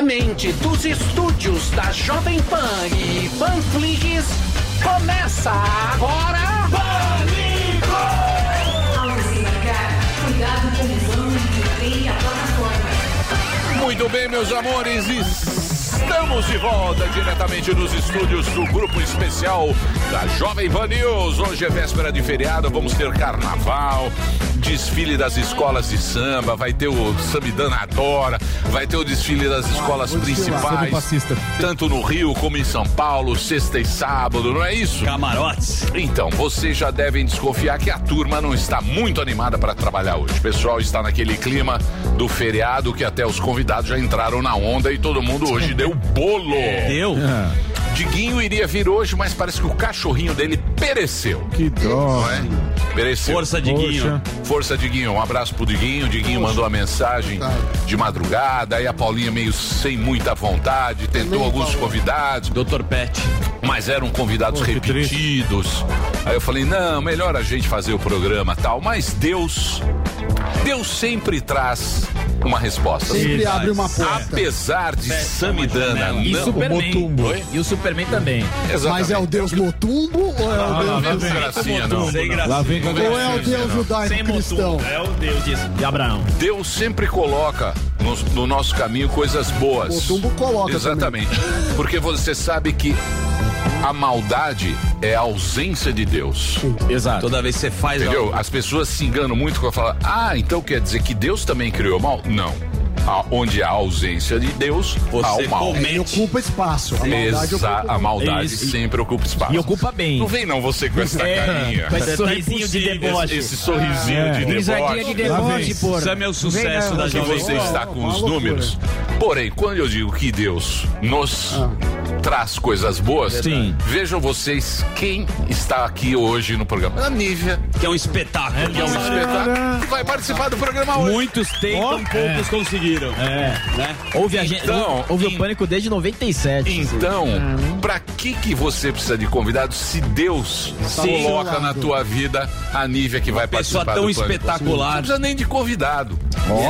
Diretamente dos estúdios da Jovem Pan e Panflix, começa agora. Pânico! Cuidado com o. Muito bem, meus amores, estamos de volta diretamente nos estúdios do Grupo Especial da Jovem Pan News. Hoje é véspera de feriado, vamos ter carnaval, desfile das escolas de samba, vai ter o Samidana Adora, vai ter o desfile das escolas principais, tanto no Rio como em São Paulo, sexta e sábado, não é isso? Camarotes. Então, vocês já devem desconfiar que a turma não está muito animada para trabalhar hoje. O pessoal está naquele clima do feriado que até os convidados já entraram na onda e todo mundo hoje deu bolo. Deu? Diguinho iria vir hoje, mas parece que o cachorrinho dele pereceu. Que dó. Não é? Pereceu. Força, Diguinho. Força, Diguinho. Um abraço pro Diguinho. Diguinho mandou a mensagem de madrugada. Aí a Paulinha, meio sem muita vontade, tentou alguns convidados, Dr. Pet. mas eram convidados triste. repetidos. Aí eu falei: não, melhor a gente fazer o programa tal. Mas Deus, Deus sempre traz uma resposta. Sempre abre uma porta. Apesar de Samidana E não. Superman. Motumbo. Oi? E o Superman também. Mas é o Deus Motumbo ou é o Não, não, Deus, não, não, gracinha, não. Sem graça. Lá vem com a ou é o gracinha. Deus judaico-cristão? É o Deus de, Abraão. Deus sempre coloca no, no nosso caminho coisas boas. Motumbo coloca Exatamente. Porque você sabe que a maldade é a ausência de Deus. Exato. Toda vez que você faz Entendeu? algo. As pessoas se enganam muito quando falam, ah, então quer dizer que Deus também criou o mal? Não. A- onde há ausência de Deus, há Você o mal. come- Ele ocupa espaço. A maldade Exa ocupa a maldade Isso. sempre ocupa espaço. E ocupa bem. Não vem não você com essa carinha. Com esse sorrisinho de deboche. Esse, esse sorrisinho de Risadinha de deboche. deboche, porra. Sam é o sucesso da que Jovem você está com os números. Porém, quando eu digo que Deus nos traz coisas boas, Sim. vejam vocês quem está aqui hoje no programa. A Nívia, Que é um espetáculo. que é um espetáculo, vai participar do programa hoje. Muitos tentam, poucos conseguiram. É. Né? Ouve, a gente, Então, ouve em- o pânico desde 97. Então, pra que que você precisa de convidados se Deus Sim. coloca na tua vida a Nívia que vai Pessoa participar tão do Pânico? espetacular. Não precisa nem de convidado.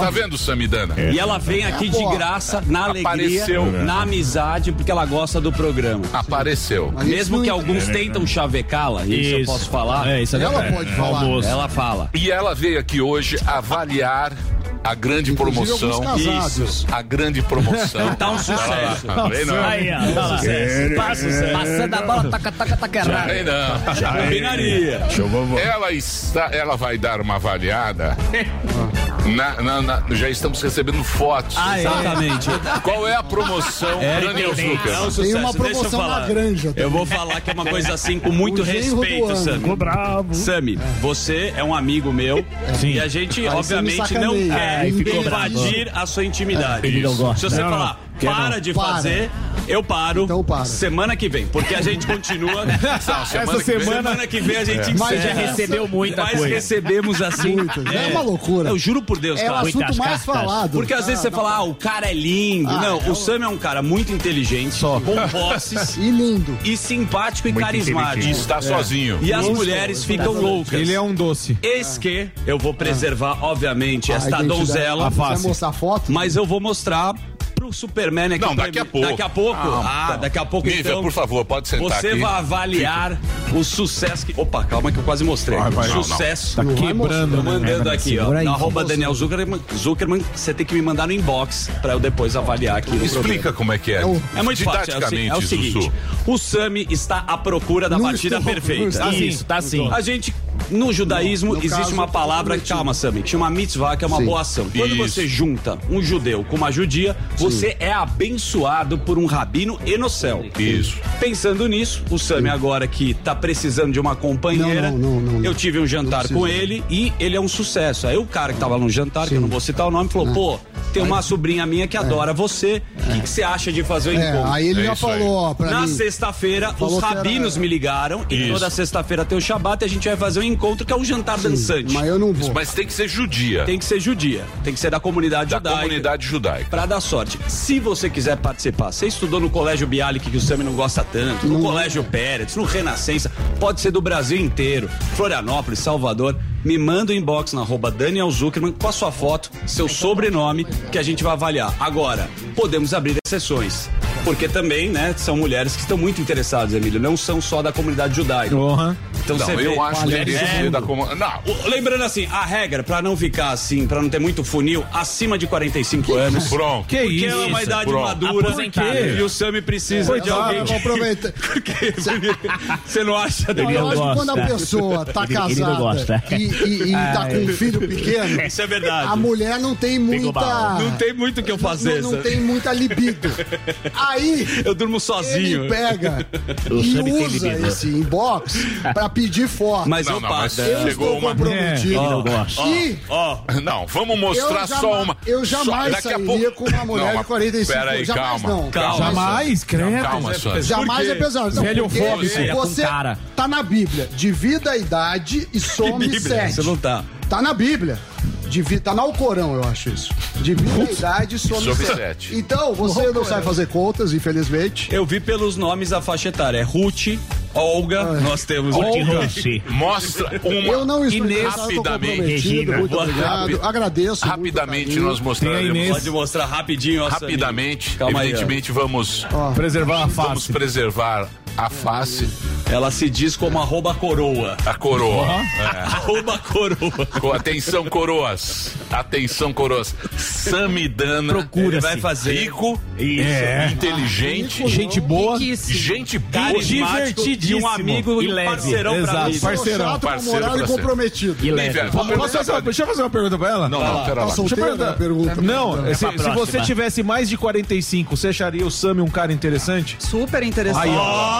Tá vendo, Samidana? E ela vem aqui de graça, na alegria, Apareceu. na amizade, porque ela gosta do programa. Apareceu. Mesmo que alguns tentam chavecá-la, isso, eu posso falar, É, isso é Ela verdade. pode falar. Almoço. ela fala. E ela veio aqui hoje avaliar a grande Inclusive promoção. Isso, a grande promoção. Tá um sucesso. Não. Aí, ó. tá lá. Passa, passando a bola, taca, taca, taca errado. Não. Combinaria. Ela está, ela vai dar uma avaliada. Na- na- na- já estamos recebendo fotos. Exatamente. Qual é a promoção Daniel Zucker? É um sucesso. Tem uma Deixa eu promoção falar. na granja. Eu vou falar que é uma coisa assim com muito O genro do respeito, ano. Sami. Ficou bravo. Sami, você é um amigo meu Sim. e a gente, Aí você me obviamente, sacaneia. não quer Ficou invadir a sua intimidade. Ele não gosta. Se você Não, falar, para não. de Para. fazer, eu paro. Então para. Semana que vem, porque a gente continua. Não, semana que vem- Semana que vem a gente Mas encerra. já recebeu muita Mas coisa. recebemos assim. Muito. É uma loucura. Eu juro por Deus, É o cara. assunto Muitas mais cartas. falado. Porque às vezes você fala, ah, o cara é lindo. Ah, não, é o o- Sam é um cara muito inteligente, com posses E lindo. e simpático e carismático. E está sozinho. E as mulheres ficam loucas. Ele é um doce. Eis que eu vou preservar, obviamente, A esta donzela, Você vai mostrar foto? mas eu vou mostrar pro Superman aqui. Não, daqui a pouco. Daqui a pouco. Ah, Ah, tá. daqui a pouco Nívia, então. por favor, pode sentar Você aqui. vai avaliar o sucesso que. Opa, calma que eu quase mostrei. Vai, vai. o Não, não. sucesso. Tá quebrando, Tô né? mandando aqui, ó. Segura aí. No arroba Daniel Zuckerman, Zuckerman, você tem que me mandar no inbox pra eu depois avaliar aqui no programa. Explica como é que é. o- É muito fácil. É o, é seguinte: Sussu. o Sami está à procura da Não batida estou, não perfeita. estou. Isso, tá assim. A gente, no judaísmo, No- no existe caso, uma palavra, prometido. calma, Sami, chama mitzvah, que é uma Sim. boa ação. Quando Isso. você junta um judeu com uma judia, você é abençoado por um rabino e no céu. Isso. Pensando nisso, o Sami agora que tá precisando de uma companheira, Não, não, eu tive um jantar com ele e ele é um sucesso. Aí o cara que tava no jantar, que eu não vou citar o nome, falou, pô, tem uma sobrinha minha que adora você, o que, que você acha de fazer o É, encontro? aí ele É já falou, ó, pra Na mim. sexta-feira, Falou os que era- rabinos me ligaram e Isso. toda sexta-feira tem o Shabat e a gente vai fazer um encontro que é um jantar dançante. Mas eu não vou. Mas tem que ser judia. Tem que ser judia, tem que ser da comunidade da judaica. comunidade judaica. Pra dar sorte. Se você quiser participar, você estudou no Colégio Bialik, que o Sami não gosta tanto, no Não. Colégio Pérez, no Renascença, pode ser do Brasil inteiro, Florianópolis, Salvador. Me manda um inbox na arroba Daniel Zuckerman com a sua foto, seu sobrenome, que a gente vai avaliar. Agora, podemos abrir exceções. Porque também, né, são mulheres que estão muito interessadas, Emílio. Não são só da comunidade judaica. Então Não, você vê. eu acho que que é, da o- Lembrando assim, a regra, pra não ficar assim, pra não ter muito funil, acima de 45 anos. pronto. Que Porque isso? é uma idade Pronto. madura e o Sami precisa de alguém. Vamos aproveitar. Porque você não acha, Eu Daniel? acho que quando a pessoa tá Ele- ele não casada gosta. e, e, e tá com um filho pequeno, Isso é verdade. a mulher não tem muita. Não tem muito o que eu fazer. Não, não tem muita libido. Aí Eu durmo sozinho. ele pega O e usa libido. esse inbox pra pedir foto. Mas Não, eu não, passo. mas eu chegou estou uma- comprometido. Ele não gosta. E Ó, Não, vamos mostrar eu, só uma. eu só- jamais daqui a sairia pouco- com uma mulher Não, de mas 45 Pera aí, anos. Jamais calma. não. Calma. Jamais, credo. Calma, Sônia. Jamais é pesado. Não, Velho fóbico. É, Você cara. tá na Bíblia. Divida a idade e some sete. você não tá. Tá na Bíblia. Divida, tá no Alcorão, eu acho isso. Divida a idade e some, Some sete. sete. Então, você não sabe fazer contas, infelizmente. eu vi pelos nomes a faixa etária. É Ruth, Olga, nós temos Olga. Rossi. Mostra uma. Eu não estou Inês, eu rapidamente. Muito obrigado. rapi- Agradeço. Rapidamente nós mostraremos. Pode mostrar rapidinho, ó, Rapidamente. Calma aí, ó. evidentemente, vamos, Preservar a vamos face. preservar a face, Ela se diz como arroba coroa. a coroa. Arroba coroa. Com atenção, coroas. Atenção, coroas. Samidana. Procura-se. Ele vai fazer. Rico, É. inteligente, Gente boa. gente boa. Carismático de um amigo e e um leve. parceirão pra Exato, vida. parceirão. Chato, Parceiro, moral e parceiro. comprometido. E leve. vamos Posso fazer uma- deixa eu fazer uma pergunta pra ela? Não, não, pera lá. solteiro Deixa eu na pergunta? Não, se, pra se próxima. você tivesse mais de 45, você acharia o Sammy um cara interessante? Super interessante. Aí, ó.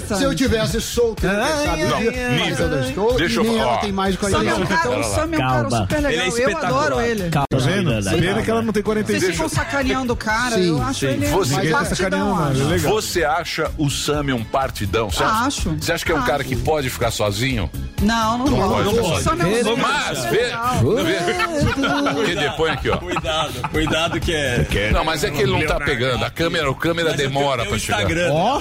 Se eu tivesse, interessante. se eu tivesse solto, Ai, sabe, Não, mas eu não estou, deixa eu falar. tem mais de O Sam é 40 um anos. Sam é um cara Calma. super Ele é legal. eu adoro ele. Tá vendo? Sim. Pena que ela não tem Vocês 45. ficam sacaneando o cara, Sim, eu acho sim. ele Você- um tá sacaneando, partidão, mano. acho. Legal. Você acha o Sammy um partidão? Você acha, Acho. Você acha que é um cara que pode ficar sozinho? Não, não, pode. pode. O Sam é um Mas, vê. legal. Porque depois aqui, ó. Cuidado, cuidado que é. Não, mas é que ele não tá pegando. A câmera, a câmera demora Tem o pra chegar. Instagram Ó.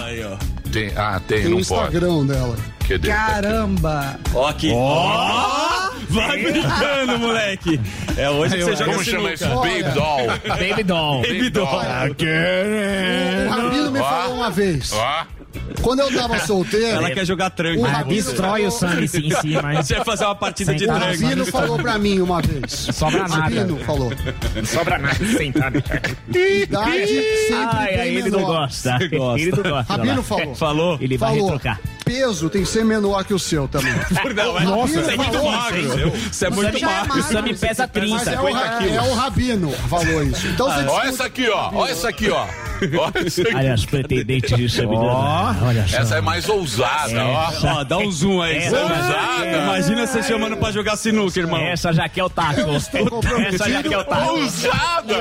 Tem, ah, tem, Tem o não pode. Instagram dela. Cadê? Caramba. Ó aqui. Ó! Vai brincando, moleque. É hoje que você joga Como chama isso? Baby doll. Baby doll. Baby doll. O Rabino me falou uma vez, quando eu tava solteiro, Ela quer jogar o tranco. Rabino, Destrói o sim, em cima. Você vai fazer uma partida de o Sentado. tranco. Rabino falou pra mim uma vez. Sobra O nada. Rabino falou. Sobra nada sentado. Idade sempre Ai, ai, ele não menor. gosta. Ele não gosta. Rabino falou. Falou? Ele vai Falou. retrocar. Peso tem que ser menor que o seu também. Não, é- Nossa, você é muito magro. Você é muito Sammy, magro. o Sammy pesa Mas 30. é o, Ra- é o Rabino que falou isso. Então você ó essa aqui, ó. Ó essa aqui, ó. Essa. Olha as pretendentes de Sammy Dana. Olha só. Essa é mais ousada, ó. Ó, dá um zoom aí. É, Zé. ousada. Imagina você chamando pra jogar sinuca, irmão. Essa já quer o taco. Essa já quer o taco. Ousada!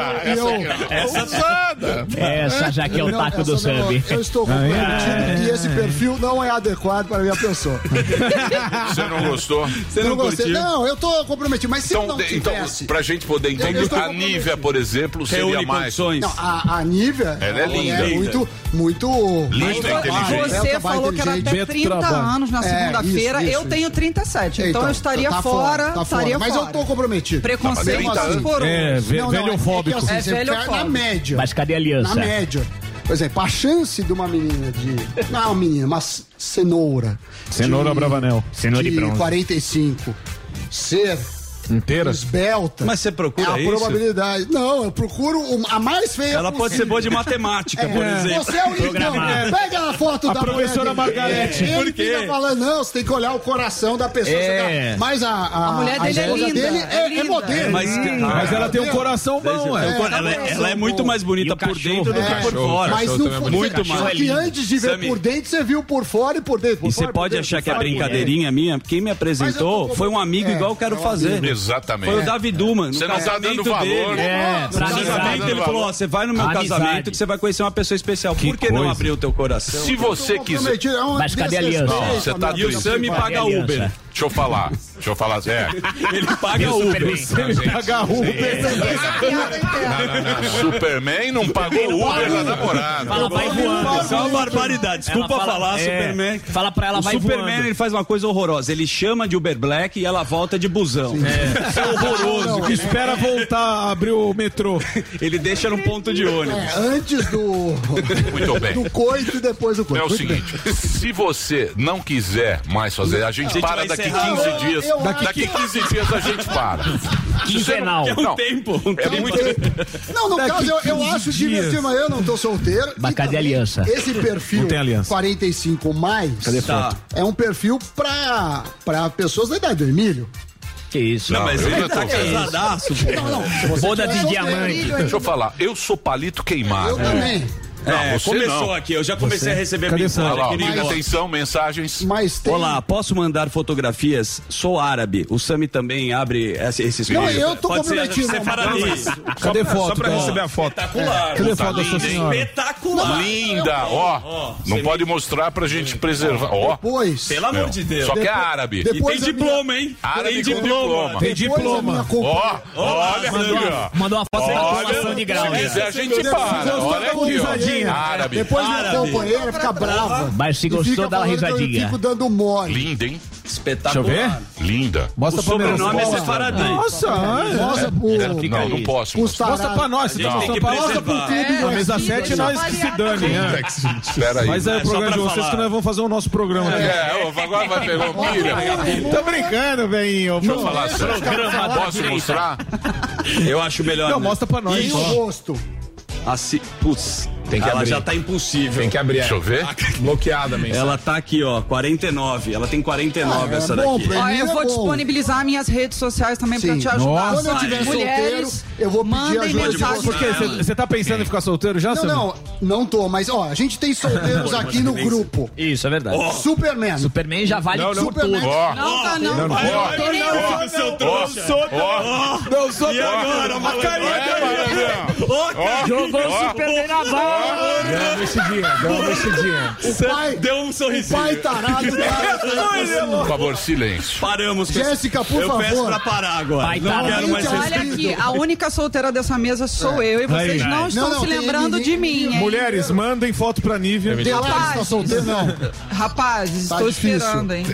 Essa é ousada! Essa já quer o Não, taco do essa Sammy. Eu estou comprometido que esse perfil não é adequado para a minha pessoa. Você não gostou? Você não não gostei. curtiu? Não, eu tô comprometido, mas se Então, não então, tivesse... pra gente poder entender, a Nívia, por exemplo, seria Reúne mais. condições. Não, a, a Nívia Ela é linda. é muito, muito... Linda, muito inteligente. Você falou que era até 30 trabalho. anos na É, segunda-feira. eu isso, tenho 37. Então, Então, eu estaria tá fora. tá estaria Mas fora. eu tô comprometido. Preconceito Não, mas 30 anos. por É, não, é- velhofóbico. É, assim, É você fica velhofóbico. na média. Mas cadê a Na aliança? média. Por exemplo, a chance de uma menina de. Não é menina, uma c- cenoura. Cenoura de, Bravanel. Cenoura de de bronze. 45 ser Inteira? esbelta. Mas você procura é a isso? probabilidade. Não, eu procuro a mais feia. Ela pode ser possível. boa de matemática, por exemplo. Você é o lindão. Pega a foto A da professora. Margarete. Ele Por quê? fica falando, não, você tem que olhar o coração da pessoa. É. Mas a, a, A mulher dele é esposa linda, dele é é, é modelo. Mas- Mas ela tem um coração bom, É, é. ela, é- ela é muito mais bonita por dentro do que É. por fora. Mas não é muito mais. mais. que antes de ver por dentro, você viu por fora e por dentro. Por E você pode achar que é brincadeirinha minha? Quem me apresentou foi um amigo é, igual eu quero é fazer. Exatamente. Foi o Davi Duman. No Você não tá casamento dando valor. dele. É, No pra casamento amizade. ele falou: ó, você vai no meu Amizade. casamento que você vai conhecer uma pessoa especial. Por que não abrir o teu coração? Se você quiser. É Mas cadê a aliança? Você tá E o Sam me paga? Uber. Deixa eu falar. Deixa eu falar. É. Ele paga Uber. Ele paga Uber. Superman não pagou o Uber da namorada. Fala, vai voando. Isso é uma barbaridade. Desculpa fala- falar, é, Superman. fala pra ela, o vai Superman voando. ele faz uma coisa horrorosa. Ele chama de Uber Black e ela volta de busão. Isso é horroroso. Que espera voltar a abrir o metrô. Ele deixa no ponto de ônibus. É, antes do, Muito bem. do coito e depois do coito. É o Muito bem. seguinte, se você não quiser mais fazer, a gente, gente para vai daqui encerrar. 15 Eu- dias. eu daqui acho 15 dias a gente para. Quinzenal. É um Não. tempo. Um É tempo. muito. Não, no caso, eu, eu 15 acho dias. divertido, mas eu não tô solteiro. Mas cadê a aliança? Esse perfil Não tem aliança. 45 mais Tá. é um perfil pra, pra pessoas da idade do Emílio. Que isso? Não, Mas eu tô tá vendo. casadaço. Não, não. Boda tiver de diamante. Deixa eu falar, eu sou palito queimado. Eu também. Não, É, você começou não. aqui, eu já comecei a receber Cadê mensagem. Olha lá, ó, presta atenção, mensagens. Mas tem. Olá, posso mandar fotografias? Sou árabe. O Sami também abre esse- esses Não, vídeos. eu tô Pode ser comprometido. separadista. Cadê foto? Só pra cara? receber a foto. Espetacular. Cadê Tá foto da sua senhora? Espetacular. Linda, ó. Não pode mostrar pra gente preservar. Ó. Depois. Pelo amor de Deus. Só que é Depois- árabe. E depois tem diploma, hein? Árabe tem diploma. Tem diploma. Ó, olha Mandou aqui, uma, ó. mandou uma foto da colação de grau. se quiser a gente para. Olha aqui, risadinha. Árabe. Depois minha companheira fica brava. Mas se gostou, dá uma risadinha. Eu fico dando mole. Linda, hein? Espetacular. Deixa eu ver. Linda. Mostra O pra sobrenome é Nossa. sefaradista. Nossa, é. Mostra pro, Não, não posso. Mostra pra nós. Tá Tem que pra nós. preservar. Tudo A mesa 7 nós que se dane. né? Espera aí. Mas é o É, programa de vocês que nós vamos fazer o nosso programa. É, agora vai pegar o pilha. Tô brincando, velhinho. Deixa eu falar sério. Posso mostrar? Eu acho melhor. Não, mostra pra nós. E o rosto. Assim, putz, Tem que ela abrir. já tá impossível. Tem que abrir. Deixa eu ver. Bloqueada mensagem. Ela tá aqui, ó, 49. Ela tem 49 Ah, é essa bom, daqui. pra Ó, eu é vou bom. disponibilizar minhas redes sociais também pra Sim. te ajudar. Quando eu tiver Mulheres, solteiro, eu vou pedir ajuda de mensagem Por quê? pra Você- tá pensando em ficar solteiro já, Não, não, não tô, mas ó, a gente tem solteiros aqui no grupo. Isso, é verdade. Superman. Superman já vale por Superman. tudo. Ó, Não, tá não. ó, ó, Não sou E agora, uma carinha ó. Jogou o Ó. Superman na bola. Deu uma mexidinha, deu uma mexidinha. O pai, Deu um sorrisinho. pai tarado tá. Por favor, silêncio. Paramos. Jéssica, por eu favor. peço pra parar agora. Vai, não tá. quero mais Olha aqui, a única solteira dessa mesa sou eu e vocês Aí. não estão Não, não, se lembrando ninguém- de mim, hein? Mulheres, mandem foto pra Nívia. Rapazes. solteiro, não. Rapazes, Tá estou difícil. esperando, hein?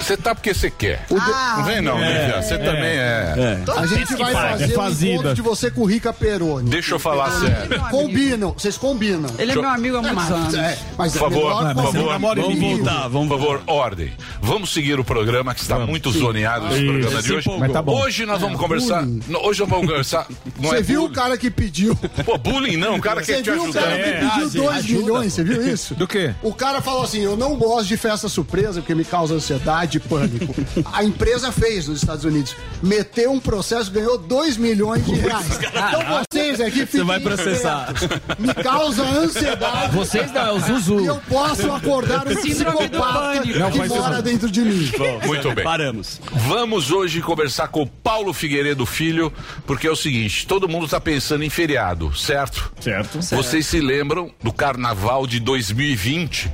Você tá porque você quer. Ah, Não vem não, Lívia. Você também é. A gente vai fazer É o fazida. encontro de você com o Rica Peroni. Deixa eu falar sério. meu amigo. Combinam, vocês combinam. Ele é meu amigo há muitos anos. É, mas Por favor, melhor por você favor, Vamos inimigo. voltar, vamos Por favor, ordem. Vamos seguir o programa que está muito zoneado esse programa de hoje. Mas tá bom. Hoje nós vamos conversar. Hoje nós vamos conversar. Não Você é viu o cara que pediu. Pô, bullying não, o cara Você quer te viu o cara que É. pediu 2 milhões, você viu isso? Do quê? O cara falou assim: eu não gosto de festa surpresa porque me causa ansiedade e pânico. A empresa fez nos Estados Unidos. Meteu um processo, ganhou 2 milhões de reais. Então vocês aqui ficam. vai processar. Me causa ansiedade. Vocês não, é o E Zuzu. eu posso acordar um psicopata. Não, que mora não. dentro de mim. Muito bem. Paramos. Vamos hoje conversar com o Paulo Figueiredo Filho, porque é o seguinte: todo mundo está pensando em feriado, certo? Certo. Vocês se lembram do carnaval de 2020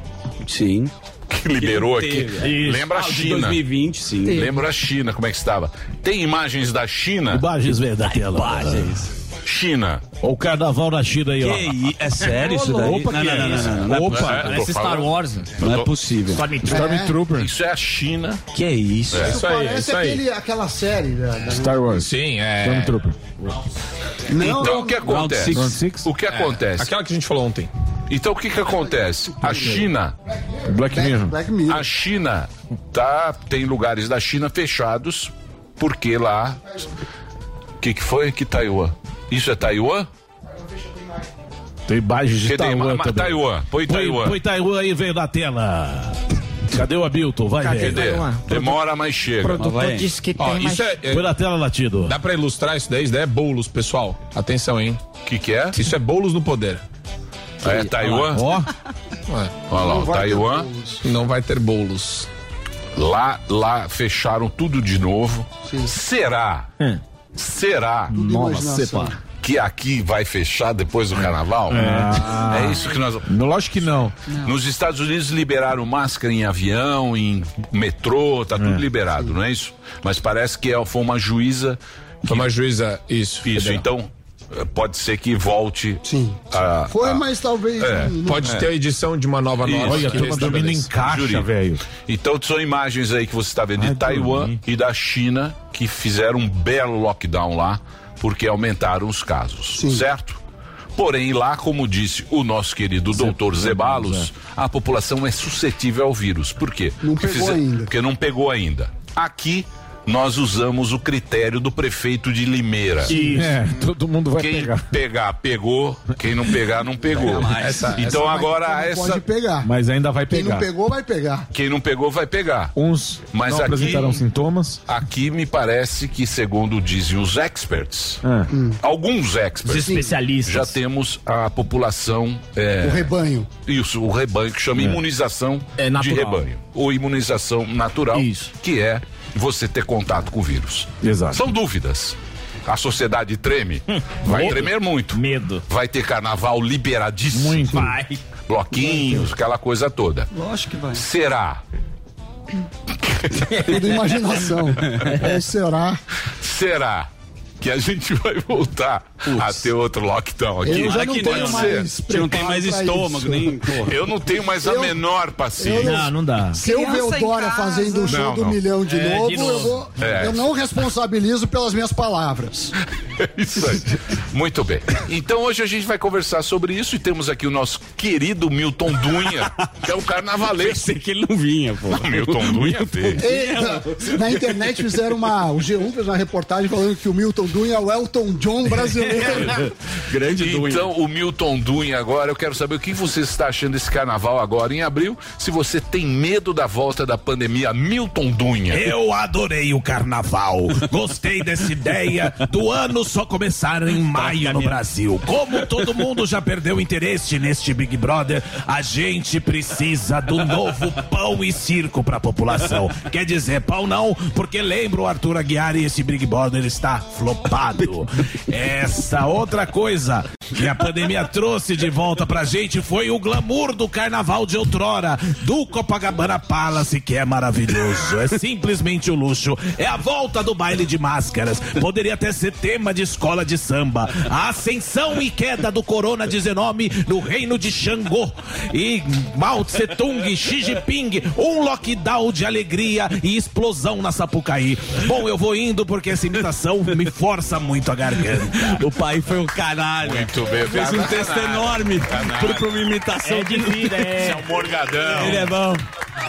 Sim. que liberou Que aqui? teve. Lembra a Ah, de China? 2020, sim. Lembra a China, como é que estava? Tem imagens da China? Imagens vem da tela. China. O carnaval na China aí, Que ó. i- é sério isso daí? Opa, não, que não, é não, não, isso? não, não, não é Opa. É, Parece Star. Wars. Não é possível. Stormtrooper. Isso é a China. Que é isso? É. Isso aí, Parece isso aí. aquela série. Da, da- Star Wars. Sim, é. Stormtrooper. Não, Então o que acontece? O que acontece? Aquela que a gente falou ontem. Então o que que acontece? A China, Black Mirror. Black Mirror. a China tá tem lugares da China fechados porque lá o que que foi que Taiwan? Isso é Taiwan? Tem imagens de Que tem Taiwan. Taiwan. Põe Taiwan. põe Taiwan aí, veio na tela. Cadê o Hamilton? Vai, Cadê? velho. Demora, mas chega. vai. disse que Ó, tem mais... isso é, é- Põe na tela, Latido. Dá pra ilustrar isso daí? Isso daí é bolos, pessoal. Atenção, hein? O que que é? Isso é bolos no poder. É Taiwan? Ó, Olha lá, o Taiwan. não vai ter bolos. Lá, lá fecharam tudo de novo. Será? Será Imaginação. que aqui vai fechar depois do carnaval? É, isso que nós. Lógico que não. Nos Estados Unidos liberaram máscara em avião, em metrô, tá tudo liberado, não é isso? Mas parece que é- foi uma juíza. Foi uma juíza, isso. Isso, federal. então pode ser que volte. Sim. a- Foi, a- mas talvez. É, não- Pode É. ter a edição de uma nova norma. Olha, que a turma dormindo em caixa, velho. Então são imagens aí que você está vendo de Taiwan e da China que fizeram um belo lockdown lá porque aumentaram os casos, certo? Porém, lá, como disse o nosso querido doutor Zebalos, a população é suscetível ao vírus. Por quê? Não Porque pegou ainda. Porque não pegou ainda. Aqui, nós usamos o critério do prefeito de Limeira. É, todo mundo vai Quem pegar. pegar, pegou. Quem não pegar, não pegou. Essa- então essa- agora Não essa. Pode pegar. Mas ainda vai Quem pegar. não pegou, vai pegar. Quem não pegou vai pegar. Uns Mas não aqui- apresentarão sintomas. Aqui me parece que, segundo dizem os experts, Ah. alguns experts, Os especialistas. já temos a população. é, O rebanho. Isso, o rebanho, que chama imunização É de rebanho. Ou imunização natural, que é você ter contato com o vírus. Exato. São dúvidas. A sociedade treme? Vai Medo. tremer muito. Medo. Vai ter carnaval liberadíssimo. Muito. Vai. Bloquinhos, aquela coisa toda. Lógico que vai. Será? Tudo imaginação. Ou será? Será que a gente vai voltar a ter outro lockdown aqui? Eu já Aqui não não, tenho Pode mais. não tem mais estômago, isso. nem. Porra. Eu não tenho mais a Eu- menor paciência. Não, não dá. Se eu ver o Dória fazendo o show Não, do não. milhão de, É, novo, de Eu, novo. vou, É. eu não responsabilizo pelas minhas palavras. Isso aí. Muito bem. Então hoje a gente vai conversar sobre isso e temos aqui o nosso querido Milton Dunha, que é o carnavalesco. Pensei que ele não vinha, pô. O Milton Dunha fez. E, na internet fizeram uma. O G1 fez uma reportagem falando que o Milton Dunha é o Elton John brasileiro. Grande Dunha. Então, o Milton Dunha agora, eu quero saber o que você está achando desse carnaval agora em abril, se você tem medo da volta da pandemia. Milton Dunha. Eu adorei o carnaval. Gostei dessa ideia do ano só começar em maio no Brasil. Como todo mundo já perdeu interesse neste Big Brother, a gente precisa do novo pão e circo pra população. Quer dizer, pão não, porque lembra o Arthur Aguiar e esse Big Brother está flopado. Essa outra coisa que a pandemia trouxe de volta pra gente foi o glamour do carnaval de outrora, do Copacabana Palace, que é maravilhoso. É simplesmente o luxo. É a volta do baile de máscaras. Poderia até ser tema de escola de samba. A ascensão e queda do Corona-19 no reino de Xangô. E Mao Tse Tung, Xi Jinping, um lockdown de alegria e explosão na Sapucaí. Bom, eu vou indo porque essa imitação me força muito a garganta. O pai foi o caralho. Muito bem. Fez um texto enorme por, por uma imitação É de vida, Esse é. é o Morgadão. Ele é bom.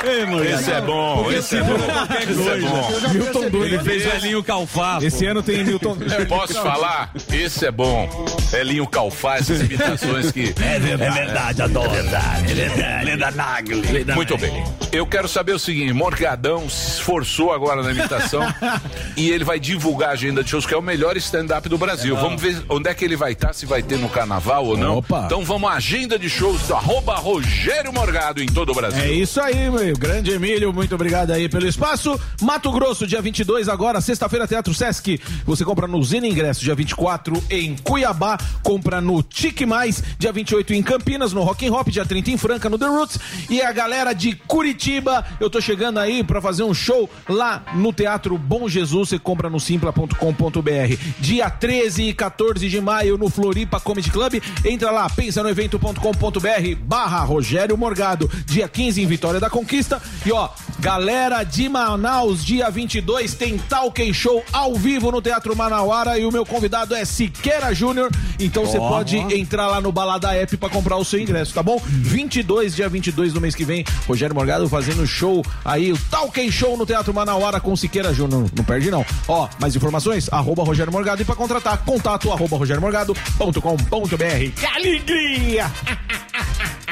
Ei. Esse é bom, esse é bom. Qualquer Esse é bom. Milton Dunha. Ele fez o Elinho Calfá. Esse ano tem Milton. Posso falar? Esse é bom. Elinho Calfá, essas imitações que. É verdade, é verdade adoro. É verdade, é verdade. Ele é da Nagli. É Muito bem. Eu quero saber o seguinte: Morgadão se esforçou agora na imitação e ele vai divulgar a agenda de shows, que é o melhor stand-up do Brasil. Vamos ver onde é que ele vai estar, se vai ter no carnaval ou não. Opa. Então vamos à agenda de shows do arroba Rogério Morgado em todo o Brasil. É isso aí, meu grande Emílio, muito obrigado aí pelo espaço. Mato Grosso, dia 22 agora, sexta-feira, Teatro Sesc. Você compra no Zina Ingresso, dia 24 em Cuiabá, compra no Tique Mais, dia 28 em Campinas, no Rock and Hop, dia 30 em Franca, no The Roots. E a galera de Curitiba, eu tô chegando aí pra fazer um show lá no Teatro Bom Jesus, você compra no simpla.com.br. Dia 13 e 14 de maio no Floripa Comedy Club, entra lá, pensa no evento.com.br barra Rogério Morgado. Dia 15 em Vitória da Conquista. E ó, galera de Manaus, dia 22 tem Talk Show ao vivo no Teatro Manauara e o meu convidado é Siqueira Júnior. Então você pode entrar lá no Balada App pra comprar o seu ingresso, tá bom? 22, dia 22 do mês que vem, Rogério Morgado fazendo show aí, o Talk Show no Teatro Manauara com Siqueira Júnior. Não perde não. Ó, mais informações? Arroba Rogério Morgado e pra contratar, contato arroba rogeriomorgado.com.br. Que alegria!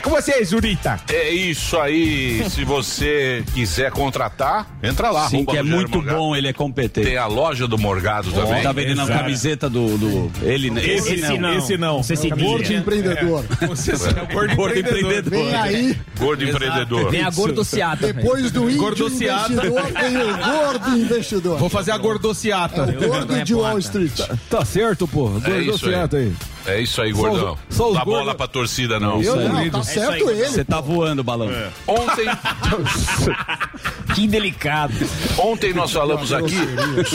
com você, Zurita. É isso aí. Se você quiser contratar, entra lá. Sim, que é muito Morgado. bom, ele é competente. Tem a loja do Morgado também. Tá vendendo a Exato. camiseta do. do ele, esse, Esse não. não. Esse não. Você se É gordo empreendedor. Você é gordo Gordo empreendedor. Vem aí, Gordo empreendedor. Vem a gordociata. depois do índio Gordociata. investidor, tem o gordo investidor. Vou fazer a gordociata. O gordo de Wall Street. Tá certo, pô. É. Gordociata aí. É isso aí, gordão. Só os- só os Dá bola gordos- pra torcida, não. Eu não, tá certo ele. Você tá voando, balão. Ontem, Que delicado. ontem nós falamos aqui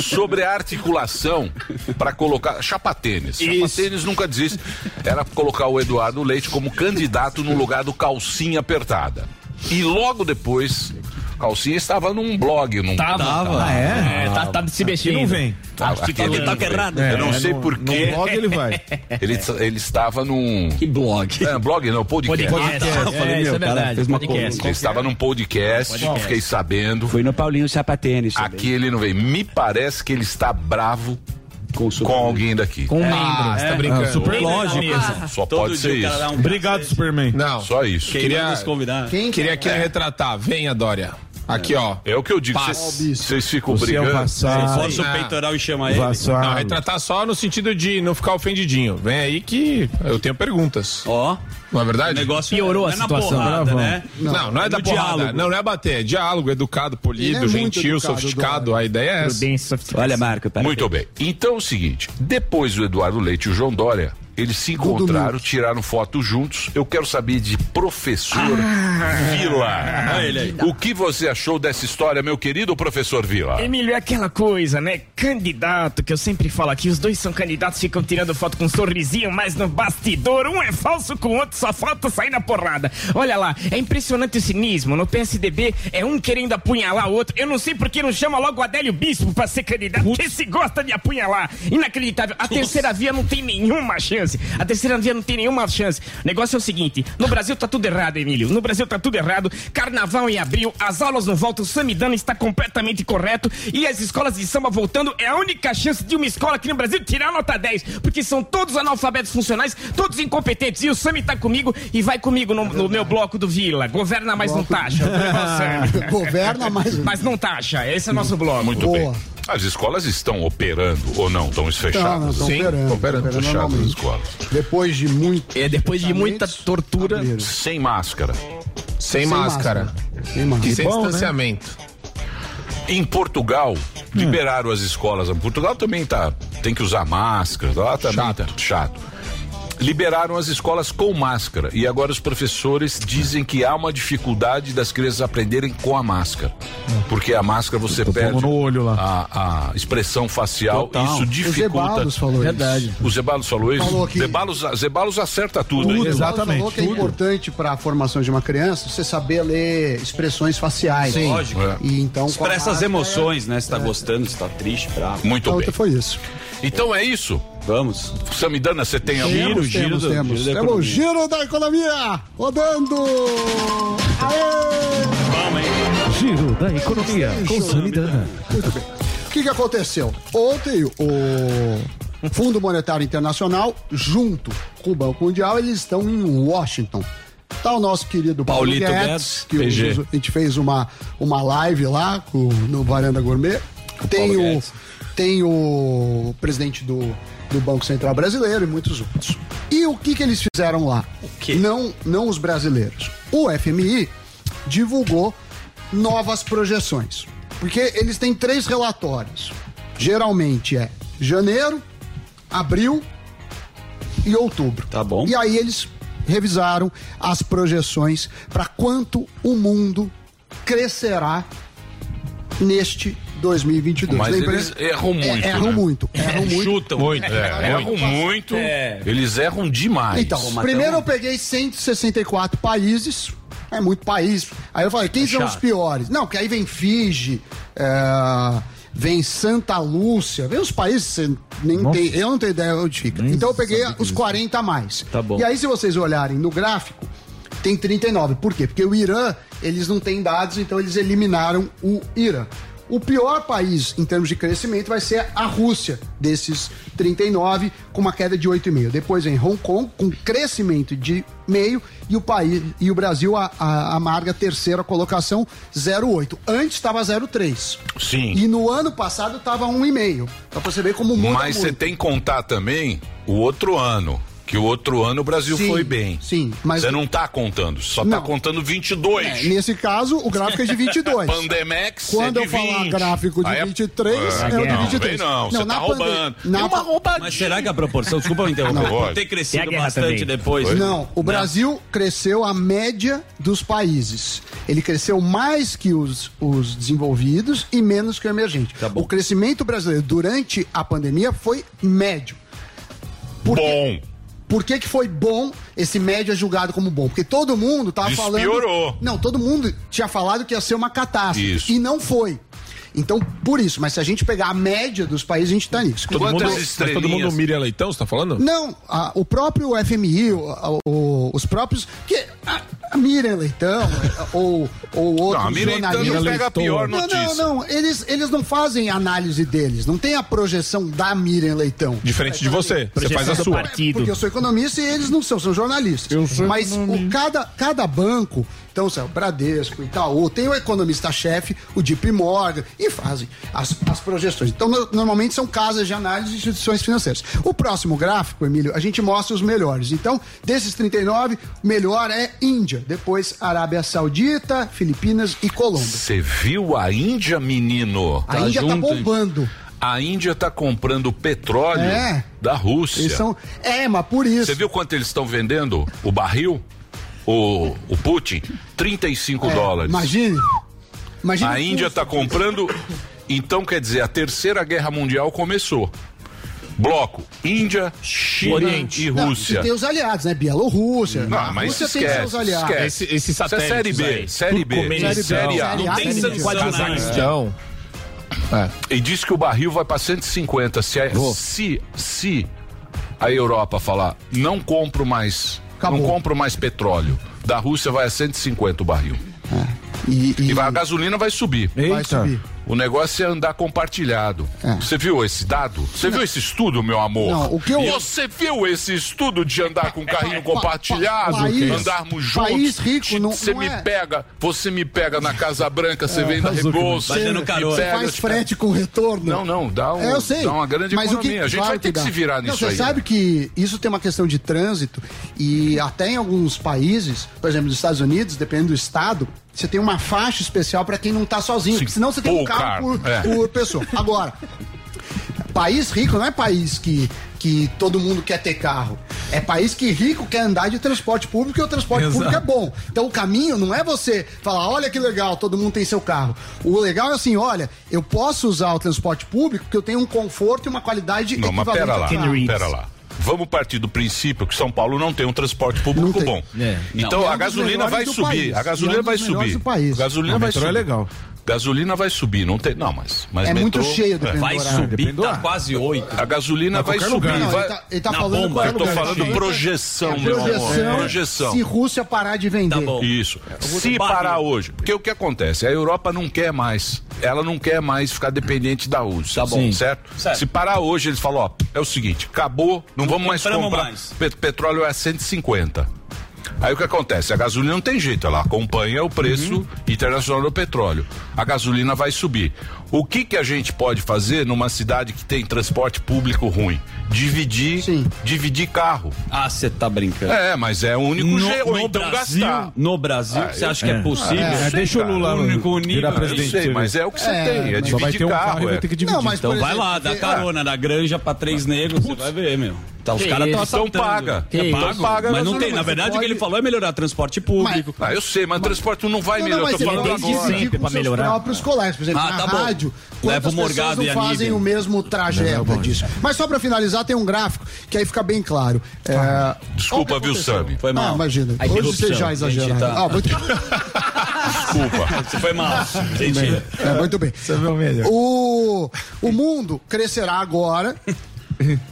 sobre a articulação para colocar chapa-tênis. Chapa-tênis nunca desiste. Era colocar o Eduardo Leite como candidato no lugar do calcinha apertada. E logo depois, calcinha estava num blog, num Tava. Tava. Ah, é? tá, tá se mexendo. não vem. Aquele Articulando. toque errado. É, Eu não é, sei porquê. No blog ele vai. Ele, ele estava num. Que blog. É, blog não, podcast. Podcast. Ah, tá. Eu falei, É, isso meu, é cara, verdade. fez uma Podcast. Ele estava num podcast, fiquei sabendo. Foi no Paulinho Sapatênis. Aqui ele não veio. Me parece que ele está bravo com, com alguém daqui. Com um membro. você tá brincando. Ah, super Lógico. Só Todo pode ser isso. um Obrigado, Superman. Não, Só isso. Queria- manda os convidar? Quem queria aqui retratar. Venha, Dória. Aqui, ó. É o que eu digo. Vocês ficam Você é brigando. Força o Ah. peitoral e chama ele. Não, Vassalo. retratar só no sentido de não ficar ofendidinho. Vem aí que eu tenho perguntas. Ó, Não é o verdade? negócio Piorou não a é situação. porrada, Bravão. né? Não, não é, É da porrada. diálogo. Não, não é bater. É diálogo, educado, polido, é gentil, educado, sofisticado. A ideia é essa. Olha, Marco, Muito bem. Então é o seguinte: depois do Eduardo Leite e o João Dória, eles se encontraram, tiraram foto juntos. Eu quero saber de professor Vila. Olha ele aí. O que você achou dessa história, meu querido professor Vila? Emílio, é aquela coisa, né? Candidato, que eu sempre falo aqui, os dois são candidatos, ficam tirando foto com um sorrisinho, mas no bastidor, um é falso com o outro, só falta sair na porrada. Olha lá, é impressionante o cinismo. No PSDB, é um querendo apunhalar o outro. Eu não sei por que não chama logo o Adélio Bispo pra ser candidato, porque se gosta de apunhalar. Inacreditável. A terceira via não tem nenhuma chance. A terceira via não tem nenhuma chance. O negócio é o seguinte: no Brasil tá tudo errado, Emílio. No Brasil tá tudo errado. Carnaval em abril, as aulas não voltam, o Samidana está completamente correto. E as escolas de samba voltando é a única chance de uma escola aqui no Brasil tirar nota 10. Porque são todos analfabetos funcionais, todos incompetentes. E o Sami tá comigo e vai comigo no, no meu bloco do Vila. Governa, mas não taxa. Governa, mas. mas não taxa. Esse é o nosso bloco. Muito Boa. bem. As escolas estão operando ou não? Estão fechadas? não, estão Sim, operando. operando, operando fechadas as normalmente. escolas. Depois de muito. É, depois de muita tortura. abriram. Sem máscara. Sem, Sem máscara. máscara. Sem máscara. E sem bom, né? distanciamento. Em Portugal, liberaram as escolas. Portugal também tá. Tem que usar máscara. Lá também Chato. tá chato. Liberaram as escolas com máscara. E agora os professores dizem que há uma dificuldade das crianças aprenderem com a máscara. Porque a máscara você perde pondo no olho lá. A, a expressão facial. Total. Isso O dificulta. Zebalos falou Verdade. O Zebalos falou isso? Falou que- Zebalos, Zebalos acerta tudo, Tudo? Exatamente, Falou que é tudo. importante para a formação de uma criança você saber ler expressões faciais. Sim. Lógico. É. E então. Expressa as emoções, né? Se tá gostando, se tá triste, bravo. Muito A bem. outra foi isso. Então é isso. Vamos. Samidana, você tem algum? Giro, giro temos, do- temos. giro da Temos o giro da economia rodando. Aê! Giro da economia com Samidana. Muito bem. O que, que aconteceu? Ontem o Fundo Monetário Internacional, junto com o Banco Mundial, eles estão em Washington. Tá o nosso querido Paulo Paulito Guedes, Guedes, que PG. a gente fez uma, uma live lá com- no Varanda Gourmet. Tem Paulo o, Guedes. tem o presidente do, do Banco Central Brasileiro e muitos outros. E o que, que eles fizeram lá? quê? Não, não os brasileiros. O FMI divulgou novas projeções. Porque eles têm três relatórios. Geralmente é janeiro, abril e outubro. Tá bom. E aí eles revisaram as projeções para quanto o mundo crescerá neste 2022. Mas Lembra- eles erram muito, É, erram né? muito. Erram muito. Chutam. Muito. É, erram muito. É. Eles erram demais. Então, primeiro eu peguei 164 países. É muito país. Aí eu falei, quem são os piores? Não, que aí vem Fiji, é, vem Santa Lúcia, vem os países que você nem tem. Eu não tenho ideia onde fica. Então eu peguei os 40 a mais. Tá bom. E aí, se vocês olharem no gráfico, tem 39. Por quê? Porque o Irã, eles não têm dados, então eles eliminaram o Irã. O pior país em termos de crescimento vai ser a Rússia, desses 39, com uma queda de 8,5. Depois vem Hong Kong, com crescimento de meio, e o país e o Brasil a, a, amarga terceira colocação, 0,8. Antes estava 0,3. Sim. E no ano passado estava 1,5. Pra você ver como muda Mas você tem que contar também o outro ano. Que o outro ano o Brasil Sim, foi bem. Sim, mas Você não tá contando, só Não. tá contando 22. É, nesse caso, o gráfico é de 22. Pandemex Quando é eu falar 20. gráfico de Aí é- 23, É, é, o de não, 23. vem não, você tá na roubando. Na É uma roubadinha. Mas será que a proporção, desculpa me interromper, Não, ter crescido bastante também. depois? Não, o Brasil cresceu a média dos países. Ele cresceu mais que os, os desenvolvidos e menos que o emergente. Tá o crescimento brasileiro durante a pandemia foi médio. Bom. Por que, que foi bom esse médio é julgado como bom? Porque todo mundo tava falando. Despiorou. Não, todo mundo tinha falado que ia ser uma catástrofe. Isso. E não foi. Então, por isso, mas se a gente pegar a média dos países, a gente tá nisso. Todo mundo, mas todo estrelinhas? mundo Miriam Leitão, você tá falando? Não, a- o próprio FMI, o- o- os próprios. Que, a, a Miriam Leitão, ou, ou outros Não, a Miriam Leitão jornalistas. não pega a pior Não, notícia. não, não. Eles, eles não fazem análise deles. Não tem a projeção da Miriam Leitão. Diferente de você. Você faz a sua. partido. Porque eu sou economista e eles não são, são jornalistas. Eu sou Mas o, cada, cada banco, então, o Bradesco, Itaú, tem o economista-chefe, o JP Morgan, e fazem as, as projeções. Então, no- normalmente são casas de análise de instituições financeiras. O próximo gráfico, Emílio, a gente mostra os melhores. Então, desses 39, o melhor é Índia, depois Arábia Saudita, Filipinas e Colômbia. Você viu a Índia, menino? A Índia tá junto, hein? bombando. A Índia tá comprando petróleo É. da Rússia. Eles são. É, mas por isso. Você viu quanto eles estão vendendo o barril? O, o Putin? 35 É, dólares. Imagine. Imagine A Índia está comprando. Então, quer dizer, a terceira guerra mundial começou. Bloco: Índia, China Oriente. e Não, Rússia. E tem os aliados, né? Bielorrússia. Não, mas Rússia esquece, tem seus aliados. esquece. Esse, esses Isso é série B, aí. série B, Turcomenistão, série A. Série Não tem sanção, Cazaquistão. E diz que o barril vai para 150. Se, a- se, se a Europa falar, não compro mais, Acabou. não compro mais petróleo, da Rússia vai a 150 o barril. E, e- E vai- a gasolina vai subir. vai subir. O negócio é andar compartilhado. É. Você viu esse dado? Você viu esse estudo, meu amor? Não, o que eu- Você viu esse estudo de andar com carrinho compartilhado? pa- país- andarmos juntos? país rico não- Você não me é- pega, você me pega na Casa Branca, você vem da Rebouça. Pega, faz te- frete com retorno. Não, não, dá, um, É, eu sei. dá uma grande mas o economia. que, a gente claro vai ter que, dá. se virar Não, nisso você aí. sabe que isso tem uma questão de trânsito e até em alguns países, por exemplo, nos Estados Unidos, dependendo do estado, você tem uma faixa especial para quem não tá sozinho, Sim, porque senão você tem um full carro car, por, é. por pessoa. Agora, país rico não é país que que todo mundo quer ter carro. É país que rico quer andar de transporte público e o transporte Exato. público é bom. Então o caminho não é você falar, olha que legal, todo mundo tem seu carro. O legal é assim, olha, eu posso usar o transporte público porque eu tenho um conforto e uma qualidade Não, mas equivalente pera lá, pera lá. Vamos partir do princípio que São Paulo não tem um transporte público bom. É. Então é a um gasolina vai subir. país. A gasolina é um vai subir. país. A gasolina O vai metrô é subir. legal. Gasolina vai subir, não tem, não, mas, mas É muito metrô- cheio dependendo Vai subir, tá quase oito. A gasolina vai subir. lugar. Não, vai- ele tá, ele tá Na falando bomba. Eu tô lugar. falando projeção, É meu amor. projeção, Projeção. se Rússia parar de vender. Tá bom. Isso. Se parar hoje, porque o que acontece? A Europa não quer mais. Ela não quer mais ficar dependente da Rússia. Tá bom. Certo? Certo. Se parar hoje, eles falam, ó, é o seguinte, acabou, não vamos mais comprar. mais. Pe- petróleo é 150. Aí o que acontece? A gasolina não tem jeito, ela acompanha o preço Uhum. internacional do petróleo. A gasolina vai subir. O que que a gente pode fazer numa cidade que tem transporte público ruim? Dividir, Sim. dividir carro. Ah, você tá brincando. É, mas é o único jeito. Ou então Brasil, gastar. no Brasil, você acha que é possível? É, deixa o Lula O único nível é presidente. Não sei, mas é o que você É, tem. É mas dividir ter um carro, carro. vai é. ter que dividir. Não, mas Então por vai exemplo, lá, dá carona na granja pra três negros, você vai ver, meu. Tá, os caras estão? Então assaltando. paga. É Então pago. paga a Mas não tem, na mas verdade o que pode- ele falou é melhorar transporte público. Ah, eu sei, mas o transporte não vai Não, melhorar. não, eu mas tô falando agora. Sempre pra melhorar. próprios colegas. Por exemplo, Ah, na tá bom. Rádio, Leva o Morgado pessoas e a não fazem Nívia. o mesmo trajeto disso. Mas só pra finalizar, tem um gráfico que aí fica bem claro. É, Desculpa, o que viu. Sami? Foi Ah, mal. imagina. A Hoje você já exagerado. Gente, tá. Ah, muito, Desculpa. Você foi mal. Entendi. é, muito bem. Você viu melhor. O, o mundo crescerá agora.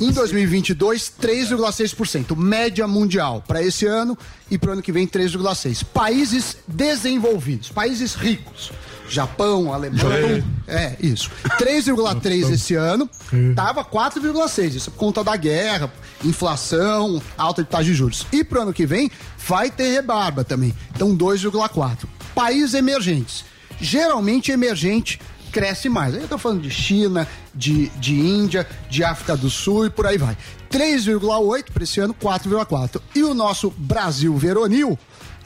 Em 2022, 3,6%, média mundial para esse ano e para o ano que vem 3,6%. Países desenvolvidos, países ricos, Japão, Alemanha. É, isso. 3,3 esse ano, tava 4,6. Isso é por conta da guerra, inflação, alta de taxa de juros. E pro ano que vem vai ter rebarba também. Então 2,4. Países emergentes. Geralmente emergente cresce mais. Aí eu tô falando de China, de, de Índia, de África do Sul e por aí vai. 3,8 para esse ano, 4,4. E o nosso Brasil veronil,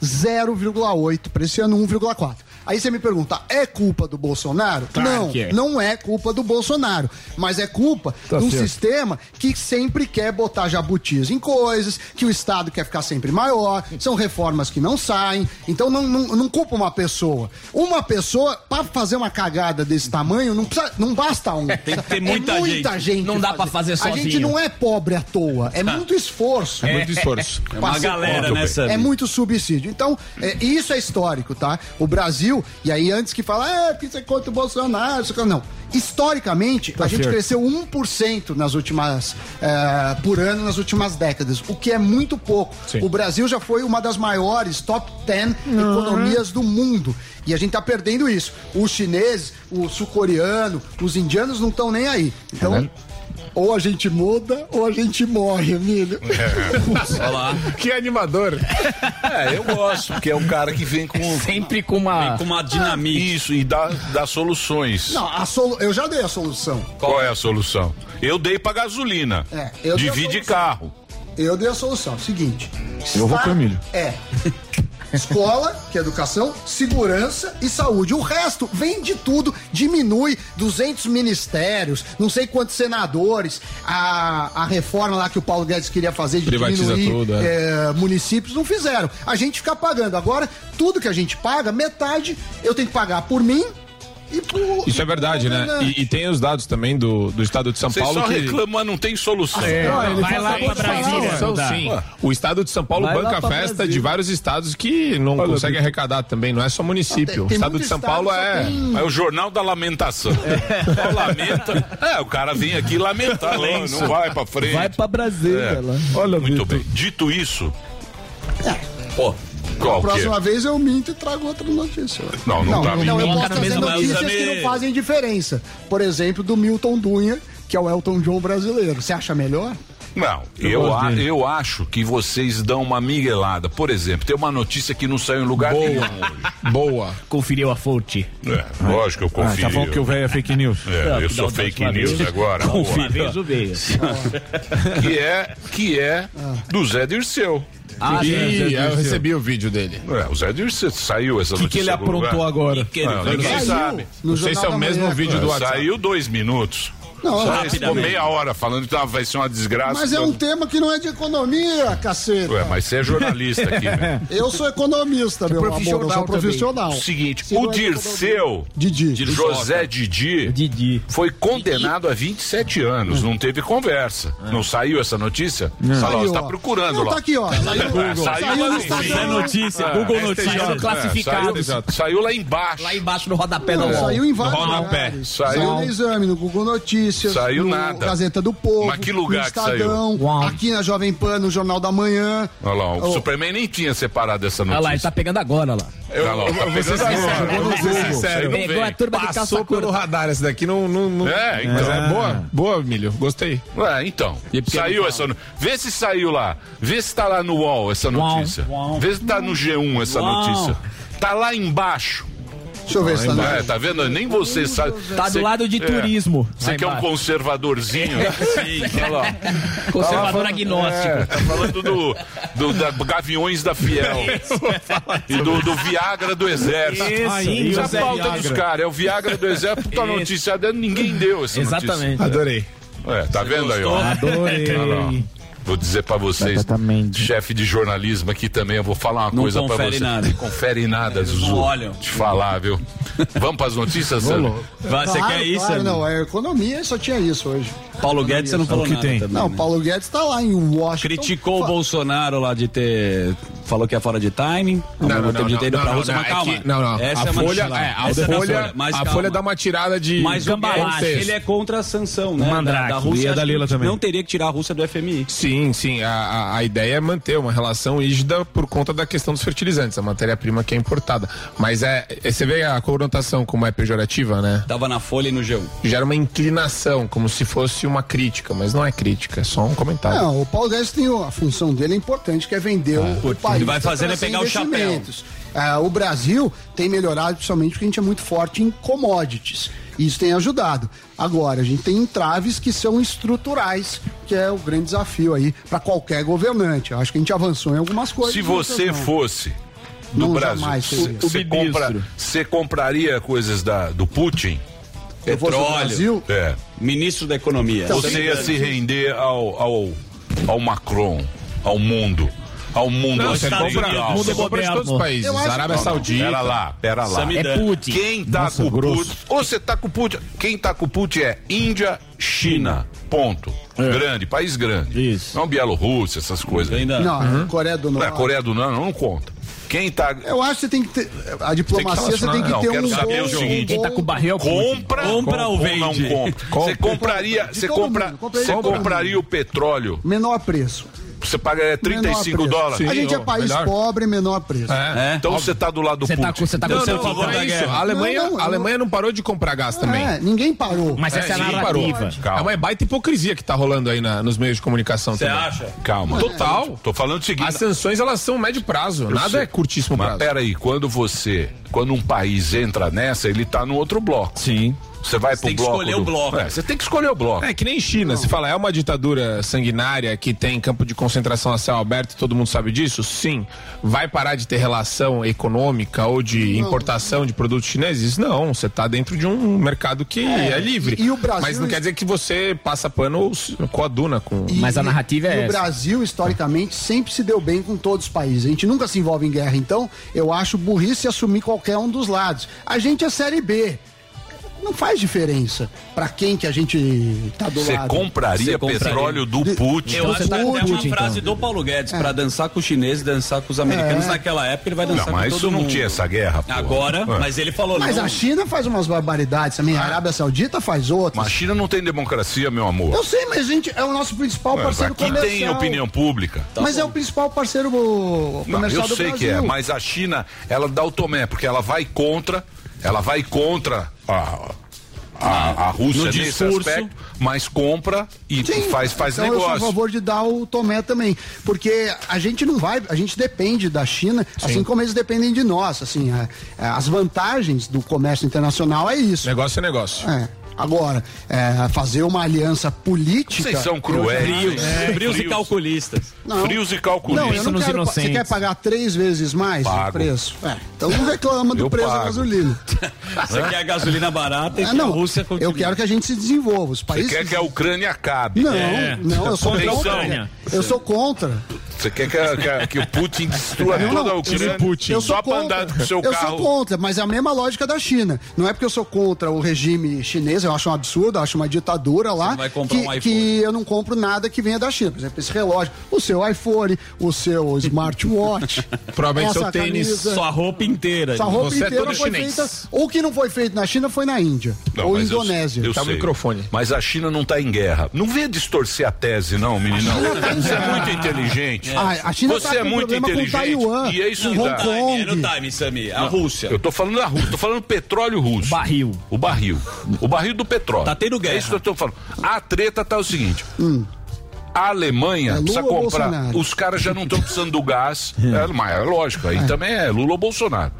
0,8 para esse ano, 1,4. Aí você me pergunta, é culpa do Bolsonaro? Claro não, que é. não é culpa do Bolsonaro, mas é culpa Tá de um certo. sistema que sempre quer botar jabutis em coisas, que o Estado quer ficar sempre maior, são reformas que não saem, então não, não, não culpa uma pessoa. Uma pessoa, para fazer uma cagada desse tamanho, não, precisa, não basta um. Tem que ter muita gente. Não dá pra fazer A gente sozinho. não é pobre à toa, é muito esforço. É muito esforço. É uma galera, Muito né? É muito subsídio. Então, é, isso é histórico, tá? O Brasil, e aí antes que fala, é, porque você é contra o Bolsonaro, isso que- não. Historicamente, a gente certo. cresceu 1% nas últimas, é, por ano nas últimas décadas, o que é muito pouco. Sim. O Brasil já foi uma das maiores top 10 economias do mundo. E a gente tá perdendo isso. Os chineses, o sul-coreano, os indianos não estão nem aí. Então, ou a gente muda ou a gente morre, Emílio. Olha lá. Que animador. É, eu gosto, porque é um cara que vem com. Sempre com uma. Com uma dinamite. Isso, e dá, dá soluções. Não, a solu... eu já dei a solução. Qual é a solução? Eu dei pra gasolina. É, eu dei a Divide carro. Eu dei a solução. Seguinte. Eu vou com o Emílio. É. Escola, que é educação, segurança e saúde. O resto vem de tudo, diminui 200 ministérios, não sei quantos senadores, a, a reforma lá que o Paulo Guedes queria fazer de Privatiza diminuir tudo, é, municípios, não fizeram. A gente fica pagando. Agora, tudo que a gente paga, metade eu tenho que pagar por mim por. Isso é verdade, né? E, e tem os dados também do, do estado de São Vocês Paulo só que. reclamam, mas não tem solução. Vai lá pra Brasília. São sim. O estado de São Paulo Vai banca festa Brasília. de vários estados que não conseguem arrecadar também, não é só município. Tem- o tem estado muito de São estado Paulo é. tem- É o jornal da lamentação. Só lamenta. É, o cara vem aqui lamentar. Não, não vai pra frente. Vai pra Brasília. É. Olha, Muito Vitor. bem. Dito isso. Pô, qual é? Próxima vez eu minto e trago outra notícia. Não, não tá Não, eu mentindo. posso trazer notícias que não fazem diferença. Por exemplo, do Milton Dunha, que é o Elton John brasileiro. Você acha melhor? Não, eu, a- eu acho que vocês dão uma miguelada. Por exemplo, tem uma notícia que não saiu em lugar nenhum hoje. Boa. Conferiu a fonte. É, lógico que eu Ah, confio. tá falando que o velho é fake news. É, eu Da sou fake vez. news agora. Vez o veio. que é, que é do Zé Dirceu. Ah, e eu recebi o vídeo dele. É, o Zé Dirceu saiu essa O que, notícia. que ele aprontou agora? Que ele- Não, ninguém Saiu sabe. no Não sei se é o mesmo vídeo do WhatsApp. Saiu dois minutos. Não, é- ficou meia hora falando que vai ser uma desgraça. mas é um tema que não é de economia, cacete. Ué, mas você é jornalista aqui, né? Eu sou economista, meu amor. Eu profissional sou também. profissional. O seguinte, Se o não é Dirceu, Didi. José Didi, Didi. foi condenado a 27 anos. Não teve conversa. Não saiu essa notícia? Fala, ó, Saiu, você tá procurando Não, lá. tá aqui, ó. Saiu, É, saiu saiu lá em. É notícia, É, Google é, Notícias. Saiu É, classificados. saiu, saiu lá embaixo. Lá embaixo no rodapé da UOL. Saiu em vários rodapé. Saiu no exame, no Google Notícias. Saiu no nada. Gazeta do Povo. Mas que lugar no que saiu? Estadão. Aqui na Jovem Pan, no Jornal da Manhã. Olha lá, o Oh. Superman nem tinha separado essa Olha notícia. lá, ele tá pegando agora lá. Olha lá, tá Eu vou ser pegando agora. sincero, eu vou ser Isso aí sincero. não Pegou a turma Passou pelo curta. radar esse daqui, não. não, não... É, então. Mas é boa, boa, Milho. Gostei. Ué, então. E por que Saiu essa no... Vê se saiu lá. Vê se tá lá no UOL essa notícia. Vê se tá no G1 essa Uau. notícia. Tá lá embaixo. Deixa eu ver se tá É, tá vendo? Nem você sabe. Tá do lado de turismo. Você que é um conservadorzinho. Sim. Olha lá. Conservador agnóstico. É, tá falando do, do da Gaviões da Fiel. e do, do Viagra do Exército. Isso, Isso é a pauta Viagra. dos caras. É o Viagra do Exército. Tá dela, ninguém deu essa notícia. Exatamente. Adorei. É, tá vendo aí, ó? Adorei. Vou dizer pra vocês, Exatamente. chefe de jornalismo aqui também, eu vou falar uma Não coisa pra confere você. nada. Não confere nada, Zuzu. olham. Te falar, viu? Vamos pras notícias, Sandro? Vai, Você Claro, quer isso? claro, não, é economia só tinha isso hoje. Paulo Guedes, você não falou que nada tem? também, Não, né? Paulo Guedes tá lá em Washington. Criticou o Bolsonaro lá de ter falou que é fora de timing. Não, não, teve de ter ido não, pra não, Rússia, não, mas é calma. que- não, não. Essa A é uma Folha- é, a Essa é Folha- tirada. Mas a. Folha dá uma tirada de Mas o ele é contra a sanção, né? Mandrake. Da, da Rússia. E a Dalila que também. Não teria que tirar a Rússia do FMI. Sim, sim. A, a, a ideia é manter uma relação rígida por conta da questão dos fertilizantes, a matéria-prima que é importada. Mas é, é- você vê a conotação como é pejorativa, né? Tava na Folha e no G1. Gera uma inclinação, como se fosse uma crítica, mas não é crítica, é só um comentário. Não, o Paulo Guedes tem a função dele é importante, que é vender o, o país. Ele vai fazer para é pegar o chapéu. Ah, o Brasil tem melhorado, principalmente porque a gente é muito forte em commodities. Isso tem ajudado. Agora, a gente tem entraves que são estruturais, que é o grande desafio aí para qualquer governante. Eu acho que a gente avançou em algumas coisas. Se você não. fosse do Não, Brasil, você compra, compraria coisas da, do Putin? Brasil? É. Ministro da Economia. Você ia se render ao, ao, ao Macron, ao mundo. Ao mundo Não, você ocidental. compra- mundo compra de todos os países. Arábia Não, não, Saudita. Pera lá, pera lá. É Putin. Quem tá Nossa, com o grosso. Putin. Ou você tá com o Putin. Quem tá com o Putin é Índia, China. Ponto. Grande, país grande. Isso. Não Bielorrússia, essas coisas. Ainda. Não, Coreia do Norte. Coreia do Norte não conta. Quem tá. Eu acho que você tem que ter. A diplomacia você tem que Não, ter quero um saber bom- o seguinte. um bom- compra, Compra ou não vende? compra? Você compraria, você compra, você compraria o petróleo? Menor preço. Você pagaria 35 Menor preço. dólares? a gente é país pobre, menor preço. É. Então você tá do lado do Você Putin. tá você tá com- Não, não, não é isso. A Alemanha, Não, não, a Alemanha não parou de comprar gás também. É, ninguém parou. Mas essa é a narrativa. É uma baita hipocrisia que tá rolando aí na- nos meios de comunicação Você também. acha? Calma. Total. Tô falando o seguinte. As sanções, elas são médio prazo. Eu Nada sei. é curtíssimo Mas prazo. peraí, quando você. Quando um país entra nessa, ele tá no outro bloco. Sim. Você vai Você pro tem que bloco. escolher o do- bloco. É, você tem que escolher o bloco. É que nem China, se fala, é uma ditadura sanguinária que tem campo de concentração a céu aberto, todo mundo sabe disso? Sim. Vai parar de ter relação econômica ou de importação de produtos chineses? Não, você tá dentro de um mercado que é, É, livre. e- e o Brasil- Mas não quer dizer que você passa pano com a duna. Com... E- e o Brasil, historicamente, sempre se deu bem com todos os países. A gente nunca se envolve em guerra. Então, eu acho burrice assumir qualquer um dos lados. A gente é Série B. Não faz diferença pra quem que a gente tá do Você lado. compraria Você compraria. petróleo do Putin? Eu acho que tá até com uma Putin, frase então. do Paulo Guedes, pra dançar com os chineses, dançar com os americanos. É. Naquela época ele vai dançar Não, com mas todo isso não mundo. tinha essa guerra. pô. Agora, É. mas ele falou Mas não. a China faz umas barbaridades também. A Arábia Saudita faz outras. Mas a China não tem democracia, meu amor. Eu sei, mas a gente é o nosso principal Mas parceiro aqui comercial. tem opinião pública. mas é o principal parceiro uh, Não, comercial eu do sei Brasil. que é, mas a China, ela dá o tomé, porque ela vai contra, ela vai contra a, a, a Rússia No nesse discurso. aspecto, mas compra e Sim, faz, faz então Eu sou a negócio. favor de dar o Tomé também, porque a gente não vai, a gente depende da China, assim como eles dependem de nós, assim, a- a- as vantagens do comércio internacional é isso. Negócio é negócio. É. Agora, é, fazer uma aliança política. Vocês são cruéis. Frios, É. Frios e calculistas. Não. Frios e Não, calculistas. eu não quero. Você quer pagar três vezes mais Pago. o preço? É, então não reclama do Eu preço da gasolina. Você quer a gasolina barata e É, que a não, Rússia continue. eu quero que a gente se desenvolva. Os Você países. quer que a Ucrânia acabe. Não, É. não, eu sou contra. Eu sou contra. Você quer que, a- que a- que o Putin destrua Eu toda a não, Ucrânia eu só sou pra contra. andar com o seu eu carro? sou contra, mas é a mesma lógica da China. Não é porque eu sou contra o regime chinês, eu acho um absurdo, eu acho uma ditadura lá, não vai comprar que, um iPhone. que eu não compro nada que venha da China. Por exemplo, esse relógio, o seu iPhone, o seu smartwatch, Provavelmente seu tênis, camisa, Sua roupa inteira. Sua roupa Você é inteira todo foi chinês. feita. O que não foi feito na China foi na Índia. Não, ou mas eu- Indonésia. Eu, Tá o sei. microfone. Mas a China não tá em guerra. Não venha distorcer a tese, não, meninão. Você é muito inteligente. Ah, a China Você tá é muito inteligente. Taiwan, e é isso que Hong dá. Kong. É no time, Sami. A Rússia. Eu tô falando da Rússia, tô falando do petróleo russo. Barril. O barril. O barril do petróleo. Tá tendo guerra. É isso que eu tô falando. A treta tá o seguinte. A Alemanha É Lula precisa ou comprar. Bolsonaro? Os caras já não estão precisando do gás. É, mas é lógico, aí também é Lula ou Bolsonaro.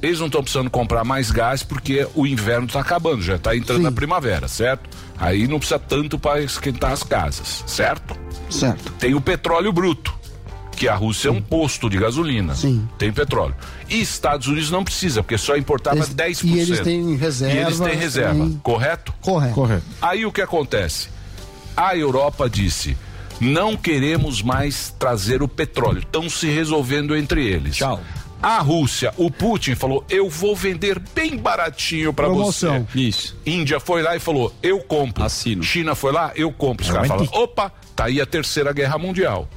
Eles não estão precisando comprar mais gás porque o inverno está acabando, já está entrando Sim. na primavera, certo? Aí não precisa tanto para esquentar as casas, certo? Certo. Tem o petróleo bruto, que a Rússia é um posto de gasolina. Sim. Tem petróleo. E Estados Unidos não precisa, porque só importava Eles- 10%. e eles têm reserva, E eles têm reserva, tem- correto? Correto. Correto. Aí o que acontece? A Europa disse: não queremos mais trazer o petróleo. Estão se resolvendo entre eles. Tchau. A Rússia, o Putin falou: eu vou vender bem baratinho pra Promoção. você. Isso. Índia foi lá e falou: eu compro. Assino. China foi lá, eu compro. Os caras falam: opa, tá aí a terceira guerra mundial.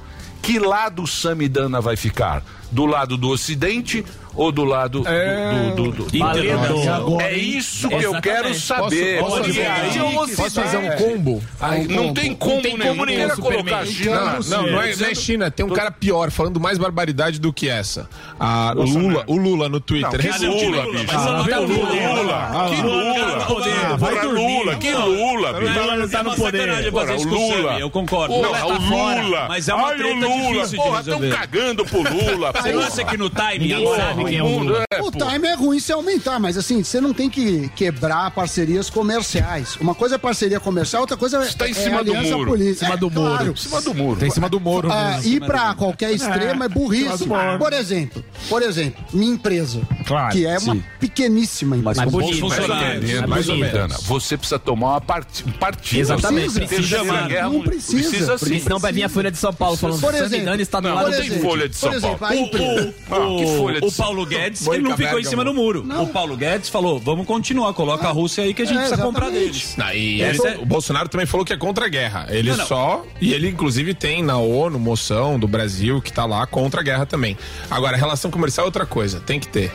Que lado Samidana vai ficar? Do lado do Ocidente ou do lado do, do, do, do- Valendo. É isso que eu quero saber. Posso- posso fazer- aí posso- você posso fazer um combo? Não tem combo Não tem nenhum. como Não colocar China Não, no- não, não é, não é China. Tem um cara pior, falando mais barbaridade do que essa. A Lula, o Lula no Twitter. Não, que Lula, bicho. Ah, tá Lula, poder. Lula. Ah, Que Lula. Porra, vai Lula, Lula, que Lula, bicho. Lula não tá no poder. O Lula. Eu concordo. Lula tá o Lula. mas é uma treta o Lula. difícil de Porra, estão resolver. cagando pro Lula. Você acha que no Ninguém agora- sabe quem é o Lula. É, o time é ruim se aumentar, mas assim, você não tem que quebrar parcerias comerciais. Uma coisa é parceria comercial, outra coisa é, Está em é cima do aliança muro. política. Em cima É, do muro. claro. Em cima do muro. Tem em cima do muro. Ah, mesmo. ir pra qualquer extremo é, burrice. do. Por exemplo, por exemplo, minha empresa, Claro, que é uma sim. pequeníssima empresa. Mas Bons bonito, funcionários. mais, ou menos. Dana, Você precisa tomar uma part... um partido. Exatamente. Terceira Precisa, guerra, não precisa. Precisa Porque sim. senão vai vir a Folha de São Paulo falando Por que exemplo, Samidana está do não, lado não do tem folha de São por exemplo, Paulo. a empresa. o- que Paulo Guedes, ele não ficou em cima do muro. O Paulo Guedes falou: vamos continuar, coloca a Rússia aí que a gente É, precisa comprar deles. Não, e ele- é- o Bolsonaro também falou que é contra a guerra. Ele Não, não. só. E ele, inclusive, tem na ONU moção do Brasil que tá lá contra a guerra também. Agora, relação comercial é outra coisa. Tem que ter.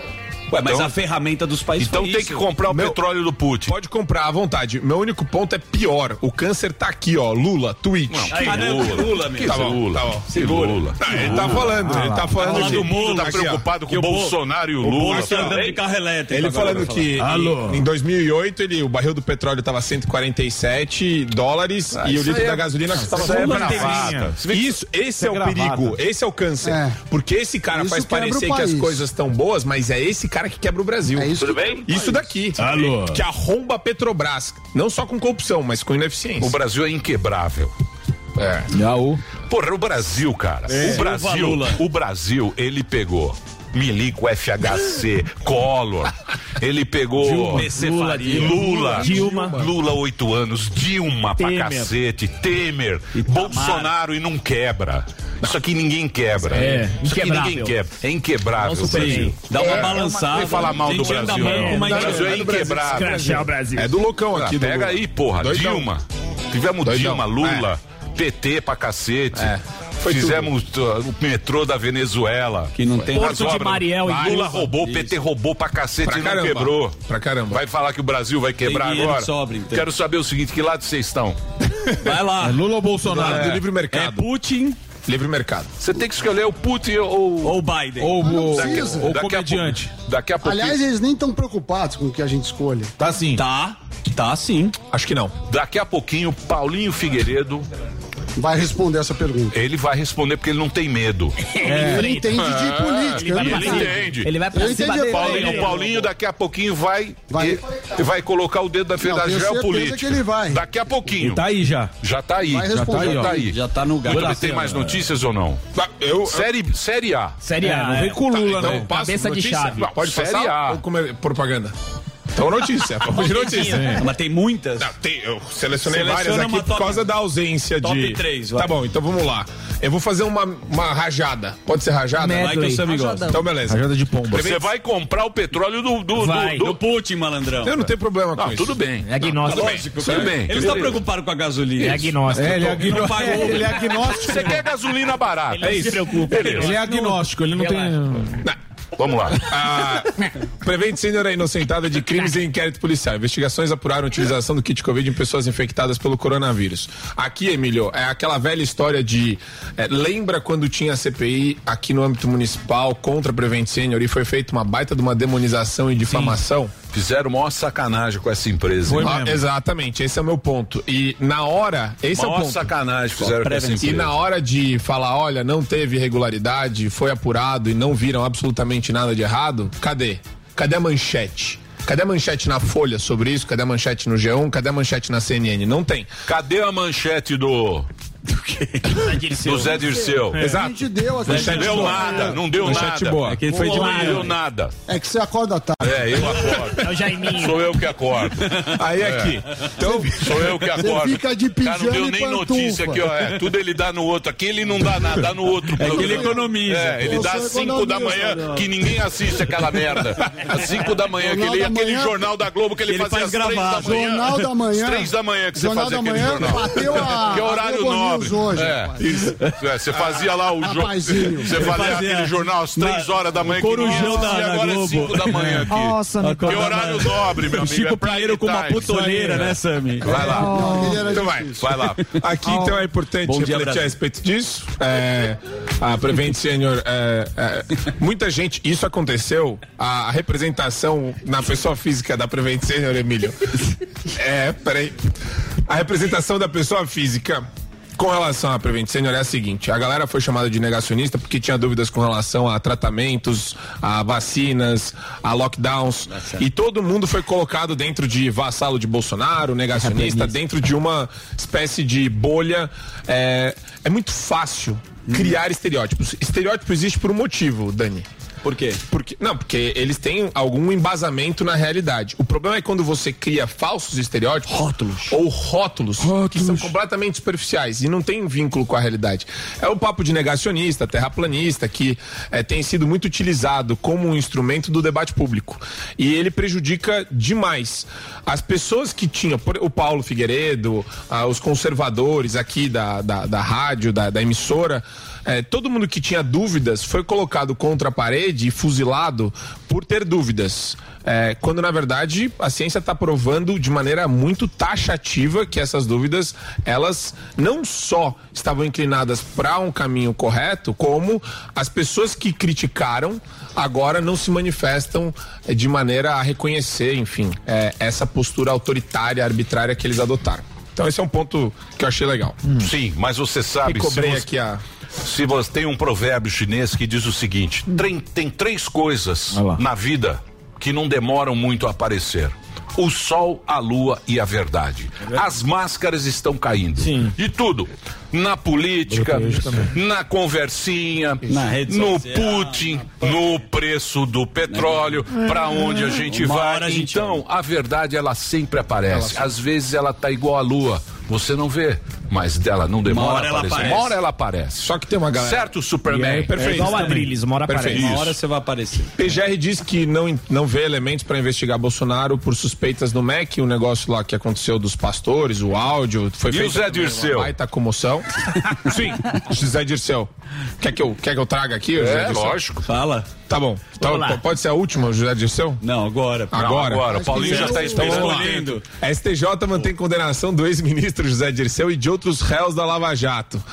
Ué, mas Então- a ferramenta dos países Então foi tem isso. que comprar o Meu- petróleo do Putin. Pode comprar à vontade. Meu único ponto é pior. O câncer tá aqui, ó. Lula, tweet. Que Ah, não, Lula, Lula, meu. Que Tá bom, Lula. tá bom. Que Lula. Não, ele tá falando, ele tá falando Todo que- mundo tá Aqui, ó. preocupado com o o Bo- Bolsonaro e o O Bolo Lula. está andando de carro elétrico. Ele falando que falar. em, em 2008 ele, o barril do petróleo estava 147 dólares e o litro aí da é- gasolina custava aí é 1 bravata. Isso, esse é, o gravata. perigo, esse é o câncer. É. Porque esse cara faz o parecer que as coisas estão boas, mas é esse cara que quebra o Brasil. É isso Tudo que- bem? Isso daqui. Alô. Que arromba a Petrobras. Não só com corrupção, mas com ineficiência. O Brasil é inquebrável. É. Jaú. Porra, o Brasil, cara. É. O Brasil, o Brasil, ele pegou Milico, FHC, Collor. Ele pegou Dilma. Lula, Dilma. Lula oito anos, Dilma pra Temer. cacete, Temer, Bolsonaro e não quebra. Isso aqui ninguém quebra. É, Isso aqui ninguém quebra. É inquebrável. Não superei. Brasil. Dá uma É. balançada. Vem falar mal do Brasil. uma O Brasil é inquebrável. Brasil. É do loucão Ah, aqui. pega aí, porra. Doidão. Dilma. Tivemos Doidão. Dilma, Lula, PT pra cacete. É. Foi Fizemos uh, o metrô da Venezuela. Que não tem As Porto de Mariel e Lula roubou, o PT roubou pra cacete Pra e não quebrou. Pra caramba. Vai falar que o Brasil vai quebrar agora? que sobra, então. Quero saber o seguinte, que lado vocês estão? Vai lá. É Lula ou Bolsonaro? Do livre É mercado. Putin Livre mercado. Você tem que escolher o Putin ou... ou Biden? Ou o precisa. ou daqui a comediante. pouco- Daqui a pouquinho... Aliás, eles nem estão preocupados com o que a gente escolhe. Tá assim. Tá, tá sim. Acho que não. Daqui a pouquinho, Paulinho Figueiredo, Vai responder essa pergunta. ele vai responder porque ele não tem medo. Ele entende de política. Ele Ele não cima. entende. Ele vai pra Ele cima dele. Paulinho, o Paulinho daqui a pouquinho vai Vai. e vai colocar o dedo na frente Não, da geopolítica. que ele vai. Daqui a pouquinho. Tá aí já. Já tá aí. Vai já tá aí. Já tá aí. Já tá no gato. Muito tem mais notícias ou não? Ah, Eu, Série, série A. Série É, A. não vem com o Lula, então, né? passo Cabeça de chave. Não, Pode Série passar A. propaganda? Então notícia, vamos de notícia. Mas tem muitas. Não, tem, eu selecionei Seleciona várias aqui por top- causa da ausência top de. três, vai. Tá bom, então vamos lá. Eu vou fazer uma, uma rajada. Pode ser rajada? Medley. Vai que. Então beleza. Rajada de pomba. Você vai comprar o petróleo do. do, Vai. do, Do do... Putin, malandrão. Eu não tenho problema com Não, isso. tudo bem. É agnóstico. Lógico, tudo bem. Eles estão preocupados com a gasolina. É agnóstico. É, ele é, pagou. ele é agnóstico. Você quer gasolina barata. Ele não se preocupa. Ele é agnóstico, ele não tem. Não. Vamos lá. A Prevent Senior é inocentada de crimes em inquérito policial. Investigações apuraram a utilização do kit Covid em pessoas infectadas pelo coronavírus. Aqui, Emílio, é aquela velha história de. é, lembra quando tinha a CPI aqui no âmbito municipal contra a Prevent Senior e foi feita uma baita de uma demonização e difamação? Fizeram maior sacanagem com essa empresa. hein? Ah, exatamente, esse é o meu ponto. E na hora, esse é o Maior ponto. sacanagem fizeram com essa E empresa. na hora de falar, olha, não teve irregularidade, foi apurado e não viram absolutamente nada de errado, cadê? Cadê a manchete? Cadê a manchete na Folha sobre isso? Cadê a manchete no G1? Cadê a manchete na CNN? Não tem. Cadê a manchete do. Do Zé Dirceu. A Exato. gente deu aqui. Não deu nada, não deu Manchete nada. boa. É que ele foi de Não deu nada. É que você acorda tarde. É, eu acordo. É o Jaiminho. Sou eu que acordo. Aí aqui. Então, Sou eu que acordo. fica de Cara, não pijama deu nem notícia aqui, ó. É, tudo ele dá no outro. Aqui ele não dá nada, dá no outro. É que ele programa. economiza. É, ele dá às 5 da manhã que ninguém assiste aquela merda. Às 5 da manhã, aquele, da aquele Manhã. jornal da Globo que ele, Ele fazia faz às 3 da manhã. Jornal da Manhã. Às 3 da manhã que você fazia aquele jornal. bateu a- Que é horário Globo Hoje, é, isso. É, você fazia lá o jornal. Rapazinho. Você fazia aquele jornal às três Na- horas da manhã. Corujão que não da- da agora é Globo. cinco da manhã aqui. Nossa, me Que horário nobre, meu amigo. Chico é Pinheiro com uma putoneira, né, Sami? Vai lá. Então vai. Vai lá. Aqui então é importante refletir a respeito disso. É, a Prevent Senior, é, é, muita gente, isso aconteceu, a, a representação na pessoa física da Prevent Senior, Emílio. É, peraí. A representação da pessoa física com relação à Prevent Senior é a seguinte: a galera foi chamada de negacionista porque tinha dúvidas com relação a tratamentos, a vacinas, a lockdowns. E todo mundo foi colocado dentro de vassalo de Bolsonaro, negacionista, dentro de uma espécie de bolha. É, é muito fácil criar estereótipos. Estereótipo existe por um motivo, Dani. Por quê? Porque, não, porque eles têm algum embasamento na realidade. O problema é quando você cria falsos estereótipos. Rótulos. Ou rótulos, que são completamente superficiais e não tem vínculo com a realidade. É o papo de negacionista, terraplanista, que eh, tem sido muito utilizado como um instrumento do debate público. E ele prejudica demais. As pessoas que tinham, o Paulo Figueiredo, ah, os conservadores aqui da, da, da rádio, da, da emissora, é, todo mundo que tinha dúvidas foi colocado contra a parede e fuzilado por ter dúvidas. É, quando na verdade a ciência está provando de maneira muito taxativa que essas dúvidas elas não só estavam inclinadas para um caminho correto, como as pessoas que criticaram agora não se manifestam é, de maneira a reconhecer, enfim, é, essa postura autoritária, arbitrária que eles adotaram. Então esse é um ponto que eu achei legal. Sim, mas você sabe. E cobrei se você- aqui a. Se você tem um provérbio chinês que diz o seguinte: tem, tem três coisas na vida que não demoram muito a aparecer. O sol, a lua e a verdade. As máscaras estão caindo. Sim. De tudo. Na política, na conversinha, Na rede no. Putin, no preço do petróleo, pra onde a gente Uma vai. a gente então, a verdade ela sempre aparece. Às vezes ela tá igual a lua. Você não vê, mas dela não demora hora a ela aparecer. aparece. Uma hora ela aparece. Só que tem uma galera. Certo, Superman? perfeito. É igual a também. Adrilles, uma hora Perfeito. aparece. Uma hora você vai aparecer. PGR diz que não, não vê elementos para investigar Bolsonaro por suspeitas no MEC, o negócio lá que aconteceu dos pastores, o áudio, foi E feito o Zé Dirceu? Uma baita comoção. Sim, o Zé Dirceu. Quer que eu, quer que eu traga aqui José É, Dirceu? lógico. Fala. Tá bom. Então, pode ser a última, José Dirceu? Não, agora. Não, Agora? agora. O Paulinho já tá Então esperando. A STJ mantém condenação do ex-ministro José Dirceu e de outros réus da Lava Jato.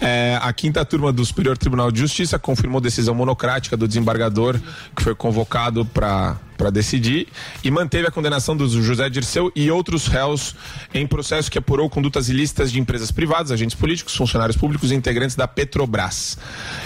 É, a quinta turma do Superior Tribunal de Justiça confirmou decisão monocrática do desembargador que foi convocado para para decidir e manteve a condenação do José Dirceu e outros réus em processo que apurou condutas ilícitas de empresas privadas, agentes políticos, funcionários públicos e integrantes da Petrobras.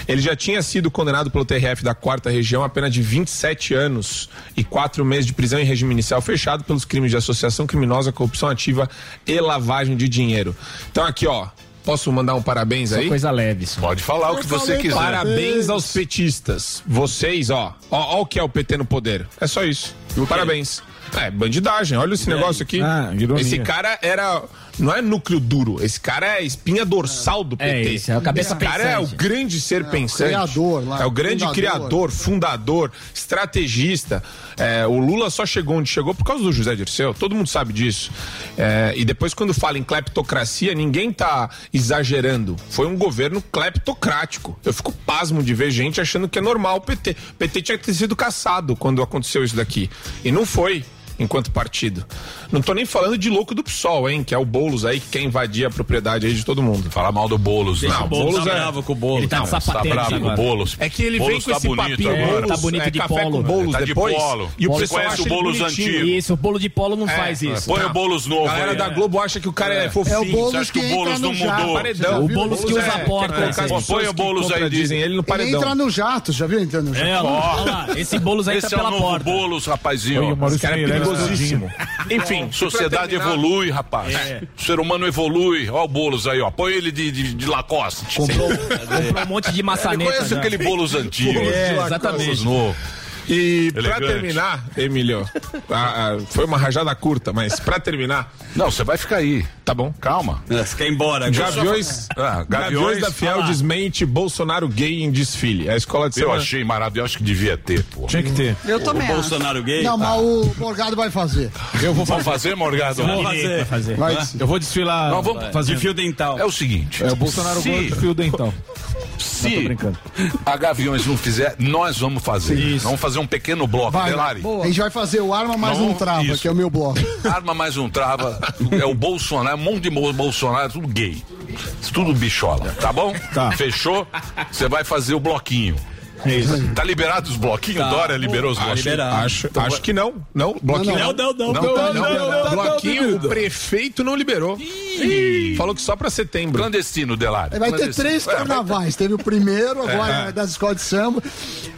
Ele já tinha sido condenado pelo TRF da quarta região a pena de 27 anos e quatro meses de prisão em regime inicial fechado pelos crimes de associação criminosa, corrupção ativa e lavagem de dinheiro. Então aqui, ó, posso mandar um parabéns aí? Coisa leve. só. Pode falar o que você quiser. Parabéns aos petistas. Vocês, ó, ó, ó o que é o PT no poder. É só isso. Parabéns. É, bandidagem. Olha esse negócio aqui. Ah, ironia. esse cara era. Não é núcleo duro. Esse cara é espinha dorsal do PT. É, esse é a cabeça Esse cara é o pensante. grande ser pensante. criador lá, É o grande fundador. criador, fundador, estrategista. É, o Lula só chegou onde chegou por causa do José Dirceu. Todo mundo sabe disso. É, e depois, quando fala em cleptocracia, ninguém tá exagerando. Foi um governo cleptocrático. Eu fico pasmo de ver gente achando que é normal o PT. O PT tinha que ter sido caçado quando aconteceu isso daqui. E não foi. Enquanto partido. Não tô nem falando de louco do PSOL, hein? Que é o Boulos aí que quer invadir a propriedade aí de todo mundo. Fala mal do Boulos, Deixa não. o Boulos Boulos tá é- bravo com o Boulos. Ele tá Não, de Tá bravo com o. Boulos. É que ele Boulos vem com tá esse bonito papinho agora. Boulos, Tá bonito é, de café polo. com Boulos Tá de depois. polo. E o Você pessoal conhece acha o ele Boulos antigo? Isso, o bolo de polo não É, faz isso. Põe o Boulos novo. A galera aí. da Globo acha que o cara é, fofinho. É o Boulos Você acha que o Boulos não mudou? O Boulos que usa a é, porta, esse as aí. pessoas Põe o Boulos aí, contradizem ele no Ele paredão. entra no jato, já viu ele entrando no jato? É, olha lá, olha lá, esse bolos aí Esse tá é o pela novo porta. Boulos, rapazinho. Oi, o Maurício cara é Meirelles perigosíssimo. Enfim, Sociedade evolui, rapaz. O ser humano evolui. Ó o Boulos aí, ó. Põe ele de, de, de Lacoste. Comprou, comprou um monte de Ele maçaneta. conhece já. aquele Boulos antigo. É, exatamente. novo. E pra Elegante. terminar, Emílio, a- a- foi uma rajada curta, mas pra terminar. Não, você vai ficar aí. Tá bom. Calma. É, Você quer ir embora? Gaviões, Ah, Gaviões Gaviões da Fiel Fala. desmente Bolsonaro gay em desfile. A escola de Eu samba- achei maravilhoso, acho que devia ter, pô. Tinha que ter. Eu também O. Bolsonaro gay? Não, mas o Morgado vai fazer. Eu vou Vamos fazer. fazer, Morgado? Vamos fazer. fazer. Vai Hã? sim. Eu vou desfilar. Não, vamos fazer. De fio dental. É o seguinte. É o Bolsonaro se, gordo fio dental. Se brincando. a Gaviões não fizer, nós vamos fazer. Vamos fazer um pequeno bloco. Vai. Delari. A gente vai fazer o Arma Mais Não, Um Trava, isso. que é o meu bloco. Arma mais um trava. É o Bolsonaro, um monte de Bolsonaro, tudo gay. Tudo bichola, tá bom? Tá. Fechou? Você vai fazer o bloquinho. Tá liberado os bloquinhos? Tá. Dória liberou os Tá bloquinhos? liberado. Acho, acho que não. Não, bloquinho Não, não. não, não. Não, tá, não. bloquinho, o prefeito não liberou. Falou que só pra setembro. Clandestino, Delari. Vai ter três É, vai- carnavais. Teve o primeiro, agora é das escolas de samba.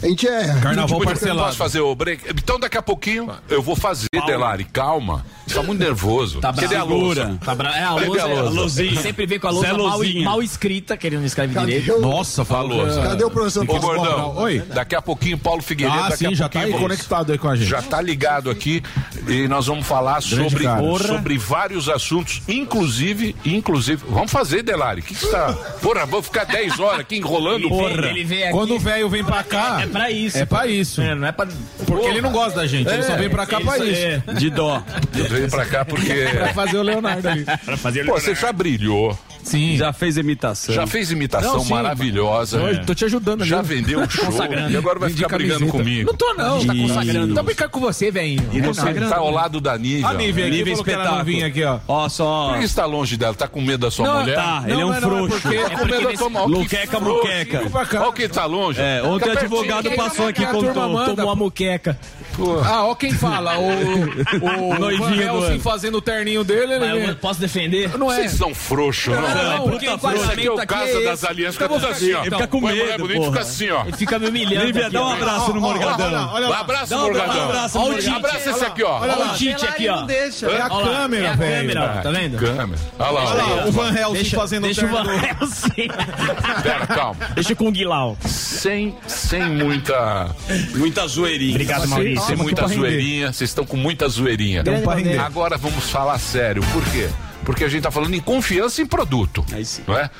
A gente é. Carnaval Posso parcelado. fazer o break? Então daqui a pouquinho eu vou fazer, Delari. Calma. Tá muito nervoso. Tá a louça? Tá bra... É a lousa. a lousa? é Lousinha. Sempre vem com a lousa mal, mal escrita, que ele não escreve Cadê direito. o, Nossa, falou. cadê o professor Ô, Gordão? Oi. daqui a pouquinho Paulo Figueiredo. Ah, daqui a sim, já tá aí conectado aí com a gente. Já tá ligado aqui e nós vamos falar sobre, cara. sobre vários assuntos, inclusive, inclusive, vamos fazer, Delari, o que que está? Porra, vou ficar 10 horas aqui enrolando, porra. Ele vem aqui. Quando o velho vem pra cá. É pra isso. É pra isso. É, não é pra. Porque ele não gosta da gente, ele só vem pra cá pra Isso, é. De dó. Eu venho pra cá porque... Pra fazer o Leonardo ali. Pra fazer Pô, você já brilhou, Sim. Já fez imitação. já fez imitação Não, sim, maravilhosa, Eu tô te ajudando já vendeu show e agora vai ficar brigando comigo. Não tô, não. Tá consagrando. Tá brincando com você, velho. E você tá ao lado da Nívia. A Nívia que não espetáculo. aqui, ó. Ó, só. Por que você tá longe dela? Tá com medo da sua Não, mulher? Tá, ele é um é frouxo. porque- Tá com medo da sua mulher. Luqueca, muqueca. Olha quem tá longe. É, ontem o advogado passou aqui e. Tomou a muqueca. Ah, ó quem fala. O, o Van Noivinho ano. fazendo o terninho dele, Mas ele eu posso defender? Não é. Vocês são frouxos, não? Não, porque Isso o aqui é o aqui é das. Alianças, fica tudo assim, ó. Ele fica com Põe mulher medo, bonita, porra. fica assim, ó. Ele fica me humilhando. Lívia, dá um abraço no Morgadão. Olha Um lá. abraço, Dá um Morgadão. abraço, Olha o Morgadão. Abraça esse aqui, ó. Olha o Tite aqui, ó. Não deixa. É a é câmera, a velho. tá vendo? Câmera. Olha lá, Olha olha lá, o Van Helsing fazendo deixa o Van. Helsing. Pera, calma. Deixa com o Guilau. Sem, sem muita. Muita zoeirinha. Obrigado, Maurício. Calma, muita zoeirinha. Vocês estão com muita zoeirinha. Agora vamos falar sério. Por quê? Porque a gente tá falando em confiança em produto. Aí sim. Não é?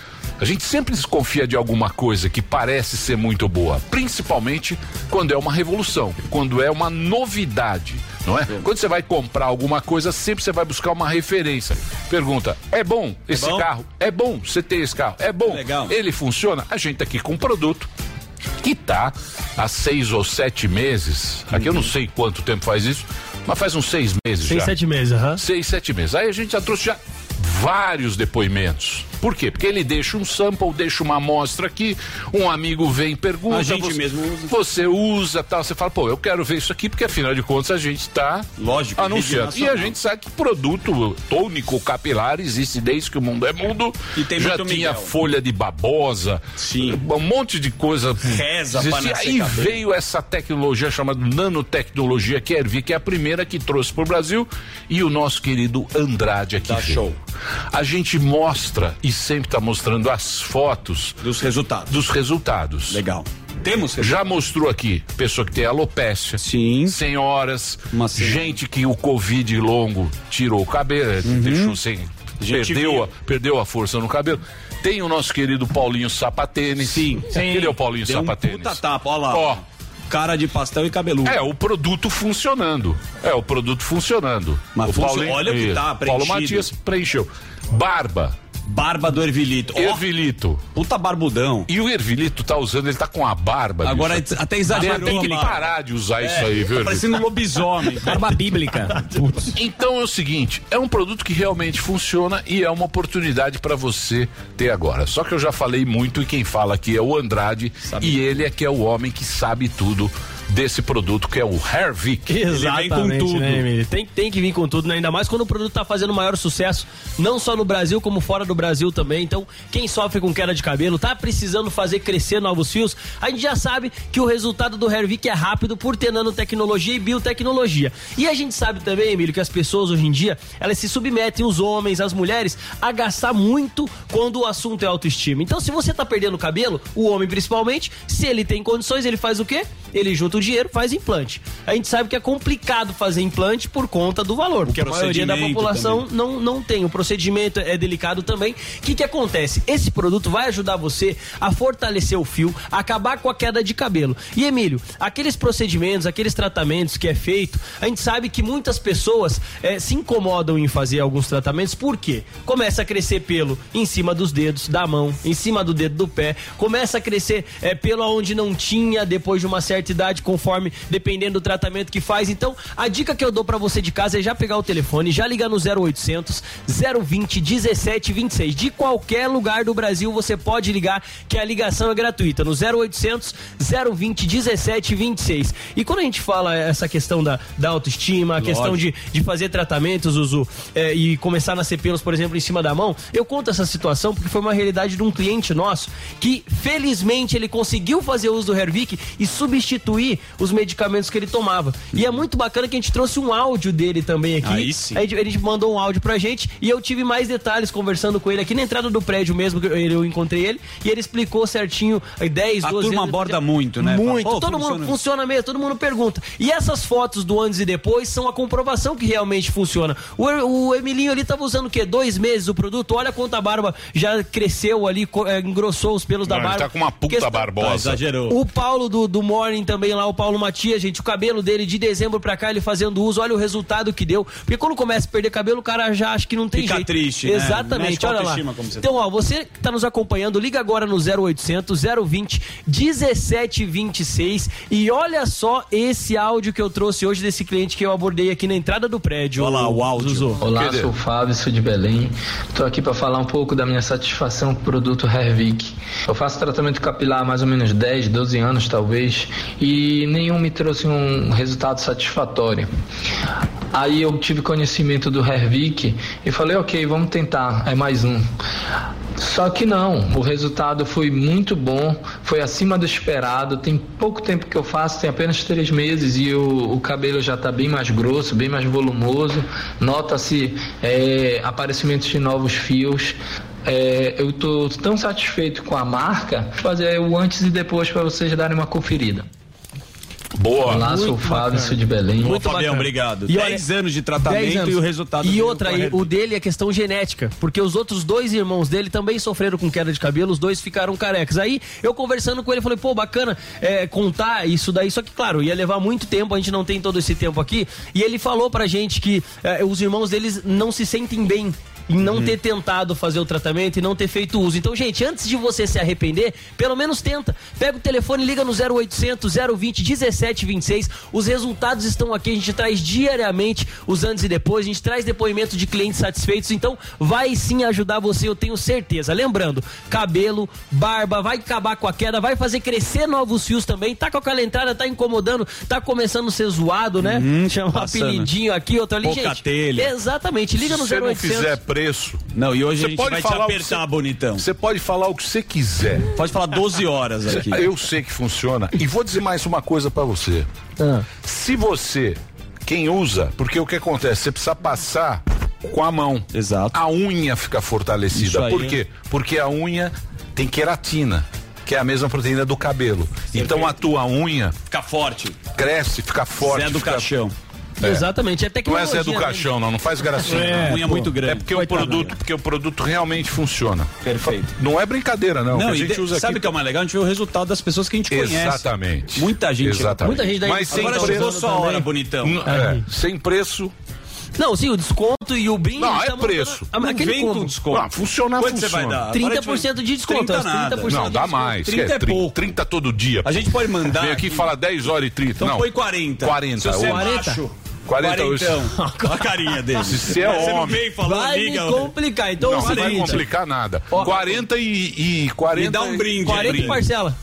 A gente sempre desconfia de alguma coisa que parece ser muito boa, principalmente quando é uma revolução, quando é uma novidade, não é? Quando você vai comprar alguma coisa, sempre você vai buscar uma referência. Pergunta: é bom esse bom? carro? É bom você ter esse carro? É bom? Legal. Ele funciona? A gente tá aqui com um produto que tá há seis ou sete meses. Aqui eu não sei quanto tempo faz isso, mas faz uns seis meses Seis, já. sete meses, aham. Seis, sete meses. Aí a gente já trouxe já vários depoimentos. Por quê? Porque ele deixa um sample, deixa uma amostra aqui, um amigo vem e pergunta. A gente você, mesmo usa. Você usa tal, você fala, pô, eu quero ver isso aqui, porque afinal de contas a gente está Lógico, anunciando. E a gente sabe que produto tônico capilar existe desde que o mundo é mundo. E tem já tinha Miguel. folha de babosa, Sim. um monte de coisa. Reza nascer E cabelo. veio essa tecnologia chamada nanotecnologia, que é Ervi, que é a primeira que trouxe para o Brasil, e o nosso querido Andrade aqui. Veio. show. A gente mostra e sempre está mostrando as fotos Dos resultados. dos resultados. Legal. Temos Já mostrou aqui pessoa que tem alopécia. Sim. Senhoras. Uma senhora. gente que o Covid longo tirou o cabelo, deixou sem. Uhum. Perdeu a, perdeu a força no cabelo. Tem o nosso querido Paulinho Sapatênis. Sim. Cadê o Paulinho Deu um Sapatênis? puta tapa, ó lá. Ó. Cara de pastel e cabeludo. É, o produto funcionando. É, o produto funcionando. Mas o funcio- olha o que tá Paulo preenchido. Matias preencheu. Barba. Barba do Ervilito. Ervilito. puta barbudão. E o Ervilito tá usando, ele tá com a barba. Agora bicho. até exagerou Tem que parar de usar isso aí, viu? Tá Ervilito? parecendo um lobisomem. Barba bíblica. Então é o seguinte, é um produto que realmente funciona e é uma oportunidade para você ter agora. Só que eu já falei muito e quem fala aqui é o Andrade e ele é que é o homem que sabe tudo desse produto que é o Hervik. Exatamente, tudo. né? Tem, tem que vir com tudo, né? ainda mais quando o produto tá fazendo maior sucesso, não só no Brasil, como fora do Brasil também. Então, quem sofre com queda de cabelo, tá precisando fazer crescer novos fios, a gente já sabe que o resultado do Hervik é rápido por ter nanotecnologia e biotecnologia. E a gente sabe também, Emílio, que as pessoas hoje em dia, elas se submetem, os homens, as mulheres, a gastar muito quando o assunto é autoestima. Então, se você tá perdendo cabelo, o homem principalmente, se ele tem condições, ele faz o quê? Ele junta junta o dinheiro, faz implante. A gente sabe que é complicado fazer implante por conta do valor, porque a maioria da população não, não tem. O procedimento é delicado também. O que, que acontece? Esse produto vai ajudar você a fortalecer o fio, acabar com a queda de cabelo. E Emílio, aqueles procedimentos, aqueles tratamentos que é feito, a gente sabe que muitas pessoas eh, se incomodam em fazer alguns tratamentos, por quê? Começa a crescer pelo em cima dos dedos da mão, em cima do dedo do pé, começa a crescer eh, pelo onde não tinha depois de uma certa idade, conforme dependendo do tratamento que faz. Então, a dica que eu dou pra você de casa é já pegar o telefone, já ligar no 0800 020 1726. De qualquer lugar do Brasil você pode ligar, que a ligação é gratuita no 0800 020 1726. E quando a gente fala essa questão da, da autoestima, a questão de, de fazer tratamentos, Zuzu, é, e começar a nascer pelos, por exemplo, em cima da mão, eu conto essa situação porque foi uma realidade de um cliente nosso que, felizmente, ele conseguiu fazer uso do Hervik e substituir os medicamentos que ele tomava. E é muito bacana que a gente trouxe um áudio dele também aqui. Aí sim. A gente, ele mandou um áudio pra gente e eu tive mais detalhes conversando com ele aqui na entrada do prédio mesmo, que eu, eu encontrei ele, e ele explicou certinho eh, 10, A 12 turma anos- aborda muito, né? Muito. Fala, "Pô, todo funciona." mundo funciona mesmo, todo mundo pergunta. E essas fotos do antes e depois são a comprovação que realmente funciona. O, o Emilinho ali tava usando o quê? Dois meses o produto. Olha quanto a barba já cresceu ali, eh, engrossou os pelos da Não, ele barba. tá com uma puta Questão- barbosa. exagerou. o Paulo do, do Morning também lá, o Paulo Matias, gente, o cabelo dele de dezembro pra cá, ele fazendo uso, olha o resultado que deu. Porque quando começa a perder cabelo, o cara já acha que não tem Fica jeito. triste, né? Exatamente, a olha lá. Então, ó, você que tá nos acompanhando, liga agora no 0800 020 1726 e olha só esse áudio que eu trouxe hoje desse cliente que eu abordei aqui na entrada do prédio. Olha lá, o áudio. Zuzu. Olá, sou o Fábio, sou de Belém. Estou aqui para falar um pouco da minha satisfação com o produto Hervik. Eu faço tratamento capilar há mais ou menos 10, 12 anos talvez, e nenhum me trouxe um resultado satisfatório. Aí eu tive conhecimento do Hervik e falei, ok, vamos tentar, é mais um. Só que não, o resultado foi muito bom, foi acima do esperado. Tem pouco tempo que eu faço, tem apenas três meses e o, o cabelo já está bem mais grosso, bem mais volumoso. Nota-se é, aparecimentos de novos fios. É, eu estou tão satisfeito com a marca, fazer o antes e depois para vocês darem uma conferida. Boa. Olá, sou o Fábio, sou de Belém. Ô, Fabião, obrigado. E 10 olha, anos de tratamento 10 anos. e o resultado E outra aí, o dele é questão genética, porque os outros dois irmãos dele também sofreram com queda de cabelo, os dois ficaram carecas. Aí eu conversando com ele, falei, pô, bacana é, contar isso daí, só que claro, ia levar muito tempo, a gente não tem todo esse tempo aqui. E ele falou pra gente que é, os irmãos deles não se sentem bem em não ter tentado fazer o tratamento e não ter feito uso. Então, gente, antes de você se arrepender, pelo menos tenta. Pega o telefone, liga no 0800 020 1726. Os resultados estão aqui, a gente traz diariamente os antes e depois, a gente traz depoimento de clientes satisfeitos, então vai sim ajudar você, eu tenho certeza. Lembrando, cabelo, barba, vai acabar com a queda, vai fazer crescer novos fios também. Tá com aquela entrada, tá incomodando, tá começando a ser zoado, né? Chama um apelidinho aqui, outro ali, Pouca gente. telha. Exatamente, liga Se no você não 0800. fizer preço, Não, e hoje Você a gente pode vai te falar o que apertar, você- bonitão. você pode falar o que você quiser. Pode falar 12 horas aqui. Eu sei que funciona. E vou dizer mais uma coisa pra você. Ah. Se você, quem usa, porque o que acontece? Você precisa passar com a mão. Exato. A unha fica fortalecida. Por quê? Porque a unha tem queratina, que é a mesma proteína do cabelo. Então a tua unha Fica forte. cresce, fica forte. Zé do fica... caixão. É. Exatamente, é Não é tecnologia. Zé do né? Caixão, não, não faz gracinha. É, não. unha muito grande. É porque o produto, porque o produto realmente funciona. Perfeito. Não é brincadeira, não. Não, a gente de- usa sabe o aqui. que é o mais legal? A gente vê o resultado das pessoas que a gente conhece. Exatamente. Muita gente. Exatamente. Muita gente daí- Mas sem Agora Então, chegou preço. sua hora, bonitão. N- é, sem preço. Não, sim, o desconto e o brinde. Não, a é preço. Ah, mas Não aquele vem combo. com desconto. Ah, funcionar, Quanto você funciona. vai dar? 30% de desconto, 30 as nada. 30% Não, dá mais. 30 que é pouco. 30 todo dia. A gente pode mandar Vem aqui e fala 10 horas e 30. Então não. põe 40. 40. Se você é Ô, macho, 40 quarentão. Olha a carinha dele. Se você é Você não homem. veio e falou, Vai liga. me complicar. Então, Não, é não vai seguinte, complicar nada. Ó, 40 e, e 40. Me dá um brinde. 40 brinde. parcela.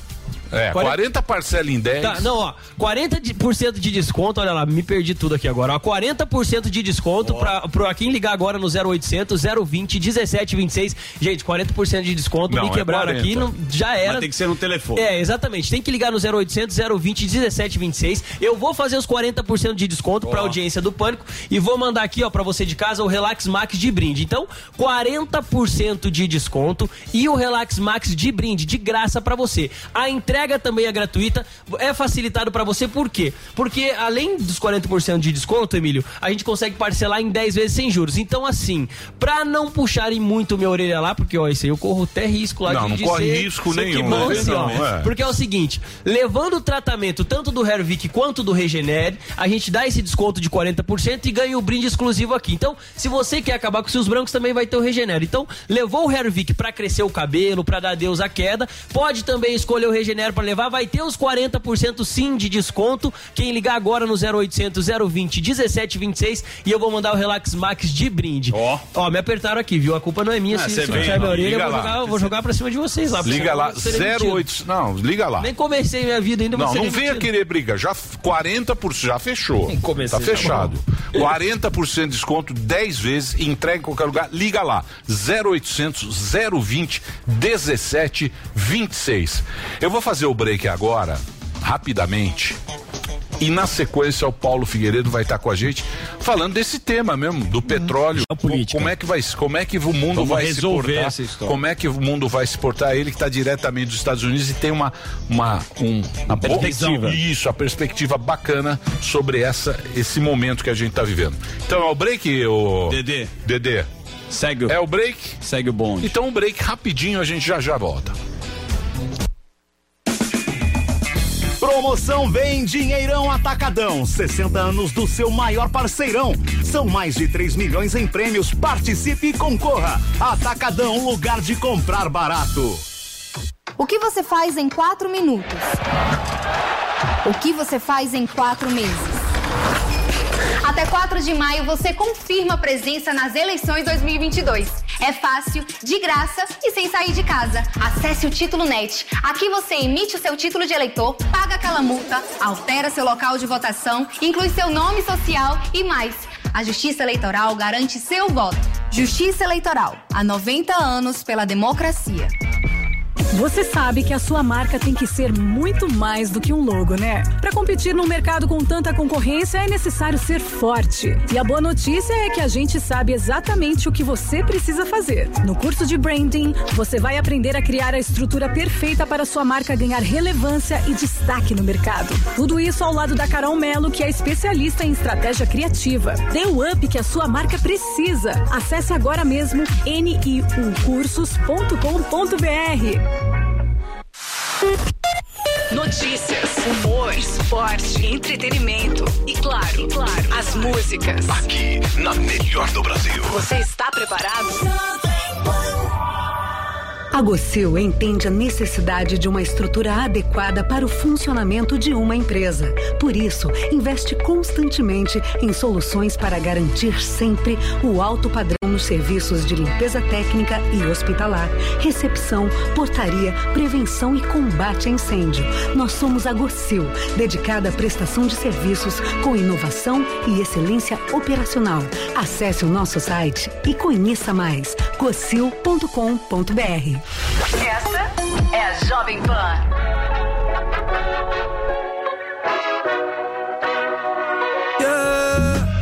É, 40 parcela em 10. Tá, não, ó, 40% de desconto, olha lá, me perdi tudo aqui agora. Ó, 40% de desconto pra, pra quem ligar agora no 0800 020 1726. Gente, 40% de desconto, Não, me é quebraram 40. aqui, não, já era. Mas tem que ser no telefone. É, exatamente. Tem que ligar no 0800 020 1726. Eu vou fazer os 40% de desconto pra audiência do Pânico e vou mandar aqui, ó, pra você de casa o Relax Max de brinde. Então, 40% de desconto e o Relax Max de brinde, de graça pra você. A entrega entrega também é gratuita, é facilitado pra você, por quê? Porque além dos 40% de desconto, Emílio, a gente consegue parcelar em 10 vezes sem juros. Então, assim, pra não puxarem muito minha orelha lá, porque ó, isso aí eu corro até risco lá Não, de não de corre ser- risco ser nenhum, que bom, né? assim, ó. Não, é. Porque é o seguinte, levando o tratamento tanto do Hervik quanto do Regenere, a gente dá esse desconto de 40% e ganha o brinde exclusivo aqui. Então, se você quer acabar com seus brancos, também vai ter o Regenere. Então, levou o Hervik pra crescer o cabelo, pra dar adeus à queda, pode também escolher o Regenere pra levar, vai ter os 40% sim de desconto. Quem ligar agora no 0800 020 1726 e eu vou mandar o Relax Max de brinde. Ó, ó, me apertaram aqui, viu? A culpa não é minha, Ah, se, você se vem, puxar minha orelha, eu vou jogar, eu vou jogar pra cima de vocês lá. Liga lá, eu vou ser demitido. 08. Não, liga lá. Nem comecei minha vida ainda, Não, não venha querer briga. Já f- 40% já fechou. comecei, tá tá fechado. 40% de desconto 10 vezes, entrega em qualquer lugar. Liga lá. 0800 020 1726. Eu vou fazer o break agora, rapidamente. E na sequência o Paulo Figueiredo vai estar com a gente falando desse tema mesmo, do petróleo. Como é que vai, como é que o mundo Vamos vai resolver se portar? essa história. Como é que o mundo vai se portar? Ele que está diretamente dos Estados Unidos e tem uma uma um, uma perspectiva. Isso, a perspectiva bacana sobre essa esse momento que a gente está vivendo. Então é o break, o Dedê. Dedê. Segue o... É o break? Segue o bonde. Então o break rapidinho, a gente já já volta. Promoção Vem Dinheirão Atacadão. 60 anos do seu maior parceirão. São mais de 3 milhões em prêmios. Participe e concorra. Atacadão, lugar de comprar barato. O que você faz em quatro minutos? O que você faz em quatro meses? Até 4 de maio você confirma presença nas eleições 2022. É fácil, de graça e sem sair de casa. Acesse o Título Net. Aqui você emite o seu título de eleitor, paga aquela multa, altera seu local de votação, inclui seu nome social e mais. A Justiça Eleitoral garante seu voto. Justiça Eleitoral. Há 90 anos pela democracia. Você sabe que a sua marca tem que ser muito mais do que um logo, né? Para competir num mercado com tanta concorrência é necessário ser forte. E a boa notícia é que a gente sabe exatamente o que você precisa fazer. No curso de branding, você vai aprender a criar a estrutura perfeita para sua marca ganhar relevância e destaque no mercado. Tudo isso ao lado da Carol Melo, que é especialista em estratégia criativa. Dê o up que a sua marca precisa. Acesse agora mesmo niucursos.com.br. Notícias, humor, esporte, entretenimento e claro, claro, as músicas. Aqui, na melhor do Brasil. Você está preparado? A Gocil entende a necessidade de uma estrutura adequada para o funcionamento de uma empresa. Por isso, investe constantemente em soluções para garantir sempre o alto padrão nos serviços de limpeza técnica e hospitalar, recepção, portaria, prevenção e combate a incêndio. Nós somos a Gocil, dedicada à prestação de serviços com inovação e excelência operacional. Acesse o nosso site e conheça mais gocil.com.br. Esta é a Jovem Pan.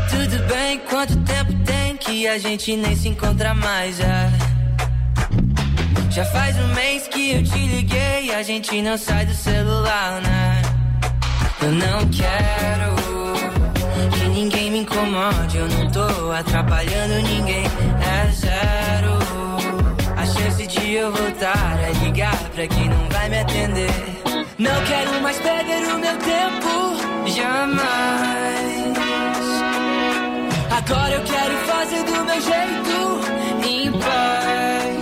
Tudo bem, quanto tempo tem que a gente nem se encontra mais já? Já faz um mês que eu te liguei, a gente não sai do celular, né? Eu não quero que ninguém me incomode, eu não tô atrapalhando ninguém, é zero. A chance de eu voltar é ligar pra quem não vai me atender. Não quero mais perder o meu tempo, jamais. Agora eu quero fazer do meu jeito, em paz.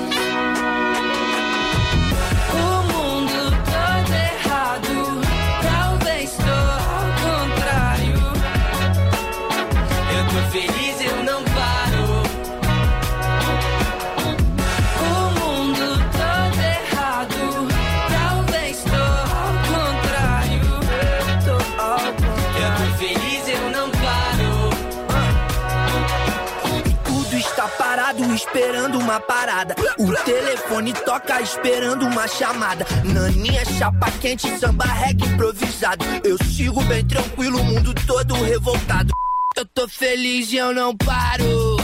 Esperando uma parada. O telefone toca esperando uma chamada. Naninha, chapa quente, samba reggae improvisado. Eu sigo bem tranquilo, o mundo todo revoltado. Eu tô feliz e eu não paro.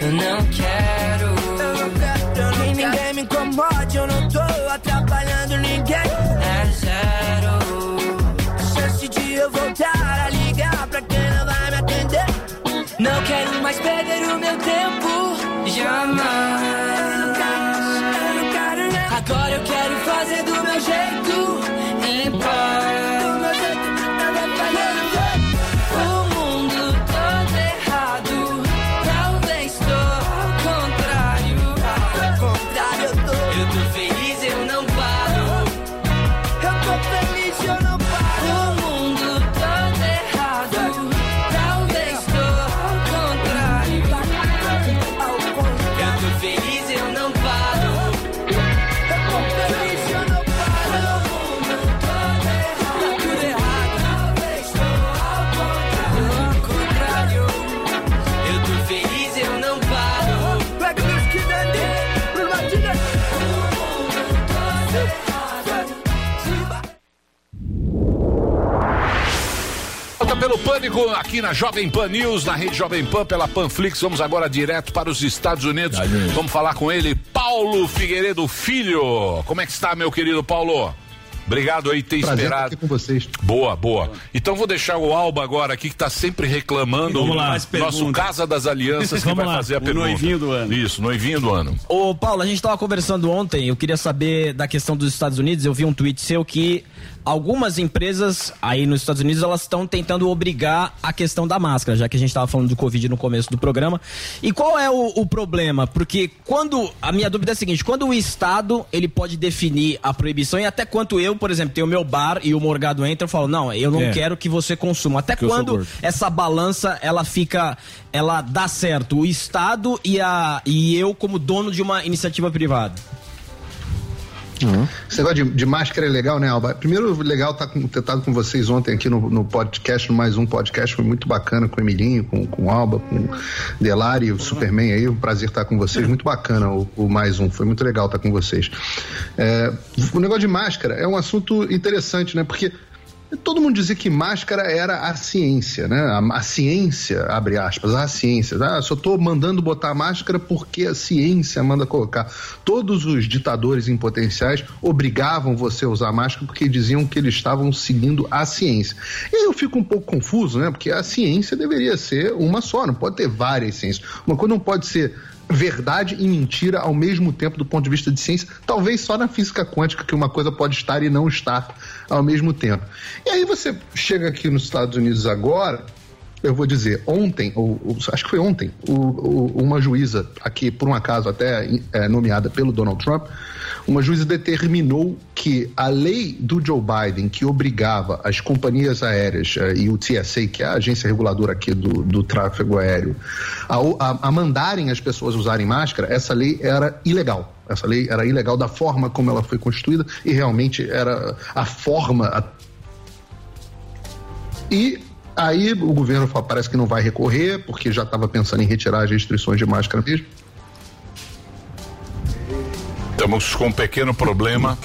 Eu não quero. Que ninguém me incomode, eu não tô pelo Pânico aqui na Jovem Pan News, na rede Jovem Pan, pela Panflix. Vamos agora direto para os Estados Unidos. Vamos falar com ele, Paulo Figueiredo Filho. Como é que está, meu querido Paulo? Obrigado aí ter Prazer esperado. estar aqui com vocês. Boa, boa. Então vou deixar o Alba agora aqui que tá sempre reclamando. Vamos lá. Nosso. Casa das Alianças que Vamos vai lá. fazer a O pergunta. noivinho do ano. Isso, noivinho do ano. Ô, Paulo, a gente tava conversando ontem, eu queria saber da questão dos Estados Unidos, eu vi um tweet seu que algumas empresas aí nos Estados Unidos, elas estão tentando obrigar a questão da máscara, já que a gente tava falando do Covid no começo do programa. E qual é o, o problema? Porque quando, a minha dúvida é a seguinte, quando o Estado, ele pode definir a proibição e até quanto eu, por exemplo, tenho o meu bar e o Morgado entra, eu falo, não, eu não É. quero que você consuma. Até Que eu sou quando essa balança, ela fica, ela dá certo, o Estado e, a, e eu como dono de uma iniciativa privada? Esse negócio de, de máscara é legal, né, Alba? Primeiro, legal estar com, ter estado com vocês ontem aqui no, no podcast, no mais um podcast, foi muito bacana com o Emilinho, com, com o Alba, com o Delari, o Superman aí, um prazer estar com vocês, muito bacana o, o mais um, foi muito legal estar com vocês. É, o negócio de máscara é um assunto interessante, né, porque Todo mundo dizia que máscara era a ciência, né? A, a ciência, abre aspas, a ciência. Ah, só estou mandando botar máscara porque a ciência manda colocar. Todos os ditadores em potenciais obrigavam você a usar máscara porque diziam que eles estavam seguindo a ciência. E eu fico um pouco confuso, né? Porque a ciência deveria ser uma só, não pode ter várias ciências. Uma coisa não pode ser verdade e mentira ao mesmo tempo do ponto de vista de ciência, talvez só na física quântica que uma coisa pode estar e não estar ao mesmo tempo. E aí você chega aqui nos Estados Unidos agora, eu vou dizer, ontem, ou, ou acho que foi ontem, o- o- uma juíza aqui, por um acaso até é, nomeada pelo Donald Trump, uma juíza determinou que a lei do Joe Biden, que obrigava as companhias aéreas eh, e o TSA, que é a agência reguladora aqui do, do tráfego aéreo, a, a- a mandarem as pessoas usarem máscara, essa lei era ilegal. Essa lei era ilegal da forma como ela foi constituída e realmente era a forma. a- E aí o governo fala, parece que não vai recorrer, porque já estava pensando em retirar as restrições de máscara mesmo. Estamos com um pequeno problema,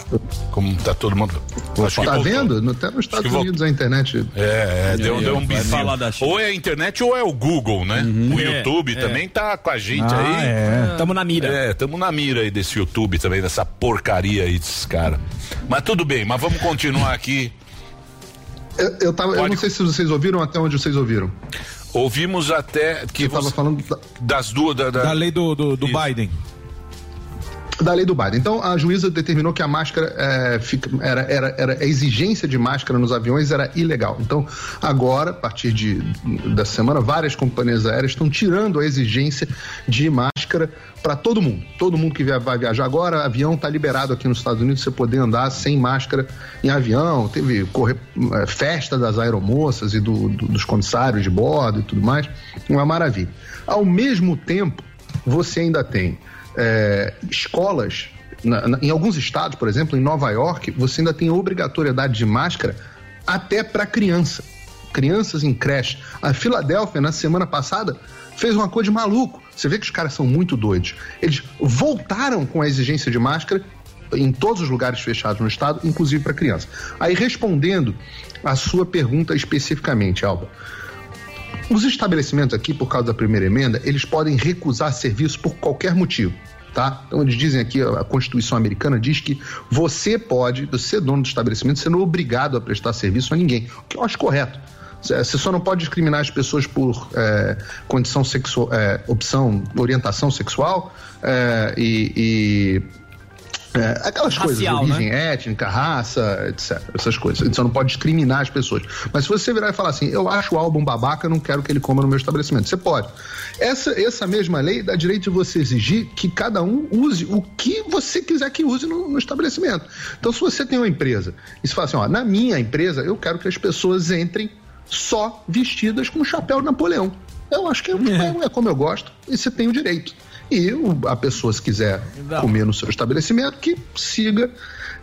como tá todo mundo. Acho que tá voltou. vendo? No- Até nos Estados. Unidos a internet. É, é, deu, deu um China. Ou é a internet ou é o Google, né? O É, YouTube é. também tá com a gente Ah, aí. é. Tamo na mira. É, tamo na mira aí desse YouTube também, dessa porcaria aí desses caras. Mas tudo bem, mas vamos continuar aqui. Eu, eu, tava, eu não sei se vocês ouviram até onde vocês ouviram. Ouvimos até que Eu tava você- falando da, das duas. Da, da- Da lei do, do, do. Biden. Da lei do Biden. Então, a juíza determinou que a máscara é, fica- era, era, era a exigência de máscara nos aviões era ilegal. Então, agora, a partir de, da semana, várias companhias aéreas estão tirando a exigência de máscara para todo mundo. Todo mundo que vai viajar agora, avião está liberado aqui nos Estados Unidos, você poder andar sem máscara em avião. Teve corre- eh, festa das aeromoças e do- do- dos comissários de bordo e tudo mais. Uma maravilha. Ao mesmo tempo, você ainda tem é, escolas, na- na- em alguns estados, por exemplo, em Nova York, você ainda tem obrigatoriedade de máscara até para criança. Crianças em creche. A Filadélfia, na semana passada, fez uma coisa de maluco. Você vê que os caras são muito doidos. Eles voltaram com a exigência de máscara em todos os lugares fechados no estado, inclusive para criança. Aí, respondendo a sua pergunta especificamente, Alba. Os estabelecimentos aqui, por causa da primeira emenda, eles podem recusar serviço por qualquer motivo. Tá? Então eles dizem aqui, a Constituição americana diz que você pode, você dono do estabelecimento, não é obrigado a prestar serviço a ninguém, o que eu acho correto. Você só não pode discriminar as pessoas por é, condição sexual, é, opção, orientação sexual é, e, é, aquelas Racial, coisas, origem né? étnica, raça, etc. Essas coisas. Você não pode discriminar as pessoas. Mas se você virar e falar assim, eu acho o álbum babaca, eu não quero que ele coma no meu estabelecimento. Você pode. Essa, essa mesma lei dá direito de você exigir que cada um use o que você quiser que use no, no estabelecimento. Então, se você tem uma empresa e você fala assim, ó, na minha empresa, eu quero que as pessoas entrem só vestidas com chapéu de Napoleão. Eu acho que é, é como eu gosto e você tem o direito. E a pessoa, se quiser comer no seu estabelecimento, que siga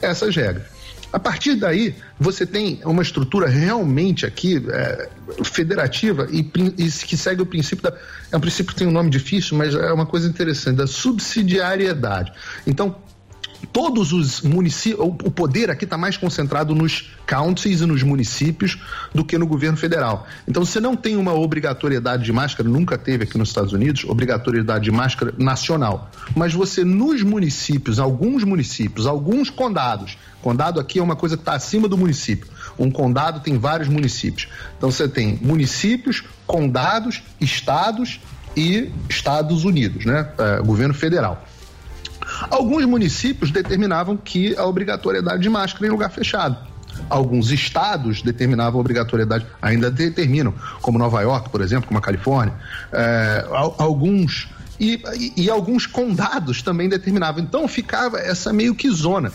essas regras. A partir daí, você tem uma estrutura realmente aqui é, federativa e, e que segue o princípio da. É um princípio que tem um nome difícil, mas é uma coisa interessante, da subsidiariedade. Então, todos os municípios, o poder aqui está mais concentrado nos counties e nos municípios do que no governo federal. Então você não tem uma obrigatoriedade de máscara, nunca teve aqui nos Estados Unidos, obrigatoriedade de máscara nacional. Mas você nos municípios, alguns municípios, alguns condados, condado aqui é uma coisa que está acima do município. Um condado tem vários municípios. Então você tem municípios, condados, estados e Estados Unidos, né? É, governo federal. Alguns municípios determinavam que a obrigatoriedade de máscara em lugar fechado. Alguns estados determinavam a obrigatoriedade, ainda determinam, como Nova York, por exemplo, como a Califórnia. É, al- alguns. E, e- e alguns condados também determinavam. Então ficava essa meio que zona.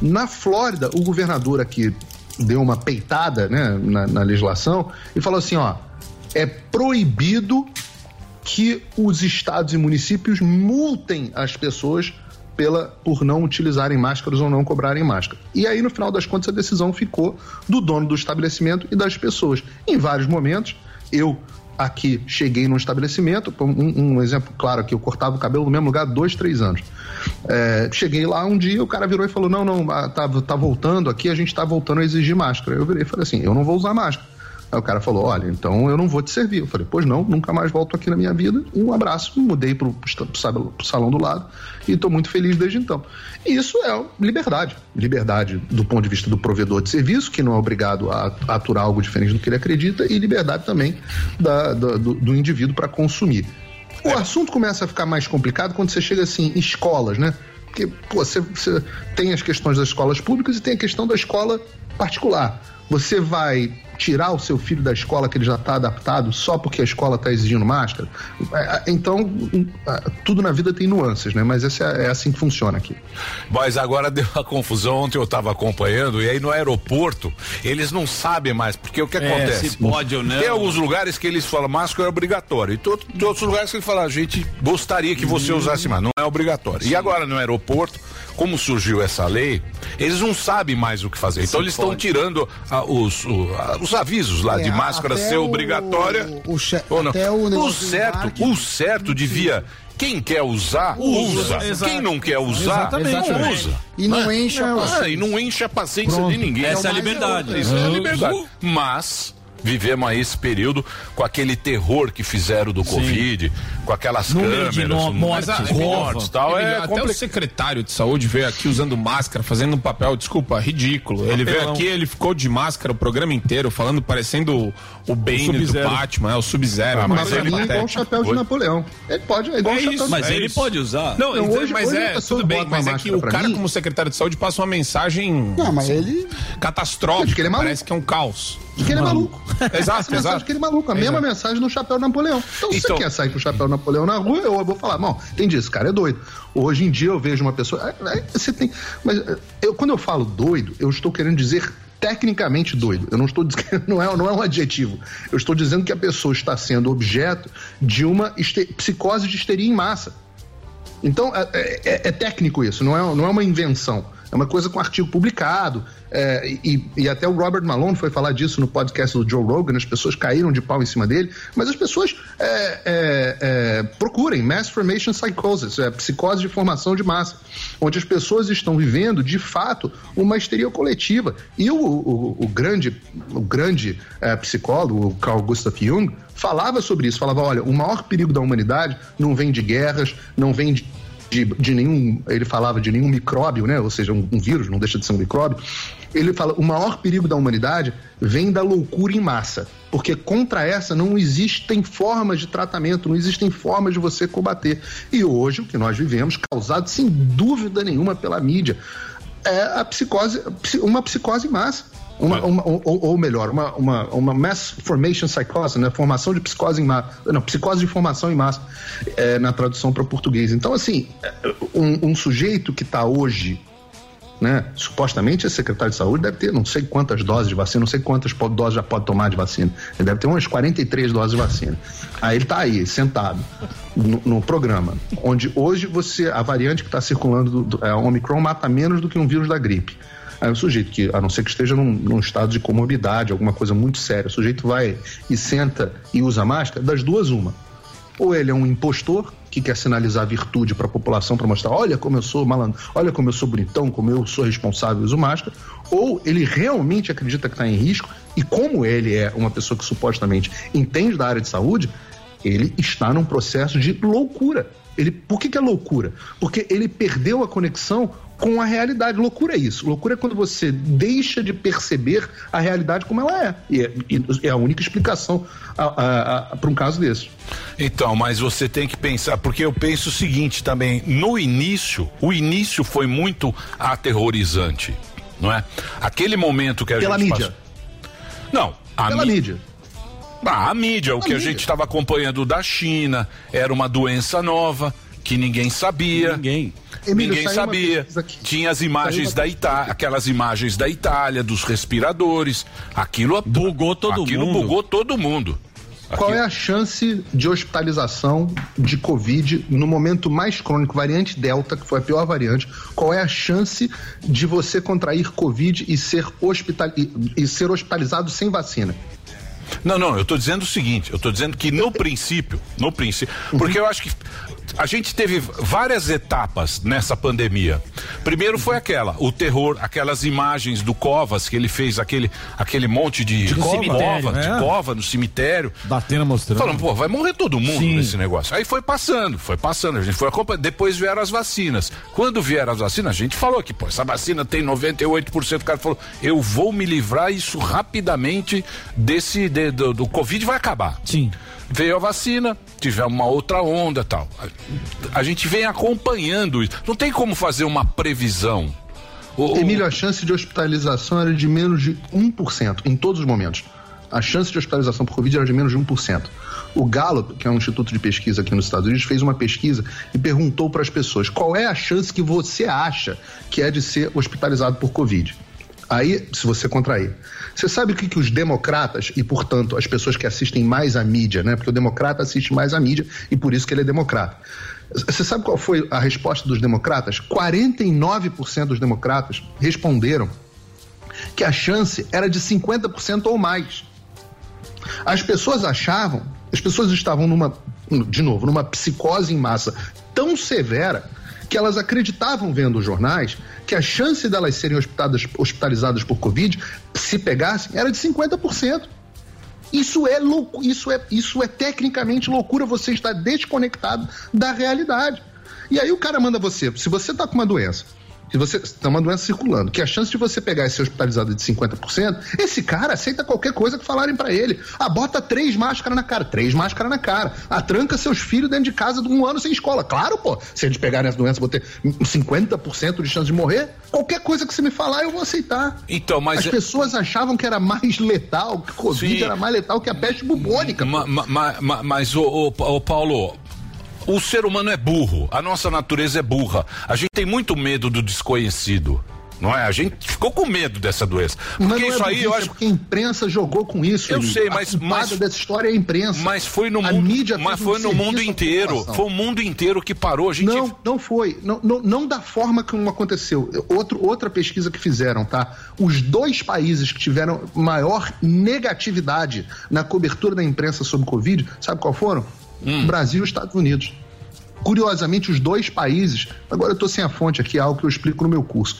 Na Flórida, o governador aqui deu uma peitada né, na, na legislação e falou assim: ó, é proibido que os estados e municípios multem as pessoas pela, por não utilizarem máscaras ou não cobrarem máscara. E aí, no final das contas, a decisão ficou do dono do estabelecimento e das pessoas. Em vários momentos, eu aqui cheguei num estabelecimento, um, um exemplo claro aqui, eu cortava o cabelo no mesmo lugar dois, três anos. É, cheguei lá um dia, o cara virou e falou: Não, não, ah, tá, tá voltando aqui, a gente tá voltando a exigir máscara. Eu virei e falei assim: Eu não vou usar máscara. Aí o cara falou: Olha, então eu não vou te servir. Eu falei: Pois não, nunca mais volto aqui na minha vida. Um abraço, mudei pro, pro salão- pro salão do lado e estou muito feliz desde então. E isso é liberdade. Liberdade do ponto de vista do provedor de serviço, que não é obrigado a, a aturar algo diferente do que ele acredita, e liberdade também da- da- do, do indivíduo para consumir. O assunto começa a ficar mais complicado quando você chega assim em escolas, né? Porque pô, você, você tem as questões das escolas públicas e tem a questão da escola particular. Você vai tirar o seu filho da escola que ele já está adaptado só porque a escola está exigindo máscara? É, Então, um, ah, tudo na vida tem nuances, né? Mas essa é, é assim que funciona aqui. Mas agora deu uma confusão. Ontem eu estava acompanhando e aí no aeroporto eles não sabem mais, porque o que É, acontece? se pode ou não. Tem alguns lugares que eles falam máscara é obrigatório e to- tem outros lugares que eles falam a gente gostaria que você usasse mais, não é obrigatório. E agora no aeroporto, como surgiu essa lei, eles não sabem mais o que fazer. Então Se eles estão tirando ah, os, o- ah, os avisos lá É, de máscara ser o- obrigatória o che- ou não. até o certo, o certo devia quem quer usar, Usa. usa. Quem não quer usar, Exatamente. não usa. E não Né? enche a Ah, paciência. E não enche a paciência Pronto. de ninguém. Essa é a liberdade. Isso é a liberdade. Mas vivemos aí esse período com aquele terror que fizeram do Covid, com aquelas Número câmeras, de no- mortes, mas, ah, mortes e tal. É até o secretário de saúde veio aqui usando máscara, fazendo um papel, desculpa, ridículo. Ele veio Papelão. aqui, ele ficou de máscara o programa inteiro, falando, parecendo o, o Bane do. Batman, é o Sub-Zero. Ah, mas mim é igual o patética. chapéu de Oi? Napoleão. Ele pode, é igual É o chapéu isso, de Mas é ele isso. pode usar. Não, Não, então, hoje- mas hoje a é, pessoa tudo bem, mas é que o pra cara, mim- como secretário de saúde, passa uma mensagem Não, mas ele. catastrófica. Que ele é. Parece que é um caos. De que ele é maluco. Exato, Essa mensagem exato. de que ele é maluco. A mesma Exato. mensagem do chapéu Napoleão. Então, se Então- você quer sair com o chapéu Napoleão na rua, eu vou falar, não, entendi, esse cara é doido. Hoje em dia eu vejo uma pessoa. é, é, Você tem. Mas é, eu, quando eu falo doido, eu estou querendo dizer tecnicamente doido. Eu não estou dizendo, não é, não é um adjetivo. Eu estou dizendo que a pessoa está sendo objeto de uma psicose de histeria em massa. Então, é, é- é técnico isso, não é, não é uma invenção. É uma coisa com artigo publicado. é, e, e até o Robert Malone foi falar disso no podcast do Joe Rogan. As pessoas caíram de pau em cima dele. Mas as pessoas é, é, é, procurem Mass Formation Psychosis, é, psicose de formação de massa, onde as pessoas estão vivendo, de fato, uma histeria coletiva. E o, o- o grande, o grande é, psicólogo, Carl Gustav Jung, falava sobre isso. Falava: olha, o maior perigo da humanidade não vem de guerras, não vem de de, de nenhum, ele falava de nenhum micróbio, né? Ou seja, um, um vírus, não deixa de ser um micróbio. Ele fala, o maior perigo da humanidade vem da loucura em massa, porque contra essa não existem formas de tratamento, não existem formas de você combater. E hoje o que nós vivemos, causado sem dúvida nenhuma pela mídia, é a psicose, uma psicose em massa. Uma, uma- ou, ou melhor, uma, uma, uma mass formation psychosis, né? Formação de psicose em massa. Não, psicose de formação em massa, é, na tradução para português. Então, assim, é, um, um sujeito que está hoje, né? Supostamente, esse secretário de saúde deve ter não sei quantas doses de vacina, não sei quantas doses já pode tomar de vacina. Ele deve ter umas 43 doses de vacina. Aí ele está aí, sentado, no, no programa, onde hoje você, a variante que está circulando, do, do, é, a Omicron, mata menos do que um vírus da gripe. Aí o sujeito que, a não ser que esteja num, num estado de comorbidade, alguma coisa muito séria, o sujeito vai e senta e usa máscara, das duas, uma. Ou ele é um impostor que quer sinalizar virtude para a população para mostrar, olha como eu sou malandro, olha como eu sou bonitão, como eu sou responsável uso máscara, ou ele realmente acredita que está em risco e como ele é uma pessoa que supostamente entende da área de saúde, ele está num processo de loucura. Ele, por que, que é loucura? Porque ele perdeu a conexão com a realidade. Loucura é isso. Loucura é quando você deixa de perceber a realidade como ela é. E é, e é a única explicação para um caso desse. Então, mas você tem que pensar, porque eu penso o seguinte também, no início, o início foi muito aterrorizante, não é? Aquele momento que a Pela gente mídia. passou- Não, a Pela mí- mídia. Ah, a mídia, o que a mídia. gente estava acompanhando da China, era uma doença nova que ninguém sabia. Ninguém. Emílio, ninguém sabia. Tinha as imagens da Itália, aquelas imagens da Itália, dos respiradores. Aquilo bugou todo aquilo mundo. bugou todo mundo. Qual é a chance de hospitalização de Covid no momento mais crônico, variante Delta, que foi a pior variante? Qual é a chance de você contrair Covid e ser, hospital... e, e ser hospitalizado sem vacina? Não, não, eu tô dizendo o seguinte, eu tô dizendo que no princípio, no princípio, porque eu acho que a gente teve várias etapas nessa pandemia. Primeiro foi aquela, o terror, aquelas imagens do Covas que ele fez aquele aquele monte de, De cova, cemitério, de é. cova no cemitério. Datena mostrando. Falando, pô, vai morrer todo mundo Sim. nesse negócio. Aí foi passando, foi passando, a gente foi acompanhando. Depois vieram as vacinas. Quando vieram as vacinas, a gente falou que, pô, essa vacina tem 98%. O cara falou, eu vou me livrar isso rapidamente desse, de- do, do Covid vai acabar. Sim. Veio a vacina, tivemos uma outra onda tal. A, a gente vem acompanhando isso. Não tem como fazer uma previsão. O- Emílio, a chance de hospitalização era de menos de 1% em todos os momentos. A chance de hospitalização por Covid era de menos de 1%. O Gallup, que é um instituto de pesquisa aqui nos Estados Unidos, fez uma pesquisa e perguntou para as pessoas qual é a chance que você acha que é de ser hospitalizado por Covid. Aí, se você contrair. Você sabe o que, que os democratas, e portanto as pessoas que assistem mais à mídia, né? Porque o democrata assiste mais à mídia e por isso que ele é democrata. Você sabe qual foi a resposta dos democratas? 49% dos democratas responderam que a chance era de 50% ou mais. As pessoas achavam, as pessoas estavam numa, de novo, numa psicose em massa tão severa que elas acreditavam vendo os jornais que a chance delas serem hospitalizadas por Covid, se pegassem, era de 50%. Isso é louco, isso é, isso é tecnicamente loucura, você está desconectado da realidade. E aí o cara manda você, se você está com uma doença, se você tem uma doença circulando, que a chance de você pegar e ser hospitalizado é de 50%, esse cara aceita qualquer coisa que falarem pra ele. Ah, bota três máscaras na cara, três máscaras na cara. Ah, tranca seus filhos dentro de casa de um ano sem escola. Claro, pô, se eles pegarem essa doença, vou ter 50% de chance de morrer. Qualquer coisa que você me falar, eu vou aceitar. Então, mas As é- pessoas achavam que era mais letal, que Covid Sim. era mais letal que a peste bubônica. Ma- ma- ma- mas, ô, ô, ô, Paulo, o ser humano é burro, a nossa natureza é burra. A gente tem muito medo do desconhecido. Não é? A gente ficou com medo dessa doença. Mas Porque não é isso aí eu acho é porque a imprensa jogou com isso. Eu Emílio. sei, A mas- culpada mas- dessa história é a imprensa. Mas foi no A mundo, mídia mas fez um foi no mundo inteiro. Foi o mundo inteiro que parou. A gente Não, não foi. Não, não, não da forma como aconteceu. Outro, outra pesquisa que fizeram, tá? Os dois países que tiveram maior negatividade na cobertura da imprensa sobre Covid, sabe qual foram? Hum. Brasil e Estados Unidos. Curiosamente, os dois países, agora eu estou sem a fonte aqui, é algo que eu explico no meu curso.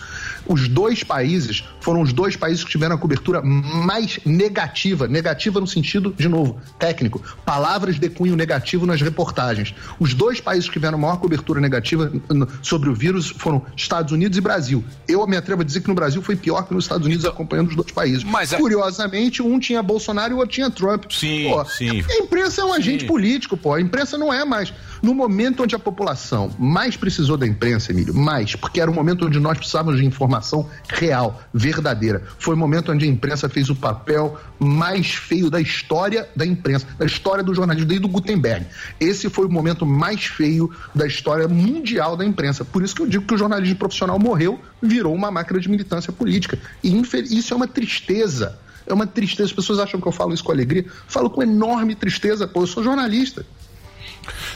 Os dois países foram os dois países que tiveram a cobertura mais negativa, negativa no sentido, de novo, técnico, palavras de cunho negativo nas reportagens. Os dois países que tiveram maior cobertura negativa sobre o vírus foram Estados Unidos e Brasil. Eu me atrevo a dizer que no Brasil foi pior que nos Estados Unidos, acompanhando os dois países. Então, Mas é- Curiosamente, um tinha Bolsonaro e o outro tinha Trump. Sim, Pô, sim. A imprensa é um agente político, pô. A imprensa não é mais. No momento onde a população mais precisou da imprensa, Emílio, mais, porque era o momento onde nós precisávamos de informação real, verdadeira. Foi o momento onde a imprensa fez o papel mais feio da história da imprensa, da história do jornalismo, desde o Gutenberg. Esse foi o momento mais feio da história mundial da imprensa. Por isso que eu digo que o jornalismo profissional morreu, virou uma máquina de militância política. E isso é uma tristeza. É uma tristeza. As pessoas acham que eu falo isso com alegria. Falo com enorme tristeza, pô. Eu sou jornalista.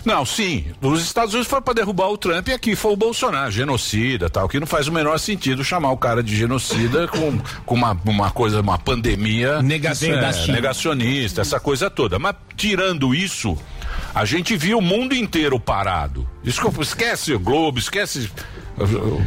Não, sim. Os Estados Unidos foi para derrubar o Trump e aqui foi o Bolsonaro, genocida tal, que não faz o menor sentido chamar o cara de genocida com, com uma, uma coisa, uma pandemia Negacionista. É, negacionista, essa coisa toda. Mas tirando isso, A gente viu o mundo inteiro parado. Desculpa, esquece o Globo, esquece.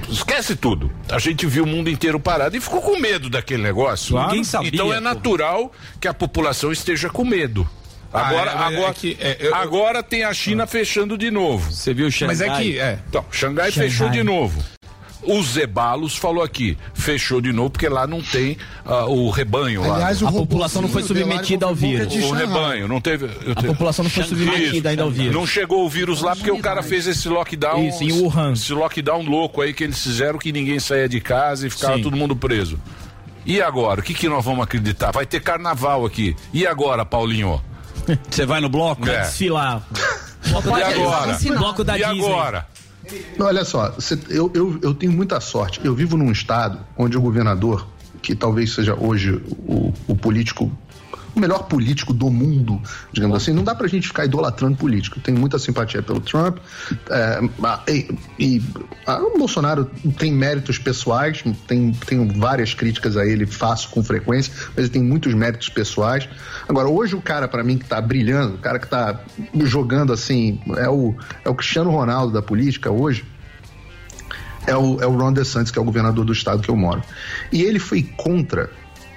Esquece tudo. A gente viu o mundo inteiro parado e ficou com medo daquele negócio. Claro. Ninguém sabia, Então é natural que a população esteja com medo. Ah, Agora, é, mas é agora, que, é, eu- agora tem a China fechando de novo. Você viu Xangai? Mas é que, é. Então, Xangai, Xangai. fechou de novo. O Zebalos falou aqui, fechou de novo porque lá não tem ah, o rebanho lá. Aliás, o A população não foi submetida ao lá, vírus. O rebanho, não teve. A população não foi submetida ainda ao vírus. Não chegou o vírus lá porque o cara fez esse lockdown. Isso, em Wuhan. Esse lockdown louco aí que eles fizeram que ninguém saía de casa e ficava Sim. todo mundo preso. E agora? O que, que nós vamos acreditar? Vai ter carnaval aqui. E agora, Paulinho? Você vai no bloco? É. Desfilar. E agora? Bloco da e Disney. agora? Olha só, cê- eu, eu, eu tenho muita sorte. Eu vivo num estado onde o governador, que talvez seja hoje o, o político, o melhor político do mundo, digamos assim, não dá pra gente ficar idolatrando político. Tenho muita simpatia pelo Trump. é, e e, ah, o Bolsonaro tem méritos pessoais, tem, tenho várias críticas a ele, faço com frequência, mas ele tem muitos méritos pessoais. Agora, hoje o cara, pra mim, que tá brilhando, o cara que tá jogando assim, é o, é o Cristiano Ronaldo da política hoje é o, é o Ron DeSantis, que é o governador do estado que eu moro. E ele foi contra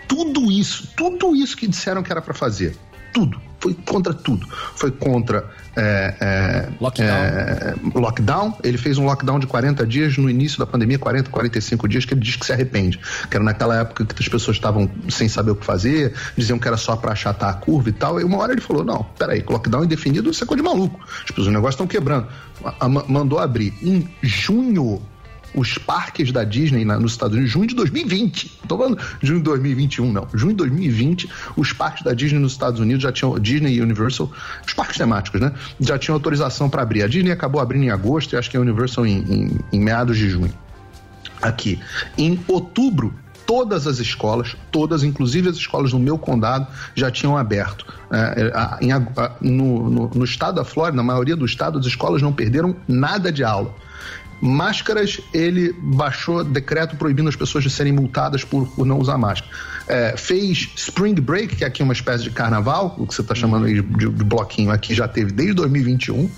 tudo isso, tudo isso que disseram que era para fazer. Tudo. Foi contra tudo. Foi contra é, é, Lockdown. é, lockdown. Ele fez um lockdown de 40 dias no início da pandemia, 40, 45 dias, que ele diz que se arrepende. Que era naquela época que as pessoas estavam sem saber o que fazer, diziam que era só para achatar a curva e tal. E uma hora ele falou: não, peraí, lockdown indefinido, isso é coisa de maluco. As pessoas, o negócio estão quebrando. Mandou abrir. Em junho, os parques da Disney na- nos Estados Unidos, junho de 2020. Não tô falando junho de 2021, não. Junho de 2020, os parques da Disney nos Estados Unidos já tinham, Disney e Universal, os parques temáticos, né? Já tinham autorização para abrir. A Disney acabou abrindo em agosto e acho que a Universal em, em- em meados de junho. Aqui. Em outubro, todas as escolas, todas, inclusive as escolas no meu condado, já tinham aberto. É, a- no, no- no estado da Flórida, na maioria do estado, as escolas não perderam nada de aula. Máscaras, ele baixou decreto proibindo as pessoas de serem multadas por, por não usar máscara. É, fez Spring Break, que é aqui uma espécie de carnaval, o que você está chamando de, de bloquinho aqui, já teve desde 2021.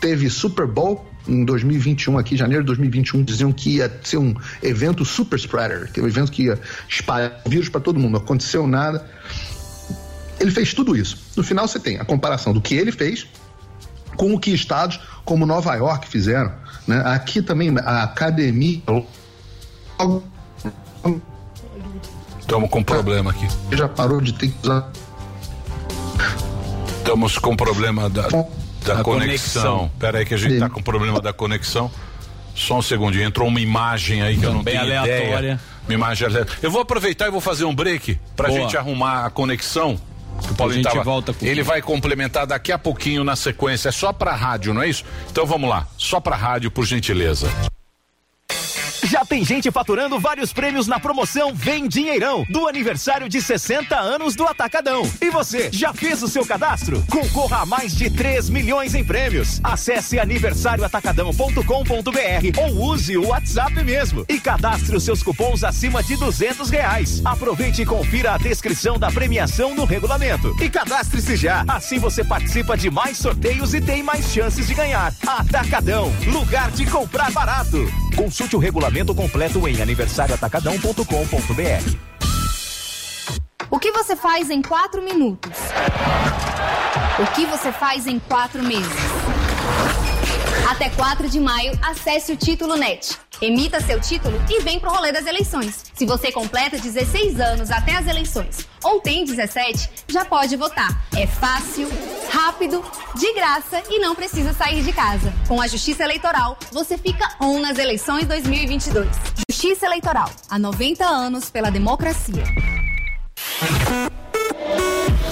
Teve Super Bowl em 2021, aqui, janeiro de 2021, diziam que ia ser um evento super spreader, que é um evento que ia espalhar vírus para todo mundo. Não aconteceu nada. Ele fez tudo isso. No final, você tem a comparação do que ele fez com o que estados como Nova York fizeram. Né? Aqui também a academia. Estamos com problema aqui. Já parou de ter que usar. Estamos com problema da, da conexão. conexão. Pera aí que a gente tá com problema da conexão. Só um segundinho. Entrou uma imagem aí que eu não Também tenho aleatória. ideia. Uma imagem aleatória. Eu vou aproveitar e vou fazer um break pra Boa. gente arrumar a conexão. Que o Paulinho gente tava- volta com- Ele vai complementar daqui a pouquinho na sequência. É só pra rádio, não é isso? Então vamos lá. Só pra rádio, por gentileza. Já tem gente faturando vários prêmios na promoção Vem Dinheirão, do aniversário de 60 anos do Atacadão. E você, já fez o seu cadastro? Concorra a mais de 3 milhões em prêmios. Acesse aniversarioatacadão.com.br ou use o WhatsApp mesmo e cadastre os seus cupons acima de 200 reais. Aproveite e confira a descrição da premiação no regulamento. E cadastre-se já. Assim você participa de mais sorteios e tem mais chances de ganhar. Atacadão, lugar de comprar barato. Consulte o regulamento completo em aniversarioatacadão.com.br. O que você faz em quatro minutos? O que você faz em quatro meses? Até 4 de maio, acesse o Título Net. Emita seu título e vem pro rolê das eleições. Se você completa 16 anos até as eleições ou tem 17, já pode votar. É fácil, rápido, de graça e não precisa sair de casa. Com a Justiça Eleitoral, você fica on nas eleições 2022. Justiça Eleitoral, há 90 anos pela democracia.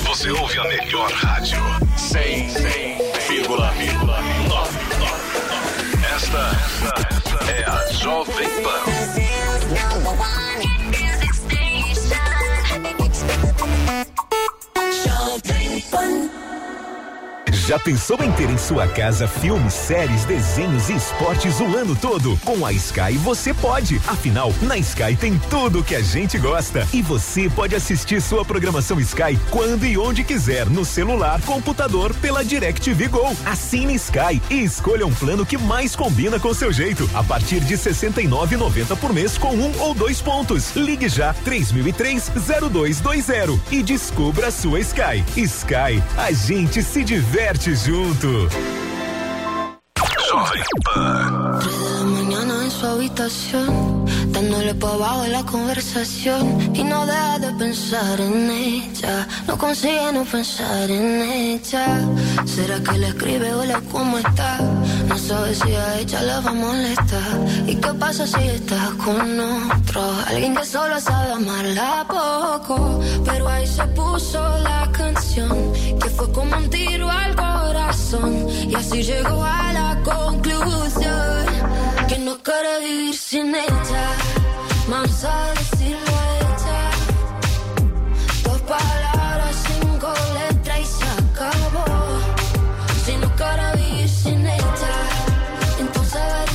Você ouve a melhor rádio. 100,9. Esta, é a Jovem Pan. Já pensou em ter em sua casa filmes, séries, desenhos e esportes o ano todo? Com a Sky você pode. Afinal, na Sky tem tudo o que a gente gosta. E você pode assistir sua programação Sky quando e onde quiser, no celular, computador, pela DirecTV Go. Assine Sky e escolha um plano que mais combina com seu jeito. A partir de R$ 69,90 por mês com um ou dois pontos. Ligue já 3003 0220 e descubra a sua Sky. Sky, a gente se diverte junto. La mañana en su habitación, dándole por abajo la conversación y no deja de pensar en ella, no consigue no pensar en ella. ¿Será que le escribe hola cómo está? No sabe si a ella le va a molestar. ¿Y qué pasa si estás con otro? Alguien que solo sabe amarla poco, pero ahí se puso la canción que fue como un tiro al corazón y así llegó a la conclusión. Que no quiero vivir sin ella. Mansa de silueta, dos palabras, cinco letras y se acabó. Si no quiero vivir sin ella, entonces va a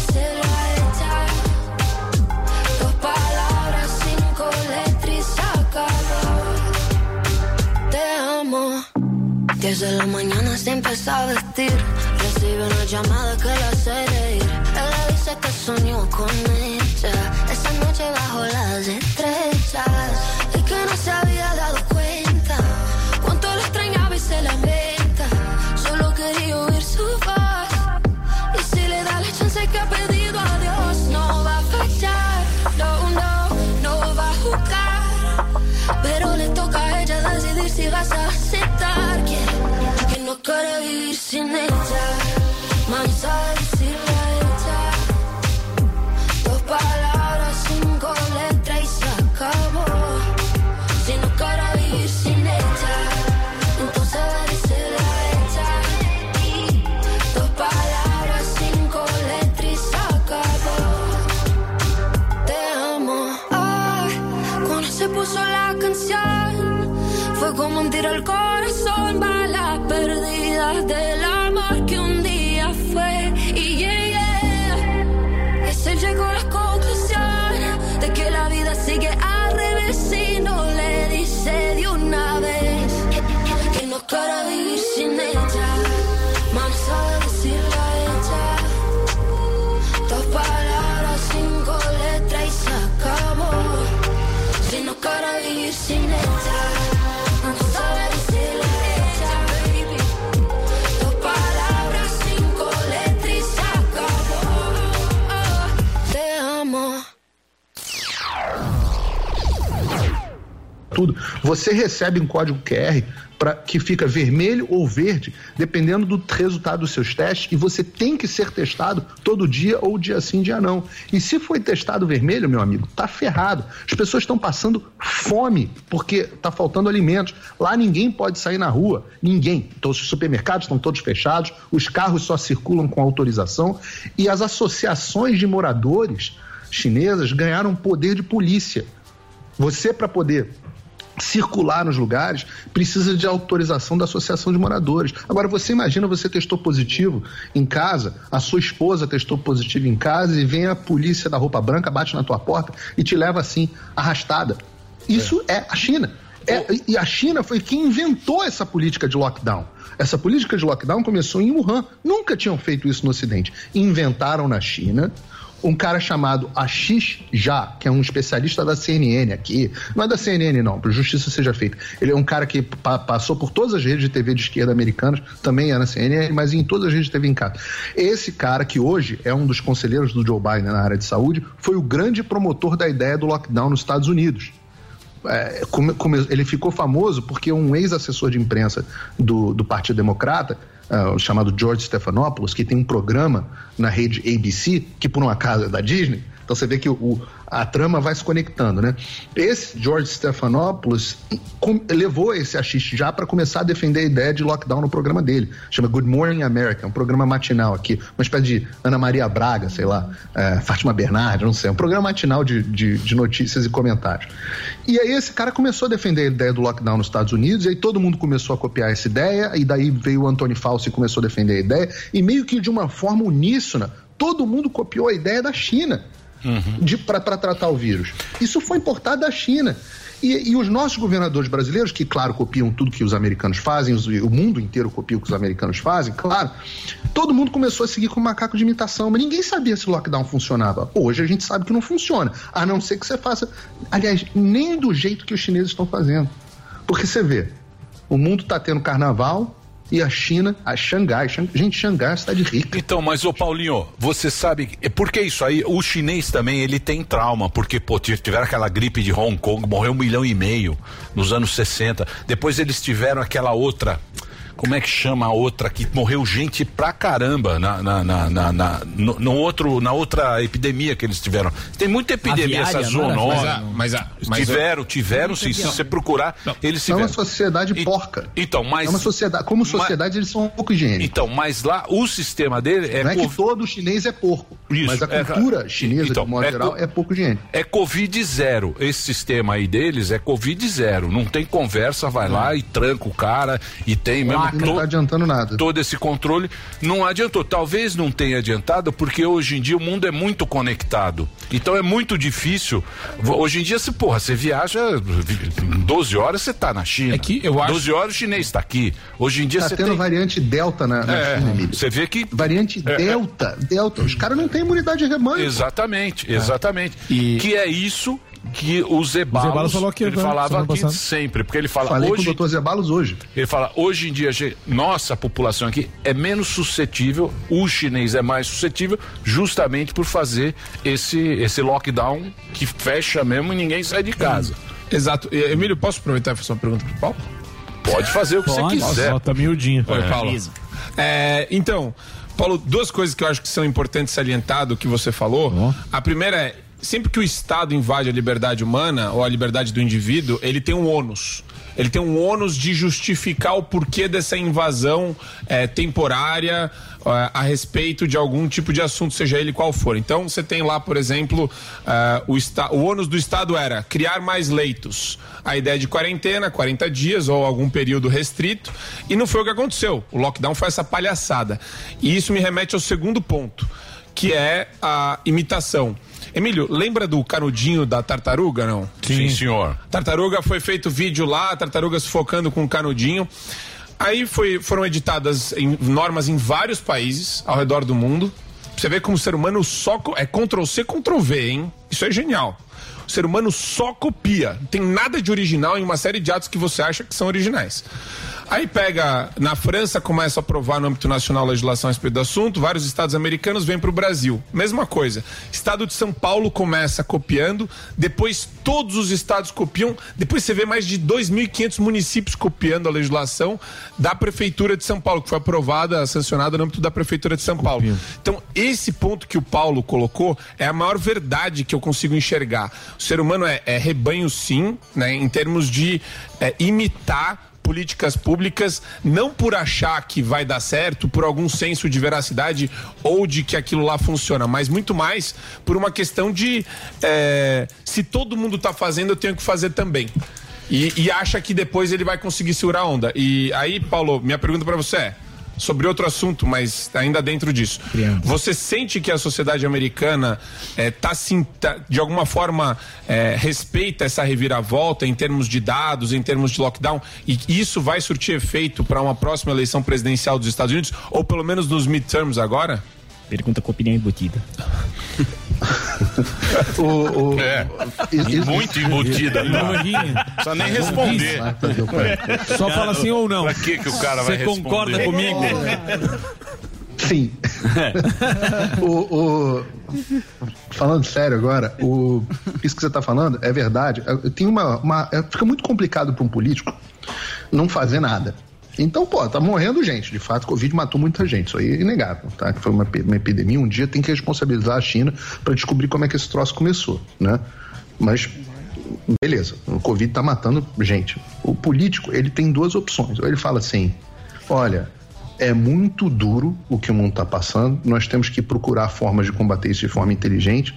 Desde la mañana se empezó a vestir Recibe una llamada que la hace reír. Él le dice que soñó con ella. Esa noche bajo las estrellas. Y que no se había dado cuenta. Cuánto lo extrañaba y se lamenta. Solo quería oír su voz. Y si le da la chance que ha pedido a Dios, no va a fallar. No, no, no va a jugar. Pero le toca a ella decidir si vas a aceptar que no quiere vivir sin ella. Vamos tudo. Você recebe um código QR para que fica vermelho ou verde, dependendo do resultado dos seus testes, e você tem que ser testado todo dia ou dia sim, dia não. E se foi testado vermelho, meu amigo, tá ferrado. As pessoas estão passando fome porque tá faltando alimentos. Lá ninguém pode sair na rua, ninguém. Então os supermercados estão todos fechados, os carros só circulam com autorização e as associações de moradores chinesas ganharam poder de polícia. Você, para poder circular nos lugares, precisa de autorização da associação de moradores. Agora, você imagina você testou positivo em casa, a sua esposa testou positivo em casa e vem a polícia da roupa branca, bate na tua porta e te leva assim, arrastada. Isso é, a China. É, e a China foi quem inventou essa política de lockdown. Essa política de lockdown começou em Wuhan. Nunca tinham feito isso no Ocidente. Inventaram na China um cara chamado Ashish Jha, que é um especialista da CNN aqui. Não é da CNN, não, para justiça seja feita. Ele é um cara que pa passou por todas as redes de TV de esquerda americanas, também é na CNN, mas em todas as redes de TV em casa. Esse cara, que hoje é um dos conselheiros do Joe Biden na área de saúde, foi o grande promotor da ideia do lockdown nos Estados Unidos. É, ele ficou famoso porque um ex-assessor de imprensa do, do Partido Democrata, uh, chamado George Stephanopoulos, que tem um programa na rede ABC, que por um acaso é da Disney, Então você vê que o, a trama vai se conectando, né? Esse George Stephanopoulos com- levou esse achiste já para começar a defender a ideia de lockdown no programa dele. Chama Good Morning America, um programa matinal aqui, uma espécie de Ana Maria Braga, sei lá, é, Fátima Bernardi, não sei, um programa matinal de, de, de notícias e comentários. E aí esse cara começou a defender a ideia do lockdown nos Estados Unidos, e aí todo mundo começou a copiar essa ideia, e daí veio o Antônio Fauci e começou a defender a ideia, e meio que de uma forma uníssona, todo mundo copiou a ideia da China para tratar o vírus. Isso foi importado da China. E, e os nossos governadores brasileiros, que, claro, copiam tudo que os americanos fazem, os- o mundo inteiro copia o que os americanos fazem, claro, todo mundo começou a seguir com macaco de imitação, mas ninguém sabia se o lockdown funcionava. Hoje a gente sabe que não funciona, a não ser que você faça. Aliás, nem do jeito que os chineses estão fazendo. Porque você vê, o mundo está tendo carnaval e a China, a Xangai, Xang- gente, Xangai é uma cidade rica. Então, mas ô Paulinho, você sabe, é porque isso aí, o chinês também, ele tem trauma, porque, pô, tiv- tiveram aquela gripe de Hong Kong, morreu um milhão e meio nos anos 60. Depois eles tiveram aquela outra, como é que chama a outra, que morreu gente pra caramba na, na, na, na, na- no, no outro, na outra epidemia que eles tiveram. Tem muita epidemia, Aviária, essa não zoonose. Mas a- mas a- mas tiveram, tiveram, sim, se você procurar, eles É uma tiveram. sociedade porca. Então, mas. É uma sociedade, como sociedade, eles são um pouco higiênicos. Então, mas lá o sistema dele é. Não é que todo chinês é porco, Isso, mas a é, cultura chinesa, então, de modo é geral, é pouco higiênica. É Covid zero. Esse sistema aí deles é Covid zero. Não tem conversa, vai lá e tranca o cara e tem mesmo. Não to- tá adiantando nada. Todo esse controle não adiantou. Talvez não tenha adiantado porque hoje em dia o mundo é muito conectado. Então é muito difícil. Hoje em dia, se porra, você viaja 12 horas, você tá na China. É que eu acho- 12 horas o chinês está aqui. Hoje em dia Tá você tendo tem. variante Delta na, na É, China, Emílio. Você vê que. Variante É, é. Delta, Delta. Os caras não têm imunidade de rebanho. Exatamente, exatamente. Que é isso que o Zebalos, Zeballos falou aqui, ele né, falava aqui passada. sempre, porque ele fala Falei hoje com o doutor Zebalos hoje. ele fala, hoje em dia, nossa população aqui é menos suscetível, o chinês é mais suscetível, justamente por fazer esse, esse lockdown que fecha mesmo e ninguém sai de casa. Exato. E, Emílio, posso aproveitar e fazer uma pergunta pro Paulo? Pode fazer o que você quiser. Nossa, tá miudinho. Oi, É. Paulo. É, então, Paulo, duas coisas que eu acho que são importantes salientar do que você falou. A primeira é, sempre que o Estado invade a liberdade humana ou a liberdade do indivíduo, ele tem um ônus. Ele tem um ônus de justificar o porquê dessa invasão é, temporária é, a respeito de algum tipo de assunto, seja ele qual for. Então, você tem lá, por exemplo, é, o, esta- o ônus do Estado era criar mais leitos. A ideia de quarentena, 40 dias ou algum período restrito, e não foi o que aconteceu. O lockdown foi essa palhaçada. E isso me remete ao segundo ponto, que é a imitação. Emílio, lembra do canudinho da tartaruga, não? Sim, senhor. Tartaruga foi feito vídeo lá, tartaruga sufocando com um canudinho. Aí foi- foram editadas em- normas em vários países ao redor do mundo. Você vê como o ser humano só. co- É Ctrl C, Ctrl V, hein? Isso é genial. O ser humano só copia. Não tem nada de original em uma série de atos que você acha que são originais. Aí pega, na França começa a aprovar no âmbito nacional a legislação a respeito do assunto, vários estados americanos vêm para o Brasil. Mesma coisa. Estado de São Paulo começa copiando, depois todos os estados copiam, depois você vê mais de 2.500 municípios copiando a legislação da Prefeitura de São Paulo, que foi aprovada, sancionada no âmbito da Prefeitura de São Paulo. Então, esse ponto que o Paulo colocou é a maior verdade que eu consigo enxergar. O ser humano é, é rebanho, sim, né, em termos de é, imitar políticas públicas, não por achar que vai dar certo, por algum senso de veracidade ou de que aquilo lá funciona, mas muito mais por uma questão de é, se todo mundo está fazendo, eu tenho que fazer também. E, e acha que depois ele vai conseguir segurar a onda. E aí, Paulo, minha pergunta para você é sobre outro assunto, mas ainda dentro disso. Você sente que a sociedade americana é, tá, de alguma forma é, respeita essa reviravolta em termos de dados, em termos de lockdown, e isso vai surtir efeito para uma próxima eleição presidencial dos Estados Unidos, ou pelo menos nos midterms agora? Pergunta com opinião embutida. o, o, É, muito embutida. Tá? Precisa nem responder. Só fala sim ou não. Pra que, que o cara vai Você responder? concorda comigo? Sim. o, o- Falando sério agora, o... isso que você está falando é verdade. Tem uma, uma- é- Fica muito complicado para um político não fazer nada. Então, pô, tá morrendo gente. De fato, Covid matou muita gente. Isso aí é inegável, tá? Que foi uma, uma epidemia. Um dia tem que responsabilizar a China para descobrir como é que esse troço começou, né? Mas beleza, o Covid tá matando gente. O político, ele tem duas opções. Ou ele fala assim: olha, é muito duro o que o mundo está passando, nós temos que procurar formas de combater isso de forma inteligente,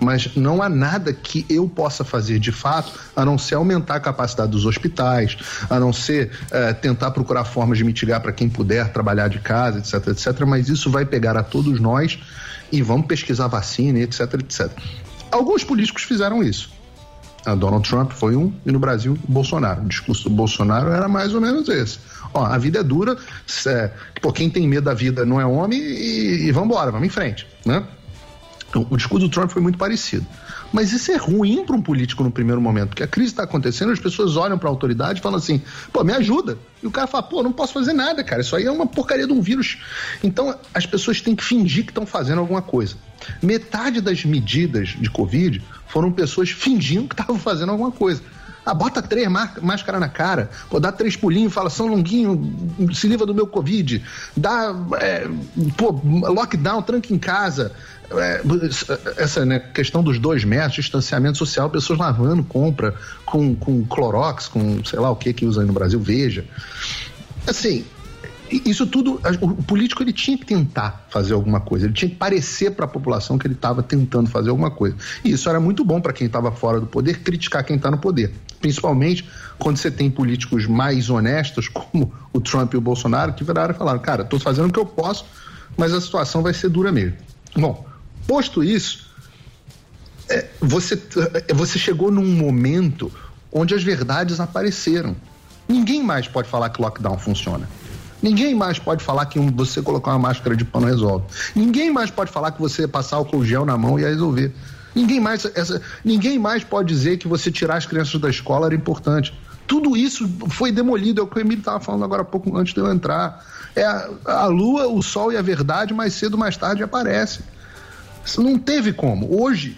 mas não há nada que eu possa fazer de fato a não ser aumentar a capacidade dos hospitais, a não ser eh, tentar procurar formas de mitigar para quem puder trabalhar de casa, etc, etc. Mas isso vai pegar a todos nós e vamos pesquisar vacina, etc, etc. Alguns políticos fizeram isso. A Donald Trump foi um, e no Brasil, Bolsonaro. O discurso do Bolsonaro era mais ou menos esse. Ó, a vida é dura, é, pô, quem tem medo da vida não é homem e, e vamos embora, vamos em frente, né? O, discurso do Trump foi muito parecido. Mas isso é ruim para um político no primeiro momento, porque a crise está acontecendo, as pessoas olham para a autoridade e falam assim: pô, me ajuda. E o cara fala: pô, não posso fazer nada, cara, isso aí é uma porcaria de um vírus. Então as pessoas têm que fingir que estão fazendo alguma coisa. Metade das medidas de Covid foram pessoas fingindo que estavam fazendo alguma coisa. Ah, bota três máscara na cara, pô, dá três pulinhos, fala São Longuinho, se livra do meu Covid, dá é, pô, lockdown, tranca em casa. É, essa né, questão dos dois metros, distanciamento social, pessoas lavando compra com, com Clorox, com sei lá o que que usa aí no Brasil, veja. Assim, isso tudo, o político ele tinha que tentar fazer alguma coisa, ele tinha que parecer para a população que ele estava tentando fazer alguma coisa. E isso era muito bom para quem estava fora do poder criticar quem está no poder, principalmente quando você tem políticos mais honestos, como o Trump e o Bolsonaro, que viraram e falaram: cara, estou fazendo o que eu posso, mas a situação vai ser dura mesmo. Bom, posto isso, é, você, é, você chegou num momento onde as verdades apareceram. Ninguém mais pode falar que lockdown funciona. Ninguém mais pode falar que você colocar uma máscara de pano resolve. Ninguém mais pode falar que você passar álcool gel na mão ia resolver. Ninguém mais, essa, ninguém mais pode dizer que você tirar as crianças da escola era importante. Tudo isso foi demolido, é o que o Emílio estava falando agora há pouco antes de eu entrar. É a, a lua, o sol e a verdade, mais cedo ou mais tarde aparece. Isso não teve como. Hoje,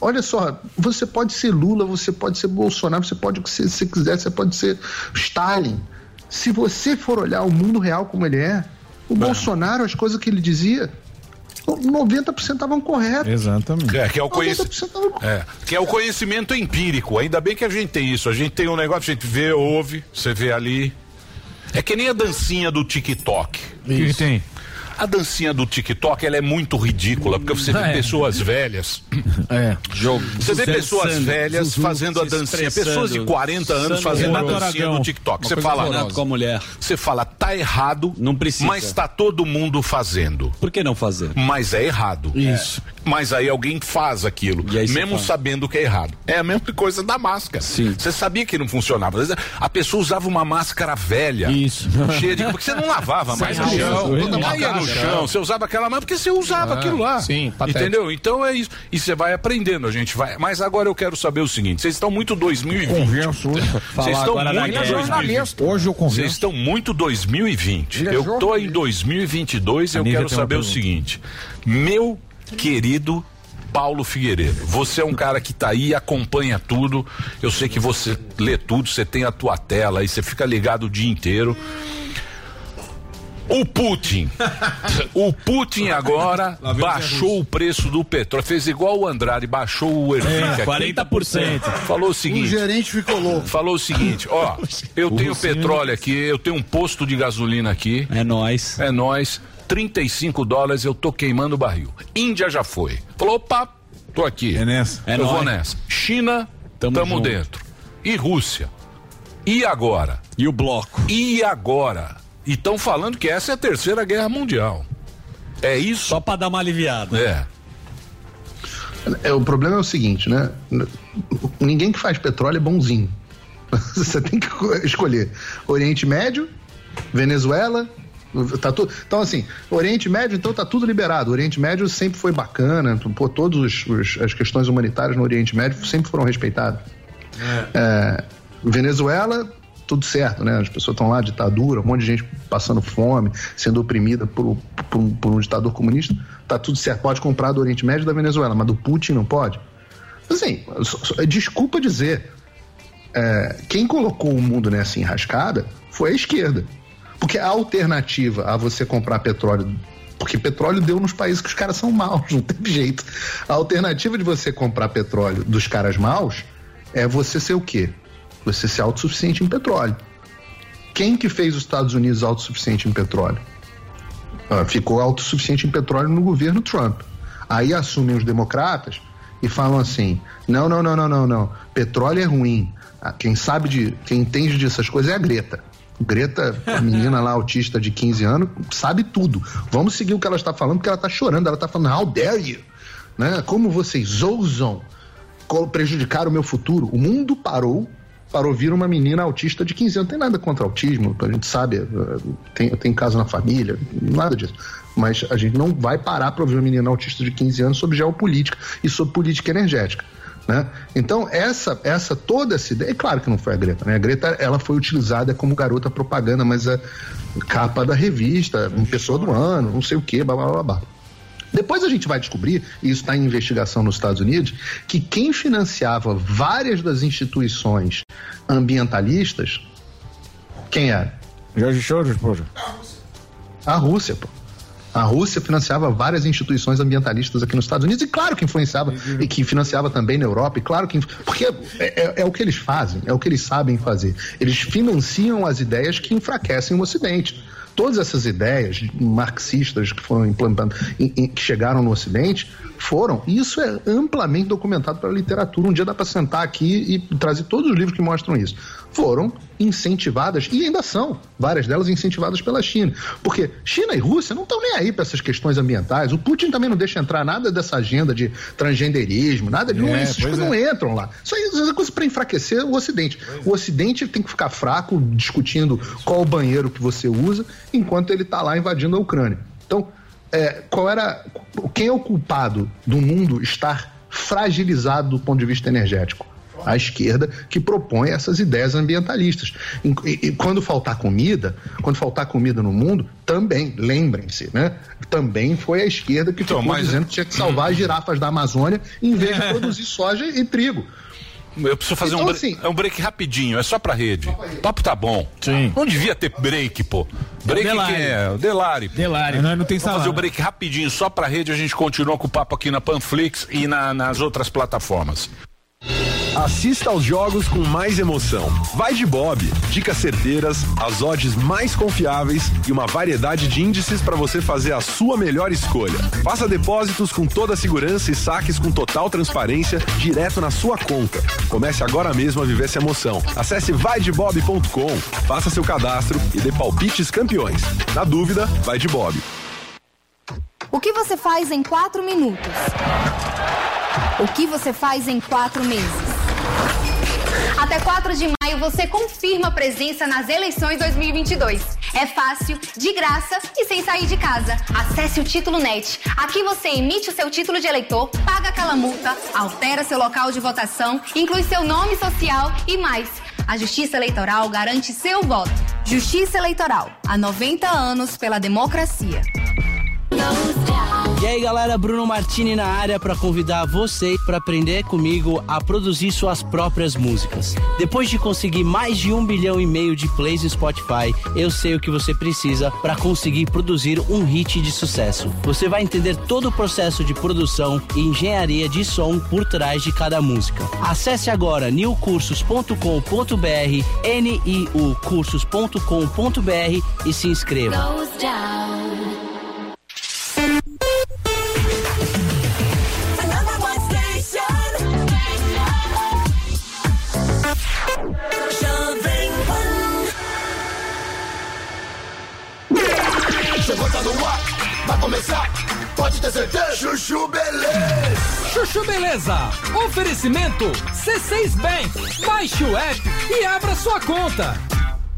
olha só, você pode ser Lula, você pode ser Bolsonaro, você pode o que você quiser, você pode ser Stalin se você for olhar o mundo real como ele é, o Bolsonaro, as coisas que ele dizia, 90% estavam corretos. Exatamente. É, que é, o conhec... é, que é o conhecimento empírico. Ainda bem que a gente tem isso. A gente tem um negócio, a gente vê, ouve, você vê ali. É que nem a dancinha do TikTok. O que tem? A dancinha do TikTok ela é muito ridícula, porque você vê É. pessoas velhas. É, jogo. Você vê pessoas velhas zuzu, fazendo a dancinha, pessoas de 40 anos fazendo a dancinha do TikTok. Você fala, com a mulher. Você fala, tá errado, não precisa. mas tá todo mundo fazendo. Por que não fazer? Mas é errado. Isso. Mas aí alguém faz aquilo, mesmo faz. sabendo que é errado. É a mesma coisa da máscara. Sim. Você sabia que não funcionava. Às vezes, A pessoa usava uma máscara velha. Isso. Cheia de. Porque você não lavava mais no chão. Caía no chão. Você usava aquela máscara porque você usava Ah, aquilo lá. sim, patético. Entendeu? Então é isso. E você vai aprendendo, a gente vai. Mas agora eu quero saber o seguinte: vocês estão muito 2020. Converso. Vocês estão muito. 2020. Hoje eu Vocês converso. estão muito 2020. Ele é Eu tô jornalista. em 2022 e eu quero saber o seguinte. Meu querido Paulo Figueiredo, você é um cara que tá aí, acompanha tudo. Eu sei que você lê tudo, você tem a tua tela aí, você fica ligado o dia inteiro. O Putin. O Putin agora o baixou o preço do petróleo. Fez igual o Andrade, baixou o Erfic aqui. 40%. Falou o O seguinte. gerente ficou louco. Falou o seguinte, ó, eu tenho petróleo aqui, eu tenho um posto de gasolina aqui, É nóis. é nós, 35 dólares, eu tô queimando o barril. Índia já foi. Falou, opa, tô aqui. É nessa. É eu vou nóis. nessa. China, Tamo tamo, dentro. E Rússia. E agora? E o bloco? E agora? E estão falando que essa é a terceira guerra mundial. É isso? Só pra dar uma aliviada. É. É, o problema é o seguinte, né? Ninguém que faz petróleo é bonzinho. Você tem que escolher Oriente Médio, Venezuela. Tá tudo, então, assim, Oriente Médio, então tá tudo liberado. O Oriente Médio sempre foi bacana, pô, todas as questões humanitárias no Oriente Médio sempre foram respeitadas. É, Venezuela, tudo certo, né? As pessoas estão lá, ditadura, um monte de gente passando fome, sendo oprimida por, por um- por um ditador comunista. Tá tudo certo. Pode comprar do Oriente Médio da Venezuela, mas do Putin não pode. Assim, só- desculpa dizer. é, quem colocou o mundo nessa enrascada foi a esquerda. Porque a alternativa a você comprar petróleo. Porque petróleo deu nos países que os caras são maus, não tem jeito. A alternativa de você comprar petróleo dos caras maus é você ser o quê? Você ser autossuficiente em petróleo. Quem que fez os Estados Unidos autossuficiente em petróleo? Ah, ficou autossuficiente em petróleo no governo Trump. Aí assumem os democratas e falam assim: não, não, não, não, não, não. Petróleo é ruim. Ah, Quem sabe de. Quem entende dessas coisas é a Greta. Greta, a menina lá autista de 15 anos, sabe tudo. Vamos seguir o que ela está falando, porque ela está chorando, ela está falando, how dare you? Né? Como vocês ousam prejudicar o meu futuro? O mundo parou para ouvir uma menina autista de 15 anos. Não tem nada contra autismo, a gente sabe, eh, tem, tem caso na família, nada disso. Mas a gente não vai parar para ouvir uma menina autista de 15 anos sobre geopolítica e sobre política energética. Né? Então, essa, essa, toda essa ideia, é claro que não foi a Greta, né? A Greta, ela foi utilizada como garota propaganda, mas a capa da revista, uma pessoa do ano, não sei o que, blá, blá, blá, blá. Depois a gente vai descobrir, e isso está em investigação nos Estados Unidos, que quem financiava várias das instituições ambientalistas, quem era? Jorge Soros, porra. A Rússia, pô. A Rússia financiava várias instituições ambientalistas aqui nos Estados Unidos, e claro que influenciava, e que financiava também na Europa, e claro que. Porque é, é- é o que eles fazem, é o que eles sabem fazer. Eles financiam as ideias que enfraquecem o Ocidente. Todas essas ideias marxistas que foram em- que chegaram no Ocidente, foram. Isso é amplamente documentado pela literatura. Um dia dá para sentar aqui e trazer todos os livros que mostram isso. Foram incentivadas, e ainda são, várias delas incentivadas pela China. Porque China e Rússia não estão nem aí para essas questões ambientais. O Putin também não deixa entrar nada dessa agenda de transgenderismo, nada de. não, É, essas pois coisas não é. entram lá. Isso aí é coisa para enfraquecer o Ocidente. O Ocidente tem que ficar fraco discutindo qual o banheiro que você usa, enquanto ele está lá invadindo a Ucrânia. Então, é, qual era. Quem é o culpado do mundo estar fragilizado do ponto de vista energético? A esquerda que propõe essas ideias ambientalistas. E, e- quando faltar comida, quando faltar comida no mundo, também, lembrem-se, né? Também foi a esquerda que ficou mas- dizendo que tinha que salvar as girafas da Amazônia em vez de produzir soja e trigo. Eu preciso fazer Então, um, assim- é um break rapidinho, é só pra rede. O papo tá bom. Sim. Não devia ter break, pô. Break É quem é? O Delari. Delari. Nós não tem Vamos salário. fazer o break rapidinho, só pra rede, a gente continua com o papo aqui na Panflix e na- nas outras plataformas. Assista aos jogos com mais emoção. Vai de Bob. Dicas certeiras, as odds mais confiáveis e uma variedade de índices para você fazer a sua melhor escolha. Faça depósitos com toda a segurança e saques com total transparência direto na sua conta. Comece agora mesmo a viver essa emoção. Acesse vaidebob.com, faça seu cadastro e dê palpites campeões. Na dúvida, vai de Bob. O que você faz em quatro minutos? O que você faz em quatro meses? Até 4 de maio você confirma presença nas eleições 2022. É fácil, de graça e sem sair de casa. Acesse o Título Net. Aqui você emite o seu título de eleitor, paga aquela multa, altera seu local de votação, inclui seu nome social e mais. A Justiça Eleitoral garante seu voto. Justiça Eleitoral. Há 90 anos pela democracia. E aí galera, Bruno Martini na área para convidar você para aprender comigo a produzir suas próprias músicas. Depois de conseguir mais de um bilhão e meio de plays no Spotify, eu sei o que você precisa para conseguir produzir um hit de sucesso. Você vai entender todo o processo de produção e engenharia de som por trás de cada música. Acesse agora newcursos.com.br, niucursos.com.br e se inscreva. Chegou, no ar, vai começar, pode ter certeza. Chuchu Beleza. Chuchu Beleza. Oferecimento C6 Bank. Baixe o app e abra sua conta.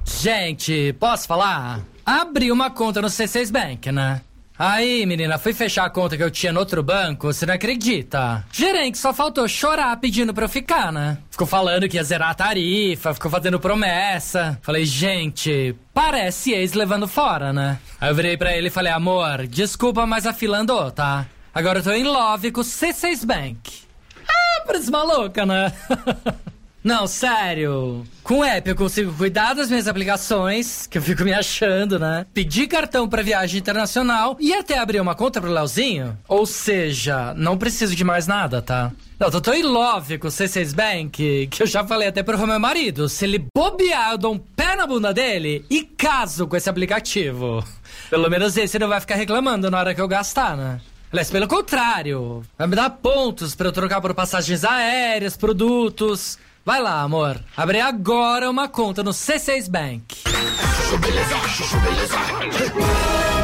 Gente, posso falar? Abri uma conta no C6 Bank, né? Aí, menina, fui fechar a conta que eu tinha no outro banco, você não acredita? Gerente só faltou chorar pedindo pra eu ficar, né? Ficou falando que ia zerar a tarifa, ficou fazendo promessa. Falei, gente, parece ex levando fora, né? Aí eu virei pra ele e falei, amor, desculpa, mas a fila andou, tá? Agora eu tô em love com o C6 Bank. Ah, parece maluca, né? Não, sério. Com o app eu consigo cuidar das minhas aplicações, que eu fico me achando, né? Pedir cartão pra viagem internacional e até abrir uma conta pro Leozinho. Ou seja, não preciso de mais nada, tá? Não, tô tão em love com o C6 Bank que eu já falei até pro meu marido. Se ele bobear, eu dou um pé na bunda dele e caso com esse aplicativo. Pelo menos esse não vai ficar reclamando na hora que eu gastar, né? Aliás, pelo contrário, vai me dar pontos pra eu trocar por passagens aéreas, produtos. Vai lá, amor. Abre agora uma conta no C6 Bank.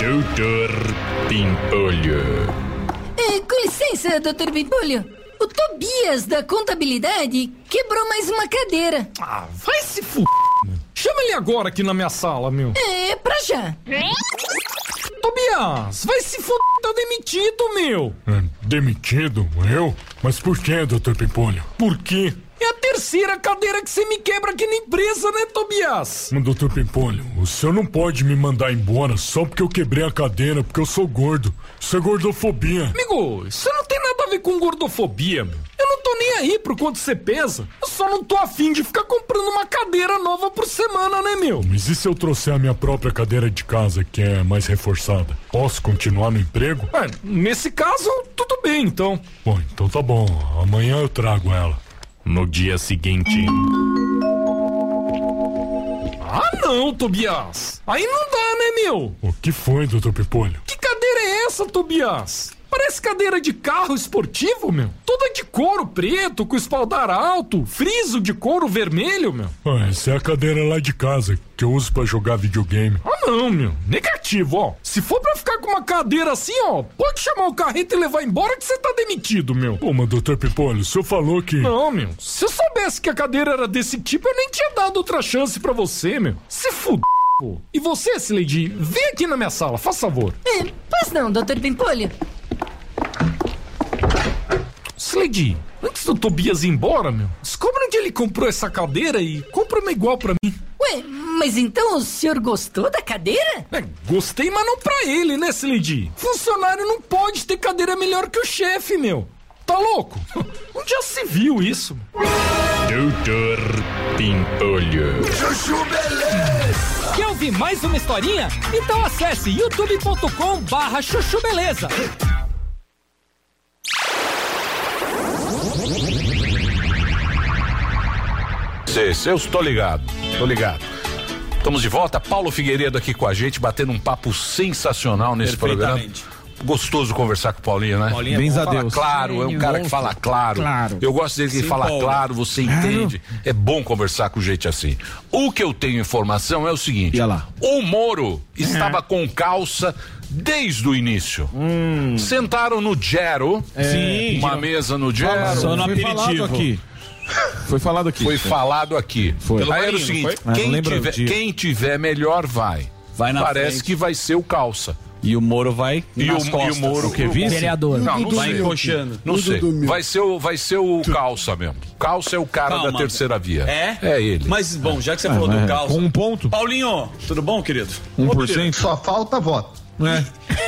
Doutor Pimpolho. É, com licença, doutor Pimpolho. O Tobias da contabilidade quebrou mais uma cadeira. Ah, vai se f... Chama ele agora aqui na minha sala, meu. É, pra já. Tobias, vai se f... tá demitido, meu. É, demitido? Eu? Mas por que, doutor Pimpolho? Por quê? É a terceira cadeira que você me quebra aqui na empresa, né, Tobias? Mas, doutor Pimpolho, o senhor não pode me mandar embora só porque eu quebrei a cadeira, porque eu sou gordo. Isso é gordofobia. Amigo, isso não tem nada a ver com gordofobia, meu. Eu não tô nem aí pro quanto você pesa. Eu só não tô afim de ficar comprando uma cadeira nova por semana, né, meu? Mas e se eu trouxer a minha própria cadeira de casa, que é mais reforçada? Posso continuar no emprego? É, nesse caso, tudo bem, então. Bom, então tá bom. Amanhã eu trago ela. No dia seguinte. Ah, não, Tobias. Aí não dá, né, meu? O que foi, doutor Pipolho? Que cadeira é essa, Tobias? Parece cadeira de carro esportivo, meu. Toda de couro preto, com espaldar alto, friso de couro vermelho, meu. Ah, essa é a cadeira lá de casa, que eu uso pra jogar videogame. Ah, não, meu. Negativo, ó. Se for pra ficar com uma cadeira assim, ó, pode chamar o carreta e levar embora que você tá demitido, meu. Pô, mas doutor Pipolho, o senhor falou que... Não, meu. Se eu soubesse que a cadeira era desse tipo, eu nem tinha dado outra chance pra você, meu. Se fuder. E você, Sileidi, vem aqui na minha sala, faz favor. É, pois não, doutor Pimpolho. Slade, antes do Tobias ir embora, meu, descobre onde ele comprou essa cadeira e compra uma igual pra mim. Ué, mas então o senhor gostou da cadeira? É, gostei, mas não pra ele, né, Slade? Funcionário não pode ter cadeira melhor que o chefe, meu. Tá louco? Onde já se viu isso? Doutor Pimpolho. Chuchu Beleza! Quer ouvir mais uma historinha? Então acesse youtube.com barra chuchu beleza. Se, eu estou ligado, tô ligado. Estamos de volta, Paulo Figueiredo aqui com a gente, batendo um papo sensacional nesse programa. Gostoso conversar com o Paulinho, né? Paulinho é Bens bom. a Fala Deus. claro, é um cara que fala claro. Claro. Eu gosto dele que Sim, fala Paulo. claro, você entende. É bom conversar com gente assim. O que eu tenho informação é o seguinte: o Moro estava com calça desde o início. Sentaram no Gero, Sim. uma mesa no Gero. Só no aperitivo. aqui. Foi falado aqui. Foi falado aqui. Foi. Aí era o Marinho, seguinte: não quem, tiver, quem tiver melhor vai. Vai na Parece frente. que vai ser o calça. E o Moro vai E nas o, e costas. o Moro O que, vice? Vereador. Não, não vai sei. encoxando. Não sei. Vai ser, o, vai ser o calça mesmo. Calça é o cara Calma. da terceira via. É? É ele. Mas, bom, já que você Ah, falou do mas calça. com um ponto. Paulinho, tudo bom, querido? Só falta voto.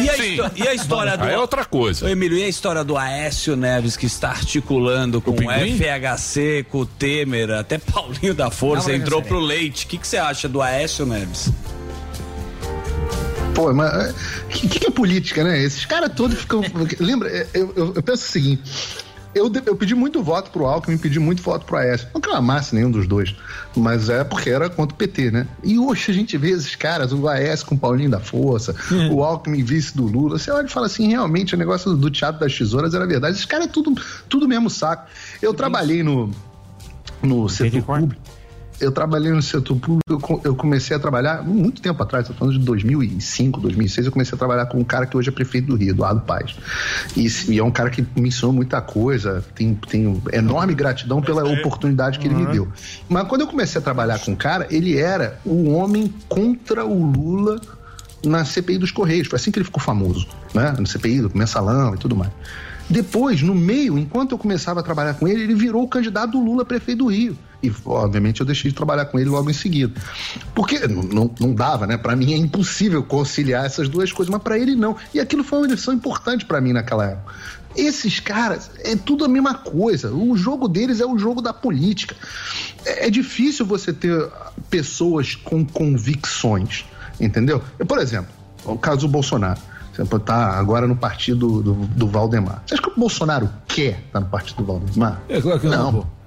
E a, e a história do. Aí é outra coisa. Ô, Emílio, e a história do Aécio Neves que está articulando com o, pinguim? FHC, com o Temer, até Paulinho da Força Não, entrou é pro leite. O que, que você acha do Aécio Neves? Pô, mas o que, que é política, né? Esses caras todos ficam. Lembra, eu, eu, eu penso o seguinte. Eu, eu pedi muito voto pro Alckmin, pedi muito voto pro Aécio. Não que eu amasse nenhum dos dois, mas é porque era contra o PT, né? E hoje a gente vê esses caras, o Aécio com o Paulinho da Força, o Alckmin vice do Lula. Você olha e fala assim, realmente, o negócio do teatro das tesouras era verdade. Esses caras é tudo, tudo mesmo saco. Eu trabalhei no, no setor público. Eu trabalhei no setor público, eu co- eu comecei a trabalhar muito tempo atrás, tô falando de 2005, 2006, eu comecei a trabalhar com um cara que hoje é prefeito do Rio, Eduardo Paz. E, e é um cara que me ensinou muita coisa, tenho, tenho enorme gratidão pela oportunidade que ele me deu. Mas quando eu comecei a trabalhar com o cara, ele era o homem contra o Lula na CPI dos Correios. Foi assim que ele ficou famoso, né? Na CPI do mensalão e tudo mais. Depois, no meio, enquanto eu começava a trabalhar com ele, ele virou o candidato do Lula a prefeito do Rio. E, obviamente, eu deixei de trabalhar com ele logo em seguida. Porque não, não, não dava, né? Para mim é impossível conciliar essas duas coisas, mas para ele não. E aquilo foi uma lição importante para mim naquela época. Esses caras, é tudo a mesma coisa. O jogo deles é o jogo da política. É, é difícil você ter pessoas com convicções, entendeu? Por exemplo, o caso do Bolsonaro. Você tá agora no partido do, do Valdemar. Você acha que o Bolsonaro quer estar no partido do Valdemar? É claro que não. Não.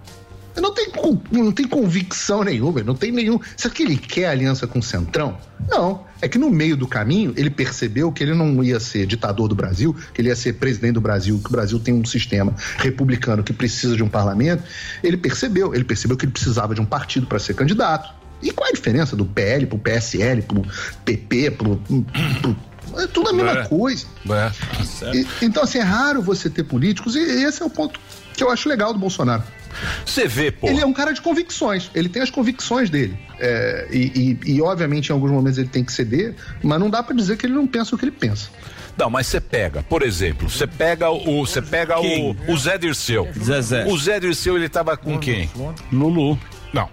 Não tem, não tem convicção nenhuma, não tem nenhum. Será que ele quer aliança com o Centrão? Não. É que no meio do caminho ele percebeu que ele não ia ser ditador do Brasil, que ele ia ser presidente do Brasil, que o Brasil tem um sistema republicano que precisa de um parlamento. Ele percebeu, ele percebeu que ele precisava de um partido para ser candidato. E qual é a diferença do PL pro PSL, pro PP, pro. pro- é tudo a mesma É. coisa. E- então, assim, é raro você ter políticos, e esse é o ponto que eu acho legal do Bolsonaro. Você vê, pô. Ele é um cara de convicções, ele tem as convicções dele. É, e, e- e, obviamente, em alguns momentos ele tem que ceder, mas não dá pra dizer que ele não pensa o que ele pensa. Não, mas você pega, por exemplo, você pega o, você pega o, o Zé Dirceu. Zezé. O Zé Dirceu, ele tava com quem? Lulu. Não.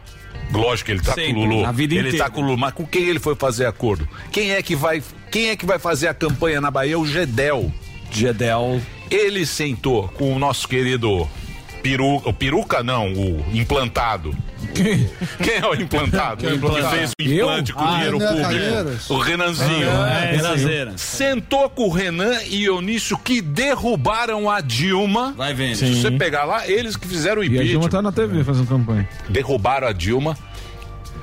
Lógico que ele tá Sempre, com o Lulu. a vida ele inteira. tá com o Lulu, mas com quem ele foi fazer acordo? Quem é que vai, quem é que vai fazer a campanha na Bahia? O Gedel. Gedel. Ele sentou com o nosso querido peruca, o peruca não, o implantado. Quem é o implantado? Quem é o implantado? Que fez o Eu? implante com Ah, dinheiro Renan público. Calheiros. O Renanzinho. Ah, é, Renanzeira. Sentou com o Renan e Eunício que derrubaram a Dilma. Vai vendo. Se você pegar lá, eles que fizeram o E a Dilma impeachment. tá na TV fazendo campanha. Derrubaram a Dilma.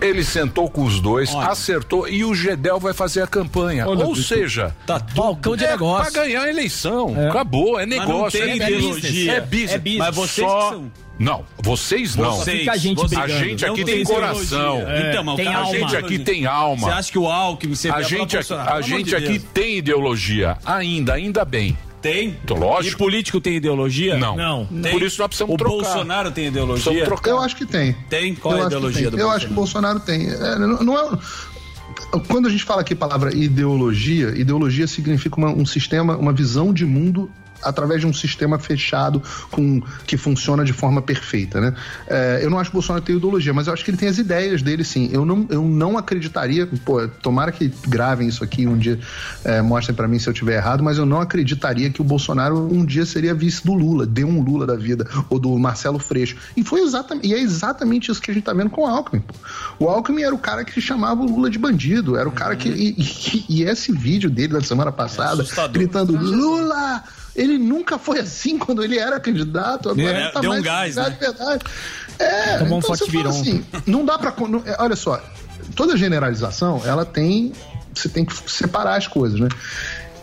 Ele sentou com os dois, acertou e o Gedel vai fazer a campanha. Olha, Ou seja, Tá balcão de é negócio. pra ganhar a eleição. Acabou, é Mas não negócio. tem é ideologia. É business. É business. Mas vocês Só- que são. Não, vocês não. Vocês, a gente a gente Não aqui tem tem, coração. É. Então, Tem a gente alma. aqui tem alma. Você acha que o Alckmin... Você a gente, aqui, a gente de aqui tem ideologia. Ainda, ainda bem. Tem? Então, lógico. E político tem ideologia? Não. Não. Por isso nós precisamos o trocar. Bolsonaro tem ideologia? Trocar. Eu acho que tem. Tem? Qual eu é a acho que ideologia tem. do Eu acho que o Bolsonaro tem. É, não, não é. Quando a gente fala aqui a palavra ideologia, ideologia significa uma- um sistema, uma visão de mundo através de um sistema fechado com que funciona de forma perfeita, né? É, eu não acho que o Bolsonaro tem ideologia, mas eu acho que ele tem as ideias dele, sim. Eu não, eu não acreditaria, pô, tomara que gravem isso aqui um dia, é, mostrem pra mim se eu tiver errado, mas eu não acreditaria que o Bolsonaro um dia seria vice do Lula, deu um Lula da vida, ou do Marcelo Freixo. E foi exatamente, e é exatamente isso que a gente tá vendo com o Alckmin. Pô. O Alckmin era o cara que chamava o Lula de bandido, era o cara que. E, e- e esse vídeo dele da semana passada, gritando Lula! Ele nunca foi assim quando ele era candidato. Agora É, ele tá deu um mais gás, candidato né? de verdade. É, Tomou um então você forte fala assim, não dá não- é, Olha só, toda generalização, ela tem. Você tem que separar as coisas, né?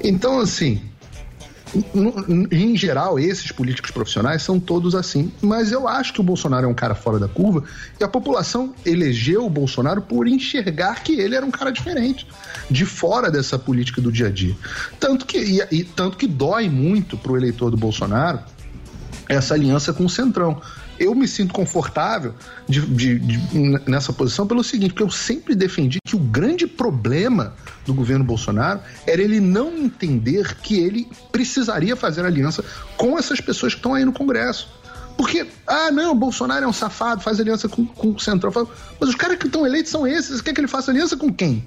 Então, assim. Em geral, esses políticos profissionais são todos assim. Mas eu acho que o Bolsonaro é um cara fora da curva e a população elegeu o Bolsonaro por enxergar que ele era um cara diferente, de fora dessa política do dia a dia. Tanto que, e, e tanto que dói muito pro eleitor do Bolsonaro essa aliança com o Centrão. Eu me sinto confortável de- de- de- nessa posição pelo seguinte, porque eu sempre defendi que o grande problema do governo Bolsonaro era ele não entender que ele precisaria fazer aliança com essas pessoas que estão aí no Congresso. Porque, ah, não, Bolsonaro é um safado, faz aliança com, com o Centrão. Mas os caras que estão eleitos são esses, quer que ele faça aliança com quem?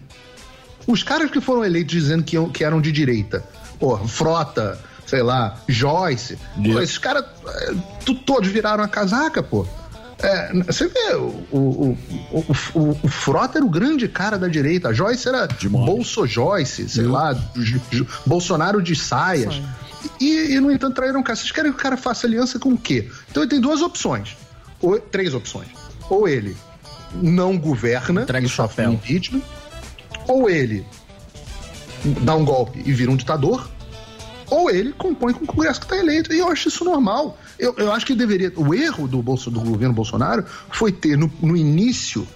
Os caras que foram eleitos dizendo que, que eram de direita, pô, Frota, sei lá, Joyce, pô, esses caras eh, tu- todos viraram a casaca, pô. É, você vê, o, o, o, o- o Frota era o grande cara da direita, a Joyce era Bolso Joyce, sei lá, Ju- Ju- Bolsonaro de saias. E, e, no entanto, traíram o cara. Vocês querem que o cara faça aliança com o quê? Então ele tem duas opções. Ou, três opções. Ou ele não governa e sofre um impeachment, ou ele dá um golpe e vira um ditador, ou ele compõe com o Congresso que está eleito. E eu acho isso normal. Eu, eu acho que deveria. O erro do, Bolso, do governo Bolsonaro foi ter no, no início.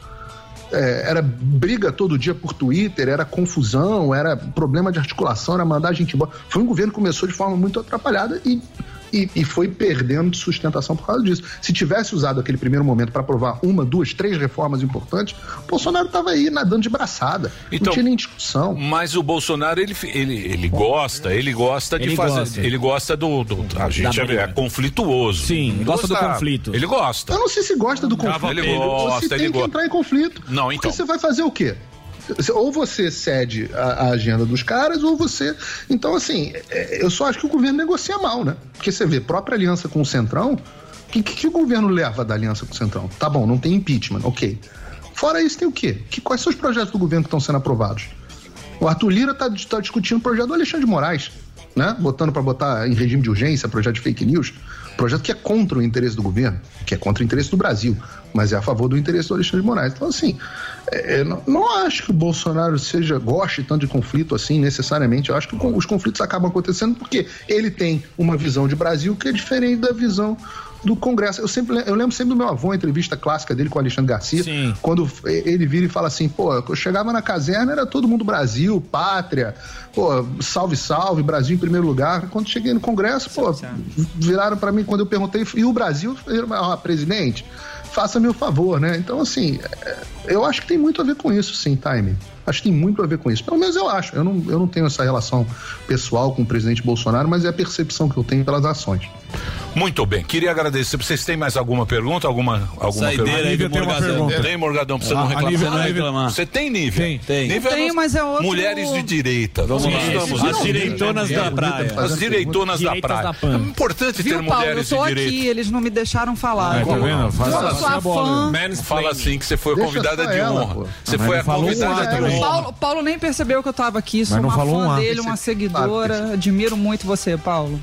é, era briga todo dia por Twitter, era confusão, era problema de articulação, era mandar a gente embora. Foi um governo que começou de forma muito atrapalhada e e, e foi perdendo de sustentação por causa disso. Se tivesse usado aquele primeiro momento para aprovar uma, duas, três reformas importantes, o Bolsonaro estava aí nadando de braçada. Então, não tinha nem discussão. Mas o Bolsonaro, ele, ele, ele gosta, ele gosta de Ele fazer. gosta. Ele gosta do. do- a gente é, é conflituoso. Sim, Ele gosta do conflito. Ele gosta. Eu não sei se gosta do conflito. ele gosta, você tem ele que gosta. entrar em conflito. Não, Porque então. você vai fazer o quê? Ou você cede a, a agenda dos caras, ou você. Então, assim, é, eu só acho que o governo negocia mal, né? Porque você vê, própria aliança com o Centrão, o que, que, o governo leva da aliança com o Centrão? Tá bom, não tem impeachment, ok. Fora isso, tem o quê? Que, quais são os projetos do governo que estão sendo aprovados? O Arthur Lira está discutindo o projeto do Alexandre de Moraes, né? Botando para botar em regime de urgência, projeto de fake news. Projeto que é contra o interesse do governo, que é contra o interesse do Brasil, mas é a favor do interesse do Alexandre de Moraes. Então, assim, é, não, não acho que o Bolsonaro seja goste tanto de conflito assim, necessariamente. Eu acho que os conflitos acabam acontecendo porque ele tem uma visão de Brasil que é diferente da visão do Congresso. Eu sempre eu lembro sempre do meu avô, a entrevista clássica dele com o Alexandre Garcia, quando e- ele vira e fala assim, pô, eu chegava na caserna era todo mundo Brasil, pátria, pô, salve, salve, Brasil em primeiro lugar. Quando cheguei no Congresso, pô, viraram pra mim quando eu perguntei, e o Brasil? Ah, presidente, faça-me o favor, né? Então, assim, é, eu acho que tem muito a ver com isso, sim, Time. Acho que tem muito a ver com isso. Pelo menos eu acho. Eu não, eu não tenho essa relação pessoal com o presidente Bolsonaro, mas é a percepção que eu tenho pelas ações. Muito bem, queria agradecer. Vocês têm mais alguma pergunta? Alguma, alguma Saideira pergunta? aí do Tem uma Morgadão. pergunta. Tem, Morgadão, pra você Ah, não a reclamar. Nívia não Ah, reclamar. Você tem, Nívia? Tem, tem. Tem, nós- mas é outro- Mulheres de direita. Vamos Sim, lá. Estamos não. As Direitonas da praia. As direitonas da praia. da. É importante ter Viu, Paulo? Eu mulheres tô de aqui, direita. eles não me deixaram falar. Como não? Fala eu sou a fã. Fala assim que você foi Deixa convidada só de honra. Você Ah, foi a não convidada A de também. honra. Paulo, Paulo nem percebeu que eu tava aqui, sou Mas não uma falou um fã A. dele, uma seguidora, admiro muito você, Paulo.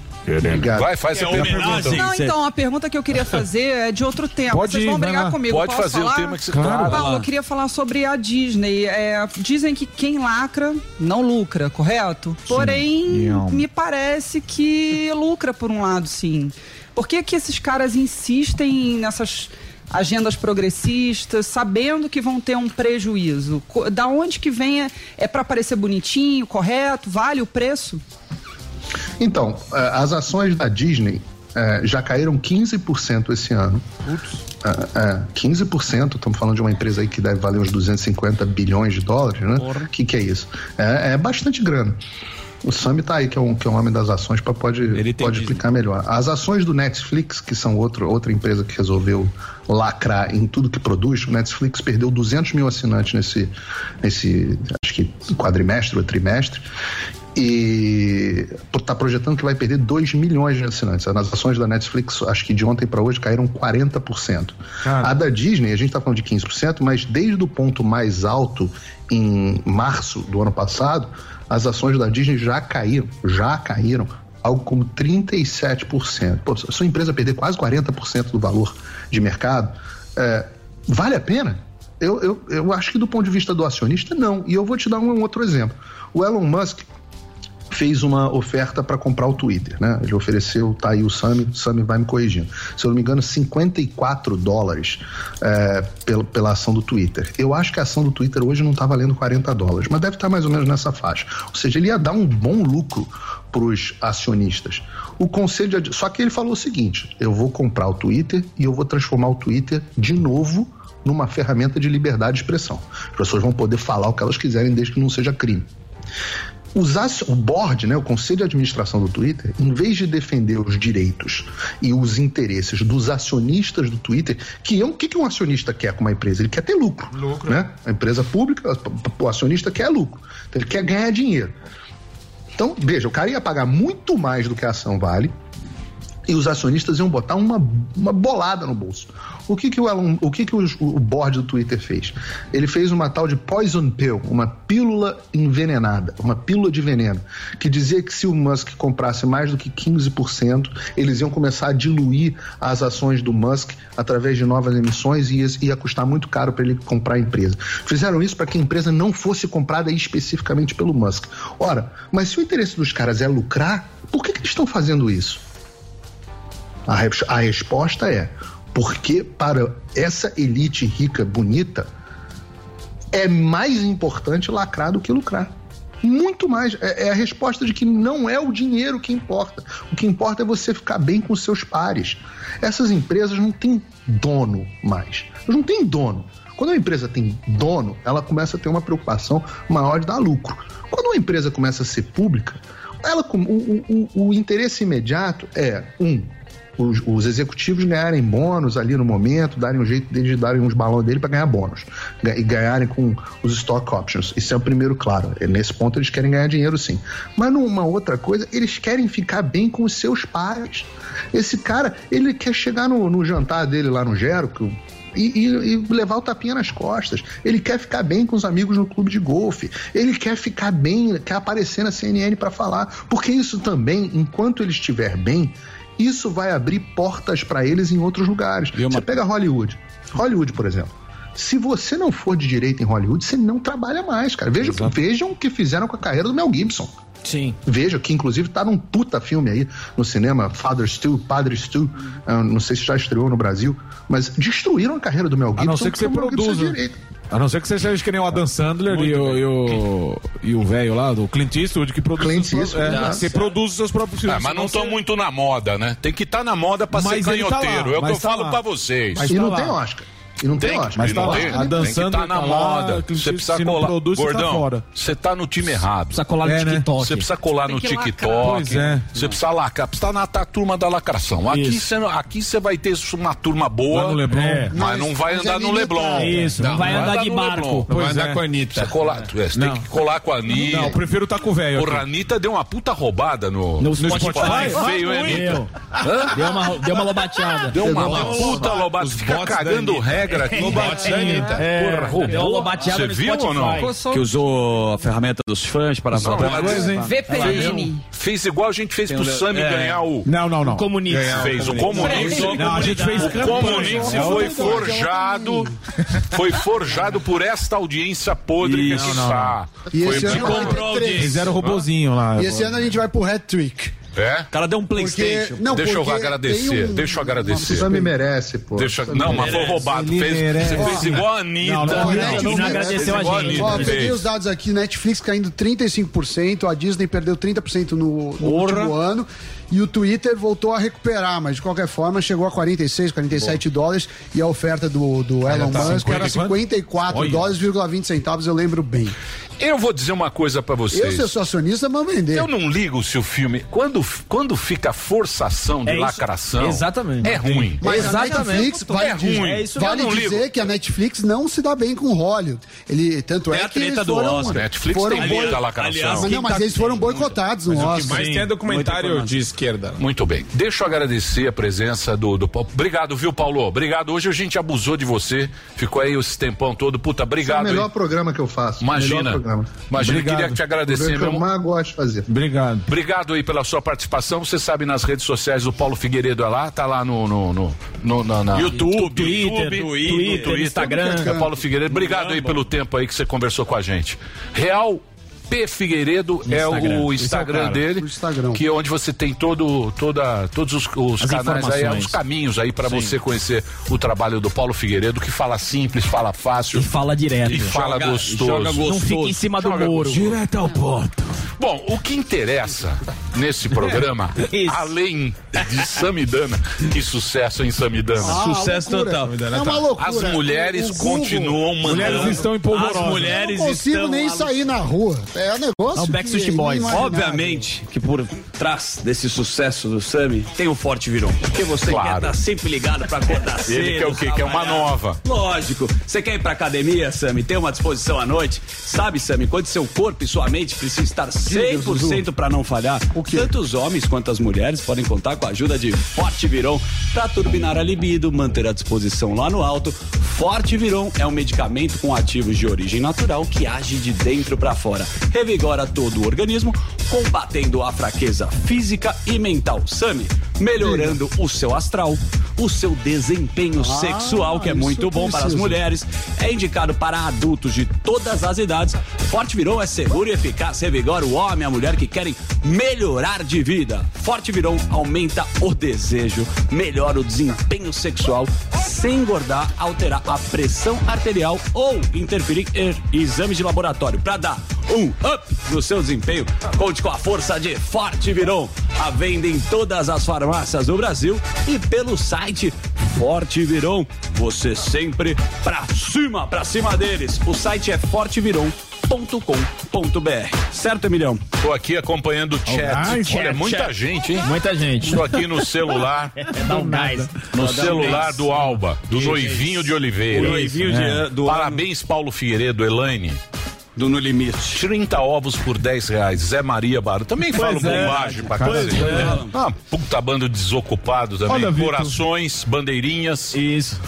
Vai, faz a pergunta. Não, então, a pergunta que eu queria fazer é de outro tema. Pode Vocês ir, vão brigar lá. comigo. Pode Posso fazer o falar? tema que você- Claro, vai Paulo, eu queria falar sobre a Disney. É, dizem que quem lacra não lucra, correto? Porém, Não. me parece que lucra por um lado, sim. Por que, que esses caras insistem nessas agendas progressistas, sabendo que vão ter um prejuízo? Da onde que vem? É, é para parecer bonitinho, correto? Vale o preço? Então, eh, as ações da Disney eh, já caíram 15% esse ano. É, é, 15%, estamos falando de uma empresa aí que deve valer uns 250 bilhões de dólares, né? O que, que é isso? É, é bastante grana. O Sami tá aí, que é, um, que é um homem das ações, pra pode, pode explicar melhor. As ações do Netflix, que são outro, outra empresa que resolveu lacrar em tudo que produz, o Netflix perdeu 200 mil assinantes nesse, nesse acho que quadrimestre ou trimestre, e está projetando que vai perder 2 milhões de assinantes. As ações da Netflix, acho que de ontem para hoje, caíram 40%. A da Disney, a gente está falando de 15%, mas desde o ponto mais alto, em março do ano passado, as ações da Disney já caíram, já caíram, algo como 37%. Pô, se a sua empresa perder quase 40% do valor de mercado, é, vale a pena? Eu, eu, eu acho que do ponto de vista do acionista, não. E eu vou te dar um outro exemplo. O Elon Musk fez uma oferta para comprar o Twitter, né? Ele ofereceu, tá aí o Sami, o Sami vai me corrigindo. Se eu não me engano, 54 dólares é, pela, pela ação do Twitter. Eu acho que a ação do Twitter hoje não está valendo 40 dólares, mas deve estar mais ou menos nessa faixa. Ou seja, ele ia dar um bom lucro para os acionistas. O conselho de, só que ele falou o seguinte: eu vou comprar o Twitter e eu vou transformar o Twitter de novo numa ferramenta de liberdade de expressão. As pessoas vão poder falar o que elas quiserem desde que não seja crime. Aci- o board, né, o conselho de administração do Twitter, em vez de defender os direitos e os interesses dos acionistas do Twitter, que é o que, que um acionista quer com uma empresa? Ele quer ter lucro. Lucro. Né? A empresa pública, o acionista quer lucro. Então ele quer ganhar dinheiro. Então, veja, o cara ia pagar muito mais do que a ação vale e os acionistas iam botar uma, uma bolada no bolso. O que que o, Elon, o, que que os- o board do Twitter fez? Ele fez uma tal de poison pill, uma pílula envenenada, uma pílula de veneno, que dizia que se o Musk comprasse mais do que 15%, eles iam começar a diluir as ações do Musk através de novas emissões e ia, ia custar muito caro para ele comprar a empresa. Fizeram isso para que a empresa não fosse comprada especificamente pelo Musk. Ora, mas se o interesse dos caras é lucrar, por que, que eles estão fazendo isso? A, a resposta é porque para essa elite rica, bonita, é mais importante lacrar do que lucrar. Muito mais. É, é a resposta de que não é o dinheiro que importa. O que importa é você ficar bem com seus pares. Essas empresas não têm dono mais. Não têm dono. Quando uma empresa tem dono, ela começa a ter uma preocupação maior de dar lucro. Quando uma empresa começa a ser pública, ela, o- o- o interesse imediato é, um, os, os executivos ganharem bônus ali no momento, darem um jeito deles de darem uns balões dele para ganhar bônus. E ganharem com os stock options. Isso é o primeiro, claro. É, Nesse ponto eles querem ganhar dinheiro sim. Mas numa outra coisa, eles querem ficar bem com os seus pares. Esse cara, ele quer chegar no, no jantar dele lá no Gero, que e, e- e levar o tapinha nas costas. Ele quer ficar bem com os amigos no clube de golfe. Ele quer ficar bem, quer aparecer na CNN para falar. Porque isso também, enquanto ele estiver bem, isso vai abrir portas para eles em outros lugares. Você pega Hollywood. Hollywood, por exemplo. Se você não for de direito em Hollywood, você não trabalha mais, cara. Vejam, vejam o que fizeram com a carreira do Mel Gibson. Sim. Veja que inclusive tá num puta filme aí no cinema, Father Stu, Padre Stu. Ah, não sei se já estreou no Brasil, mas destruíram a carreira do Mel Gibson. A não ser que você é produza. A não ser que você seja que nem o Adam Sandler e o, e o e o velho lá, do Clint Eastwood, que produz Clint seus Eastwood, é. Você produz os seus próprios filmes. Ah, mas não estão você- muito na moda, né? Tem que estar na moda pra Mas ser ele tá lá, canhoteiro. é o que eu tá falo lá. pra vocês. Mas E tá não lá. tem Oscar. E não tem, Tem, Oscar. mas tá lá. tem, A tem Dan que estar Sandler na tá lá, moda. Você precisa colar. produz, você tá Gordão, fora. você tá no time errado. Precisa colar no É, né? TikTok. Você precisa colar Tem no TikTok. é. Você precisa lacrar. Precisa na tá a turma da lacração. Aqui Isso. você, não- aqui você vai ter uma turma boa. Lá no Leblon. É, mas, não vai mas é andar no. Leblon. Isso, não vai andar de barco. Não vai Pois andar é. com a Anitta. Você, é, tem que colar com a Anitta. Não, eu prefiro estar com o velho. Porra, a Anitta deu uma puta roubada no, No Spotify. Feio, hein, Anitta? Deu. Uma, deu uma lobateada. Deu uma, puta. Os Fica cagando Anitta. Regra da Anitta. É, Você no viu ou não? Que usou a ferramenta dos fãs para Não, coisa, hein? VPN. Fez igual a gente fez pro Sami é. ganhar o. Não, não, não. Comunista. Fez o comunismo. Não, a gente fez O É foi forjado. Foi forjado por esta audiência podre que Isso, não, está. E Foi esse ano. Fizeram o robozinho lá. E esse ano a gente vai pro Hat Trick. É? O cara deu um Porque, Playstation. não, Deixa eu porque agradecer. um- Deixa eu agradecer. Sammy merece, pô. Deixa, não, mas foi roubado. Fez, merece. você fez igual a Anitta. Não, não, não, não, não agradeceu a gente. Ó, Anitta peguei os dados aqui, Netflix caindo 35%, a Disney perdeu 30% no, no último ano e o Twitter voltou a recuperar, mas de qualquer forma chegou a 46, 47 dólares e a oferta do, do Elon tá Musk 50 era e quanto? 54 Olha. dólares, 20 centavos, eu lembro bem. Eu vou dizer uma coisa pra Eu, vocês. eu sou acionista, vou vender. Eu não ligo se o filme. Quando, quando fica forçação de É isso. lacração. Exatamente. É ruim. Mas a Exatamente. Netflix É vale, dizer, ruim. É isso vale mesmo. Eu não dizer ligo. que a Netflix não se dá bem com Hollywood. Ele, tanto Tem é a que eles treta do foram, Oscar. Netflix foram tem muita lacração. aliás, Mas, não, mas eles foram boicotados no O que Oscar. mais tem é documentário de esquerda. Muito bem. Deixa eu agradecer a presença do, do Paulo. Obrigado, viu, Paulo? Obrigado. Hoje a gente abusou de você. Ficou aí esse tempão todo. Puta, Esse é o obrigado. melhor aí. programa que eu faço. Imagina. Programa. Imagina, Obrigado. queria te O agradecer, programa que meu gosto de fazer. Obrigado. Obrigado aí pela sua participação. Você sabe, nas redes sociais do Paulo Figueiredo é lá, tá lá no. no, no, no na, na- YouTube, Twitter, Twitter, Instagram. É Paulo Figueiredo. Obrigado aí pelo tempo aí que você conversou com a gente. Real P Figueiredo é Instagram. o Esse é o Instagram dele, O Instagram. que é onde você tem todo, toda, todos os, os canais aí, os caminhos aí para você conhecer o trabalho do Paulo Figueiredo, que fala simples, fala fácil E fala direto. e fala Joga- gostoso. joga gostoso. Não fica em cima do Joga muro. Direto ao ponto. Bom, o que interessa nesse programa, além de Samidana, que sucesso em Samidana. Ah, Sucesso loucura. total. É uma loucura. As mulheres O Google- continuam mandando. Mulheres estão empolvorosas. As Eu mulheres não consigo estão nem sair na rua. É um negócio. É o que Backstreet é Boys. Obviamente que por trás desse sucesso do Sami tem o Forte Virou. Porque você Claro. quer estar sempre ligado pra acordar cedo. Ele quer o quê? Quer uma nova. Lógico. Você quer ir pra academia, Sami? Ter uma disposição à noite? Sabe, Sami, quando seu corpo e sua mente precisam estar 100% pra não falhar, tanto os homens quanto as mulheres podem contar com a ajuda de Forte Viron pra turbinar a libido, manter a disposição lá no alto. Forte Viron é um medicamento com ativos de origem natural que age de dentro pra fora. Revigora todo o organismo, combatendo a fraqueza física e mental. Sami, melhorando o seu astral, o seu desempenho sexual, que é muito bom para as mulheres, é indicado para adultos de todas as idades. Forte Viron é seguro e eficaz, revigora o homem e a mulher que querem melhorar de vida. Forte Viron aumenta o desejo, melhora o desempenho sexual, sem engordar, alterar a pressão arterial ou interferir em exames de laboratório para dar um up no seu desempenho. Conte com a força de Forte Viron. A venda em todas as farmácias do Brasil e pelo site Forte Viron. Você sempre pra cima, pra cima deles. O site é forteviron.com.br. Certo, Emilhão? Tô aqui acompanhando o chat. Ai, chat, Olha, muita chat. gente, hein? Muita gente. Estou aqui no celular. Dá um gás. No Dá celular do Alba, do Que Noivinho isso. de Oliveira. O Noivinho de- É. do Parabéns, Paulo Figueiredo, Elaine. Do No Limite. 30 ovos por 10 reais. Zé Maria Baro. Também Pois falo é. bobagem pra cacete. é. Ah, puta bando desocupado também. Olha. Corações, bandeirinhas. Isso.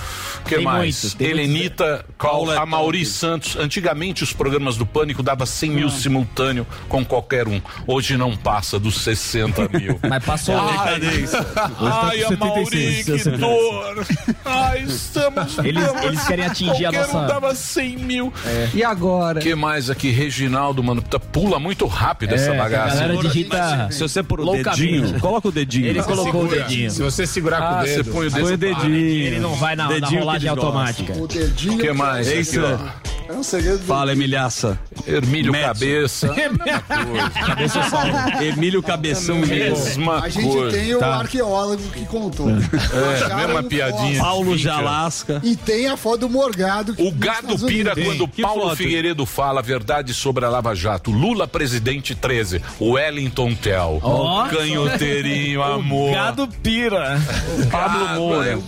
Que Tem mais? muito, tem Helenita, Paula é a Mauri Santos. Antigamente os programas do Pânico dava 100 mil simultâneo com qualquer um. Hoje não passa dos 60 mil. Mas passou Ai, a decadência. Ai, a Mauri, que dor. Ai, estamos... Eles- eles querem atingir a qualquer um nossa- dava 100 mil. E agora? que mais aqui? Reginaldo, mano, tá- pula muito rápido essa É, bagaça. a galera digita Se você pôr o dedinho, coloca o dedinho. Ele colocou Segura. o dedinho. Se você segurar com Ah, o dedo, você põe o dedo. Põe o dedinho. Ele não vai na, na Dedinho gostam. automática. O dedinho. O que mais? É aqui, isso. ó? É um segredo. do- Fala, Emilhaça. Ermílio Médio. Cabeça. Cabeça só. Emílio Cabeção mesmo. Mesma A gente coisa. tem o Tá. arqueólogo que contou. É, mesma piadinha. Paulo Fica. Jalasca. E tem a foto do Morgado. que O gado pira Unidos. quando Que Paulo foto? Figueiredo fala a verdade sobre a Lava Jato. Lula presidente 13. Wellington Tell. Ó. Canhoteirinho, amor. Gado pira. Pablo Moura.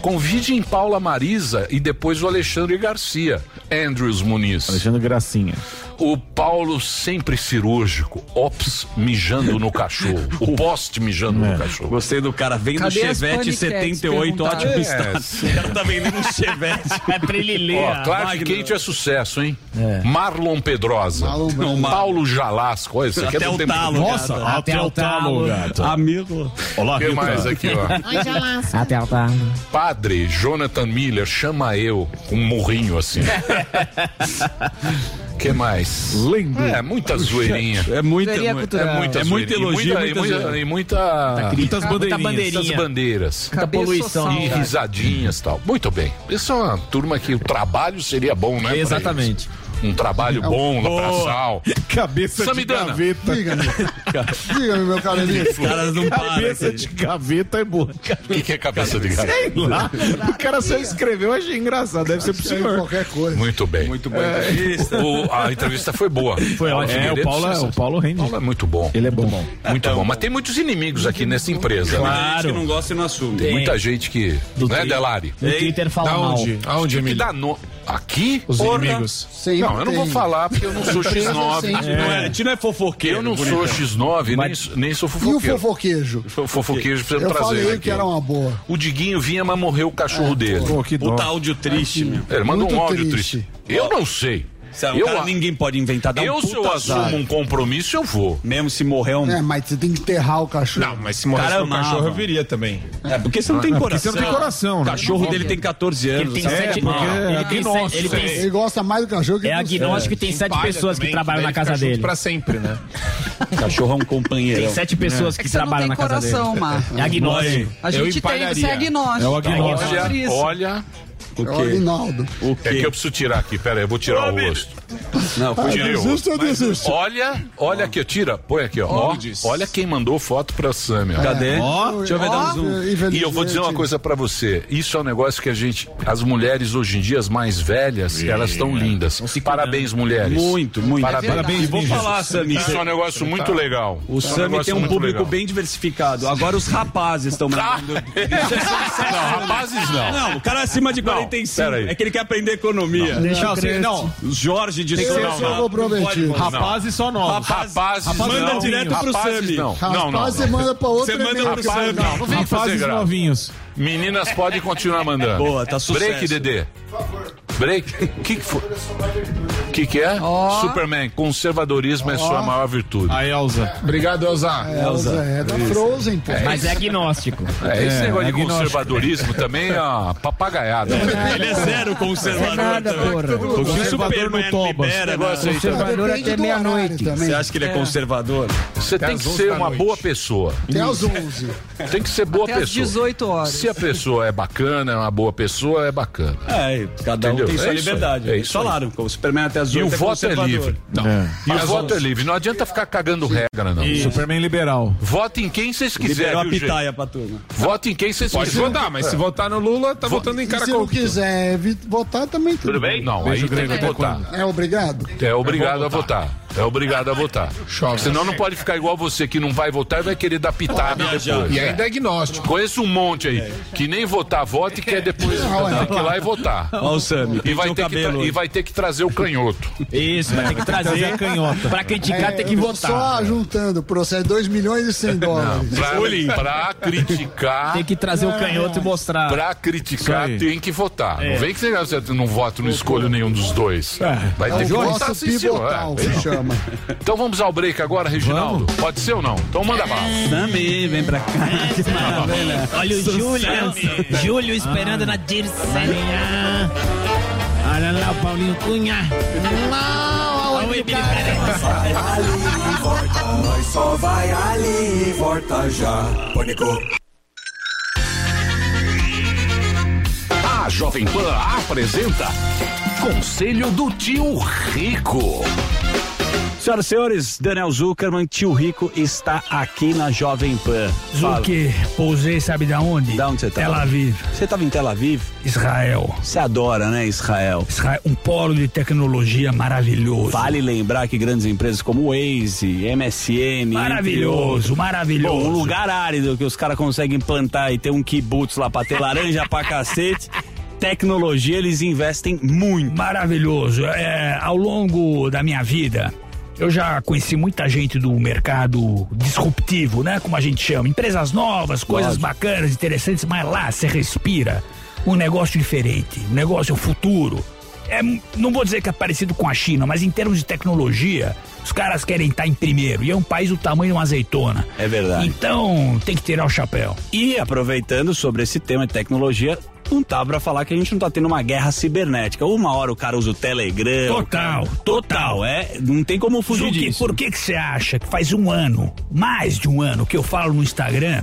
Convide em Paula Marisa e depois o Alexandre Garcia. Andrews Muniz. Alexandre Gracinha. O Paulo sempre cirúrgico. Ops, mijando no cachorro. O poste mijando no cachorro. Gostei do cara. Cadê as Chevette paniquetes? 78, Perguntaram. ótimo É, estado. O cara tá vendendo um Chevette. É pra ele ler. Ó, a- Clark. Kent é sucesso, hein? É. Marlon Pedrosa. Marlon Não, Mar- Paulo Jalasco. Olha, isso aqui Até é do o tempo talo, Nossa, gata. até o talo, gato. Amigo. Olá, que mais aqui, ó? Até o tá. Padre Jonathan Miller, chama eu, com um morrinho assim. Que mais? Lembro. É, muita zoeirinha. É muita, Zoeirinha mu- cultural. É muita É muito zoeirinha. elogio, E muita, muita e muita, muita, Muitas bandeirinhas. bandeirinha. muitas bandeiras. Muita poluição. E risadinhas e tal. Muito bem. Isso é uma turma que o trabalho seria bom, né? pra Exatamente. Um trabalho bom lá pra sal. Cabeça Samidana. de gaveta. Diga-me. Diga-me, meu caro amigo. Os caras não param. Cabeça de gaveta é boa. O que, que é cabeça de gato? Sei lá. O cara só escreveu, eu achei engraçado. Deve ser pro senhor. qualquer coisa. Muito bem. Muito bom. O- a entrevista foi boa. Foi ótimo. É, o Paulo, é- o Paulo rende. Paulo é muito bom. Ele é bom. Muito bom. Mas tem muitos inimigos aqui nessa empresa. né? Gente que não gosta e não assume. Tem muita gente que. Do né, tri- Delari? No Twitter fala Da mal. onde? Aonde, Que Emílio? dá no... Aqui? Os Porra. inimigos. Sempre Não, eu não vou tem. falar porque eu não sou X9. Sempre. Não é, a gente não é fofoqueiro. Eu não bonitão. sou X9, nem, nem sou E o fofoqueiro. fofoquejo? Fo- Fofoqueiro precisa Eu trazer. falei aqui. que era uma boa. O Diguinho vinha, mas morreu o cachorro dele. Pô, que dó. Puta áudio triste, meu. Ele mandou um áudio triste. triste. Eu não sei. Sabe, Eu, cara, ninguém pode inventar. Dá um eu se eu azar. assumo um compromisso, eu vou. Mesmo se morrer um... É, mas você tem que enterrar o cachorro. Não, mas se morresse Cara, o cachorro, eu viria também. É, porque você não tem Porque coração. você não tem coração, O né? cachorro dele tem 14 anos. Ele tem porque ele é tem agnóstico, sete- ele tem- Ele gosta mais do cachorro que É agnóstico e tem sete Palha pessoas que trabalham na casa dele. Pra sempre, né? Cachorro é um companheiro. Tem sete pessoas É que que trabalham tem na casa dele. coração, Marco. É agnóstico. A gente tem, você é agnóstico. É o agnóstico. Olha, olha. O É o quê? Aguinaldo. O É que quê? eu preciso tirar aqui. Pera aí, eu vou tirar o rosto. Não, Ah, Tirei o rosto. desisto, eu desisto. Olha, olha aqui, tira, põe aqui, ó. Ó, olha quem mandou foto pra Samia. Cadê? Ó, Deixa eu ver, dá um zoom. E eu vou dizer uma coisa pra você. Isso é um negócio que a gente, as mulheres hoje em dia, as mais velhas, elas estão lindas. Parabéns, mulheres. Muito, muito. Parabéns. Parabéns, e vou falar, Sami. Isso é um negócio muito legal. O é um Sami tem um público legal. bem diversificado. Agora os rapazes estão mandando. Não, rapazes não. Não, o cara acima de 45. pera aí. é que ele quer aprender economia. Deixa não, eu crer. não, Jorge de ser Sorocaba. prometido. Rapazes só novos. Rapazes, Rapazes, manda não. direto pro Rapazes, Sami. Não, não, não. Rapaz, você manda pra outra Você manda pro Sami. não, não vem fazer Rapazes novinhos. Meninas podem continuar mandando. Boa, tá sucesso. Break, Dedê. Break. O que, que foi? O que, que é? Superman, conservadorismo é sua maior virtude. A Elza. Obrigado, Elza. Elza, é da Frozen, pô. Mas é agnóstico. É, esse É, negócio de agnóstico. conservadorismo também é uma papagaiada. Ele é zero conservador. nada, também. porra. O que o Conservador Superman libera, Conservador até meia-noite. Você acha que ele é conservador? Você tem que 11 ser uma boa pessoa. Até às 11. Tem que ser boa Até às pessoa. 18 horas. Se a pessoa é bacana, é uma boa pessoa, é bacana. É, cada um. Tem sua É isso aí, liberdade. É isso. Falaram, o Superman até as E o é voto é livre. Não. É. E o voto é livre. Não adianta ficar cagando regra, não. Isso. Superman liberal. Vote em quem vocês quiserem. Liberou a pitaia pra turma. Vote em quem vocês Pode quiserem. votar, mas É. se votar no Lula, tá votando em cara se não quiser votar, também tudo, Tudo bem? Não, Beijo aí tem que votar. É obrigado? É obrigado a votar. É obrigado a votar. Senão não pode ficar igual você que não vai votar e vai querer dar pitada depois. E ainda é agnóstico. Conheço um monte aí que nem votar vota e quer depois tem que ir lá e votar. Ó o Sammy, E vai, ter que e vai ter que trazer o canhoto. Isso, vai ter que trazer. a canhota. Pra criticar, tem que É, votar. Só juntando o processo, 2 milhões e 100 dólares. Pra, pra criticar. Tem que trazer o canhoto e mostrar. Pra criticar, tem que votar. É. Não vem que você não vota, não escolho nenhum dos dois. Vai É ter que votar sim, senhor. pivotal, É. Então vamos ao break agora, Reginaldo? Pode ser ou não? Então manda bala. Sammy, vem pra cá. Que maravilha. Olha o Júlio. Júlio esperando na Dircênia. Olha lá o Paulinho Cunha. Olha o Emílio Ali e volta, nós só vai ali e volta já. Pânico. A Jovem Pan apresenta Conselho do Tio Rico. Senhoras e senhores, Daniel Zuckerman, tio Rico, está aqui na Jovem Pan. Zuki, pousei, sabe da onde? Da onde você tá? Tel Aviv, Você estava em Tel Aviv? Israel. Você adora, né, Israel? Israel. Um polo de tecnologia maravilhoso. Vale lembrar que grandes empresas como Waze, MSN... Maravilhoso, maravilhoso. Bom, um lugar árido que os caras conseguem plantar e ter um kibutz lá pra ter laranja pra cacete. Tecnologia, eles investem muito. Maravilhoso. É, ao longo da minha vida, eu já conheci muita gente do mercado disruptivo, né? Como a gente chama. Empresas novas, coisas Lógico. bacanas, interessantes, mas lá você respira um negócio diferente, um negócio futuro. É, não vou dizer que é parecido com a China, mas em termos de tecnologia, os caras querem estar em primeiro. E é um país do tamanho de uma azeitona. É verdade. Então, tem que tirar o chapéu. E aproveitando sobre esse tema de tecnologia, não tá pra falar que a gente não tá tendo uma guerra cibernética. Uma hora o cara usa o Telegram. Total, cara- total, é. Não tem como fugir Zuki, disso. por que que você acha que faz um ano, mais de um ano, que eu falo no Instagram,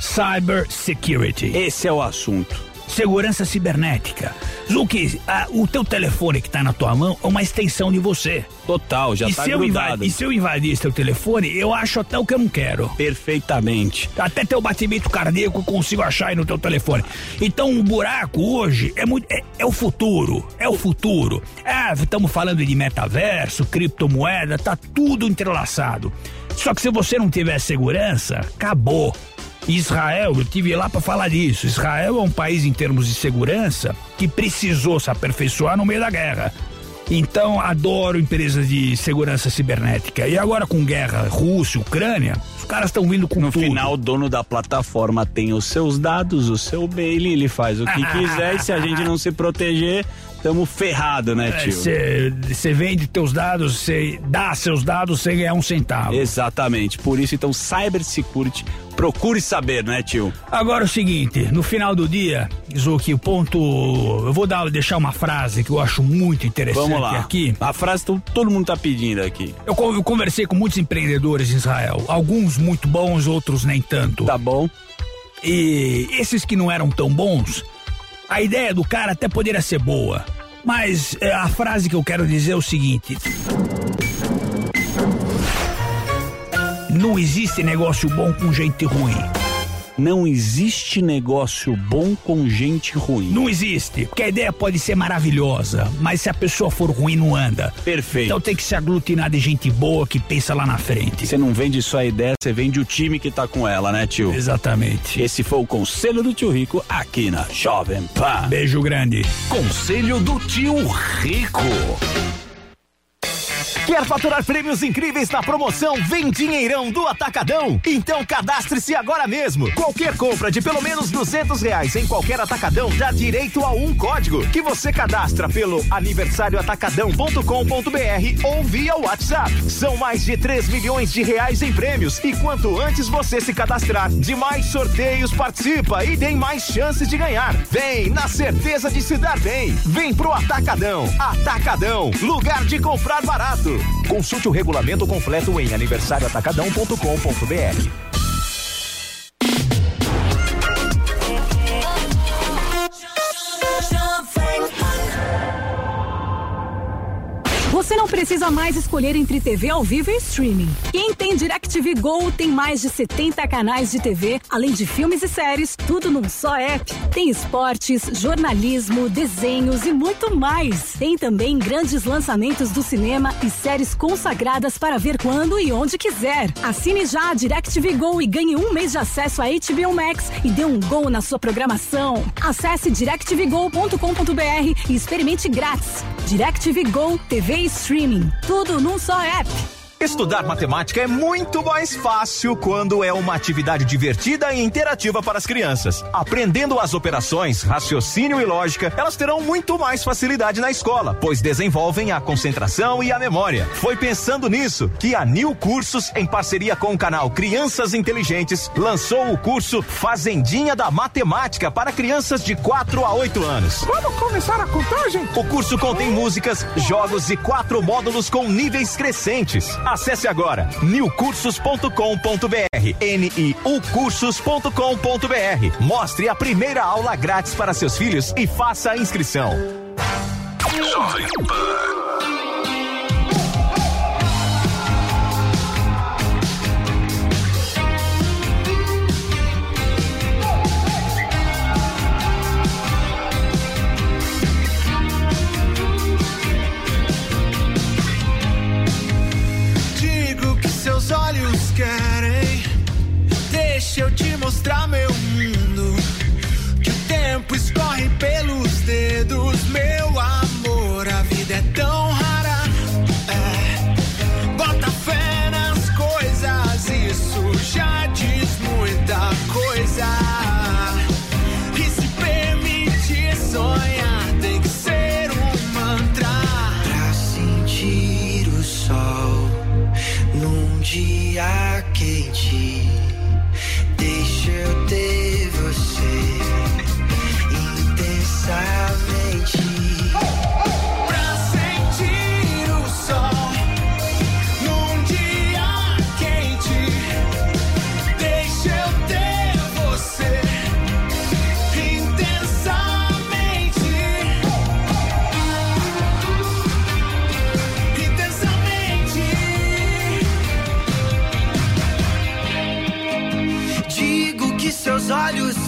Cyber Security? Esse é o assunto. Segurança cibernética. Zuki, ah, o teu telefone que tá na tua mão é uma extensão de você. Total, já e tá se grudado. E se eu invadir esse teu telefone, eu acho até o que eu não quero. Perfeitamente. Até teu batimento cardíaco eu consigo achar aí no teu telefone. Então o buraco hoje é, muito, é, é o futuro. É o futuro. Ah, estamos falando de metaverso, criptomoeda, tá tudo entrelaçado. Só que se você não tiver segurança, acabou. Israel, eu tive lá para falar disso. Israel é um país em termos de segurança que precisou se aperfeiçoar no meio da guerra. Então, adoro empresas de segurança cibernética. E agora com guerra Rússia, Ucrânia, os caras estão vindo com No tudo. final, o dono da plataforma tem os seus dados, o seu bail, ele faz o que quiser. E se a gente não se proteger, tamo ferrado, né, tio? Você vende teus dados, você dá seus dados sem ganhar um centavo. Exatamente. Por isso, então, cybersecurity, procure saber, né, tio? Agora é o seguinte, no final do dia, Zuki, o ponto. Eu vou dar, deixar uma frase que eu acho muito interessante Vamos lá. aqui. A frase que todo mundo tá pedindo aqui. Eu, eu conversei com muitos empreendedores em Israel, alguns muito bons, outros nem tanto. Tá bom. E esses que não eram tão bons, a ideia do cara até poderia ser boa. Mas é, a frase que eu quero dizer é o seguinte: Não existe negócio bom com gente ruim. Não existe negócio bom com gente ruim. Não existe. Porque a ideia pode ser maravilhosa, mas se a pessoa for ruim, não anda. Perfeito. Então tem que se aglutinar de gente boa que pensa lá na frente. Você não vende só a ideia, você vende o time que tá com ela, né, tio? Exatamente. Esse foi o conselho do tio Rico aqui na Jovem Pan. Beijo grande. Conselho do Tio Rico. Quer faturar prêmios incríveis na promoção Vem Dinheirão do Atacadão? Então cadastre-se agora mesmo. Qualquer compra de pelo menos duzentos reais em qualquer Atacadão dá direito a um código que você cadastra pelo aniversarioatacadão.com.br ou via WhatsApp. São mais de 3 milhões de reais em prêmios e quanto antes você se cadastrar, de mais sorteios participa e tem mais chances de ganhar. Vem na certeza de se dar bem. Vem pro Atacadão. Atacadão, lugar de comprar barato. Consulte o regulamento completo em aniversarioatacadão.com.br. Você não precisa mais escolher entre TV ao vivo e streaming. Quem tem DirecTV Go tem mais de 70 canais de TV, além de filmes e séries, tudo num só app. Tem esportes, jornalismo, desenhos e muito mais. Tem também grandes lançamentos do cinema e séries consagradas para ver quando e onde quiser. Assine já a DirecTV Go e ganhe um mês de acesso a HBO Max e dê um gol na sua programação. Acesse directvgo.com.br e experimente grátis. DirecTV Go TV e streaming. Tudo num só app. Estudar matemática é muito mais fácil quando é uma atividade divertida e interativa para as crianças. Aprendendo as operações, raciocínio e lógica, elas terão muito mais facilidade na escola, pois desenvolvem a concentração e a memória. Foi pensando nisso que a New Cursos, em parceria com o canal Crianças Inteligentes, lançou o curso Fazendinha da Matemática para crianças de 4 a 8 anos. Vamos começar a contagem? O curso contém músicas, jogos e quatro módulos com níveis crescentes. Acesse agora newcursos.com.br, niucursos.com.br. Mostre a primeira aula grátis para seus filhos e faça a inscrição. Jovem Pan. Mostrar meu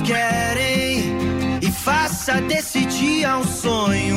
querem e faça desse dia um sonho.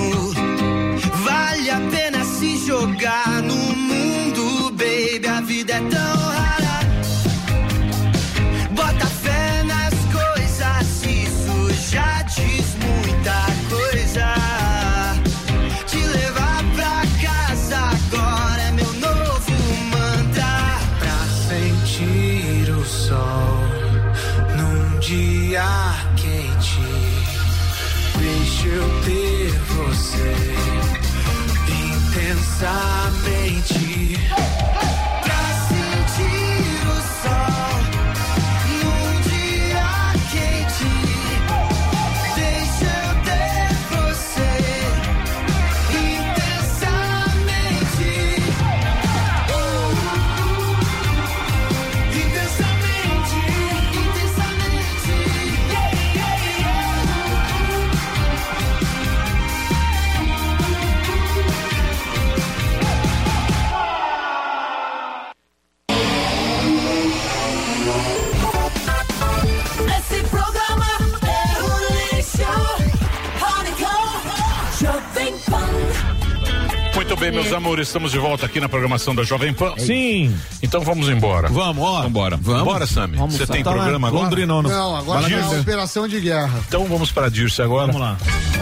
Muito bem, meus amores, estamos de volta aqui na programação da Jovem Pan. Sim. Então vamos embora. Vamos, ó. Vambora. Vamos. Bora, Sami. Vamos, Você tem tá programa agora? Londrinona. Não, agora Vai lá, é a Dirce. operação de guerra. Então vamos para Dirce agora. Vamos lá.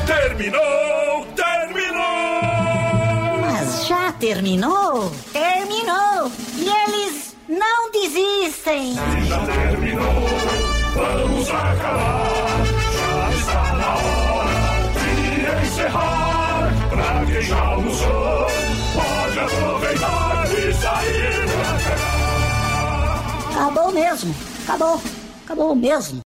Terminou! Terminou! Mas já terminou? Terminou! E eles não desistem! Já terminou! Vamos acabar! Já está na hora de encerrar! Pra quem já almoçou, pode aproveitar e sair pra cá! Acabou mesmo! Acabou! Acabou mesmo!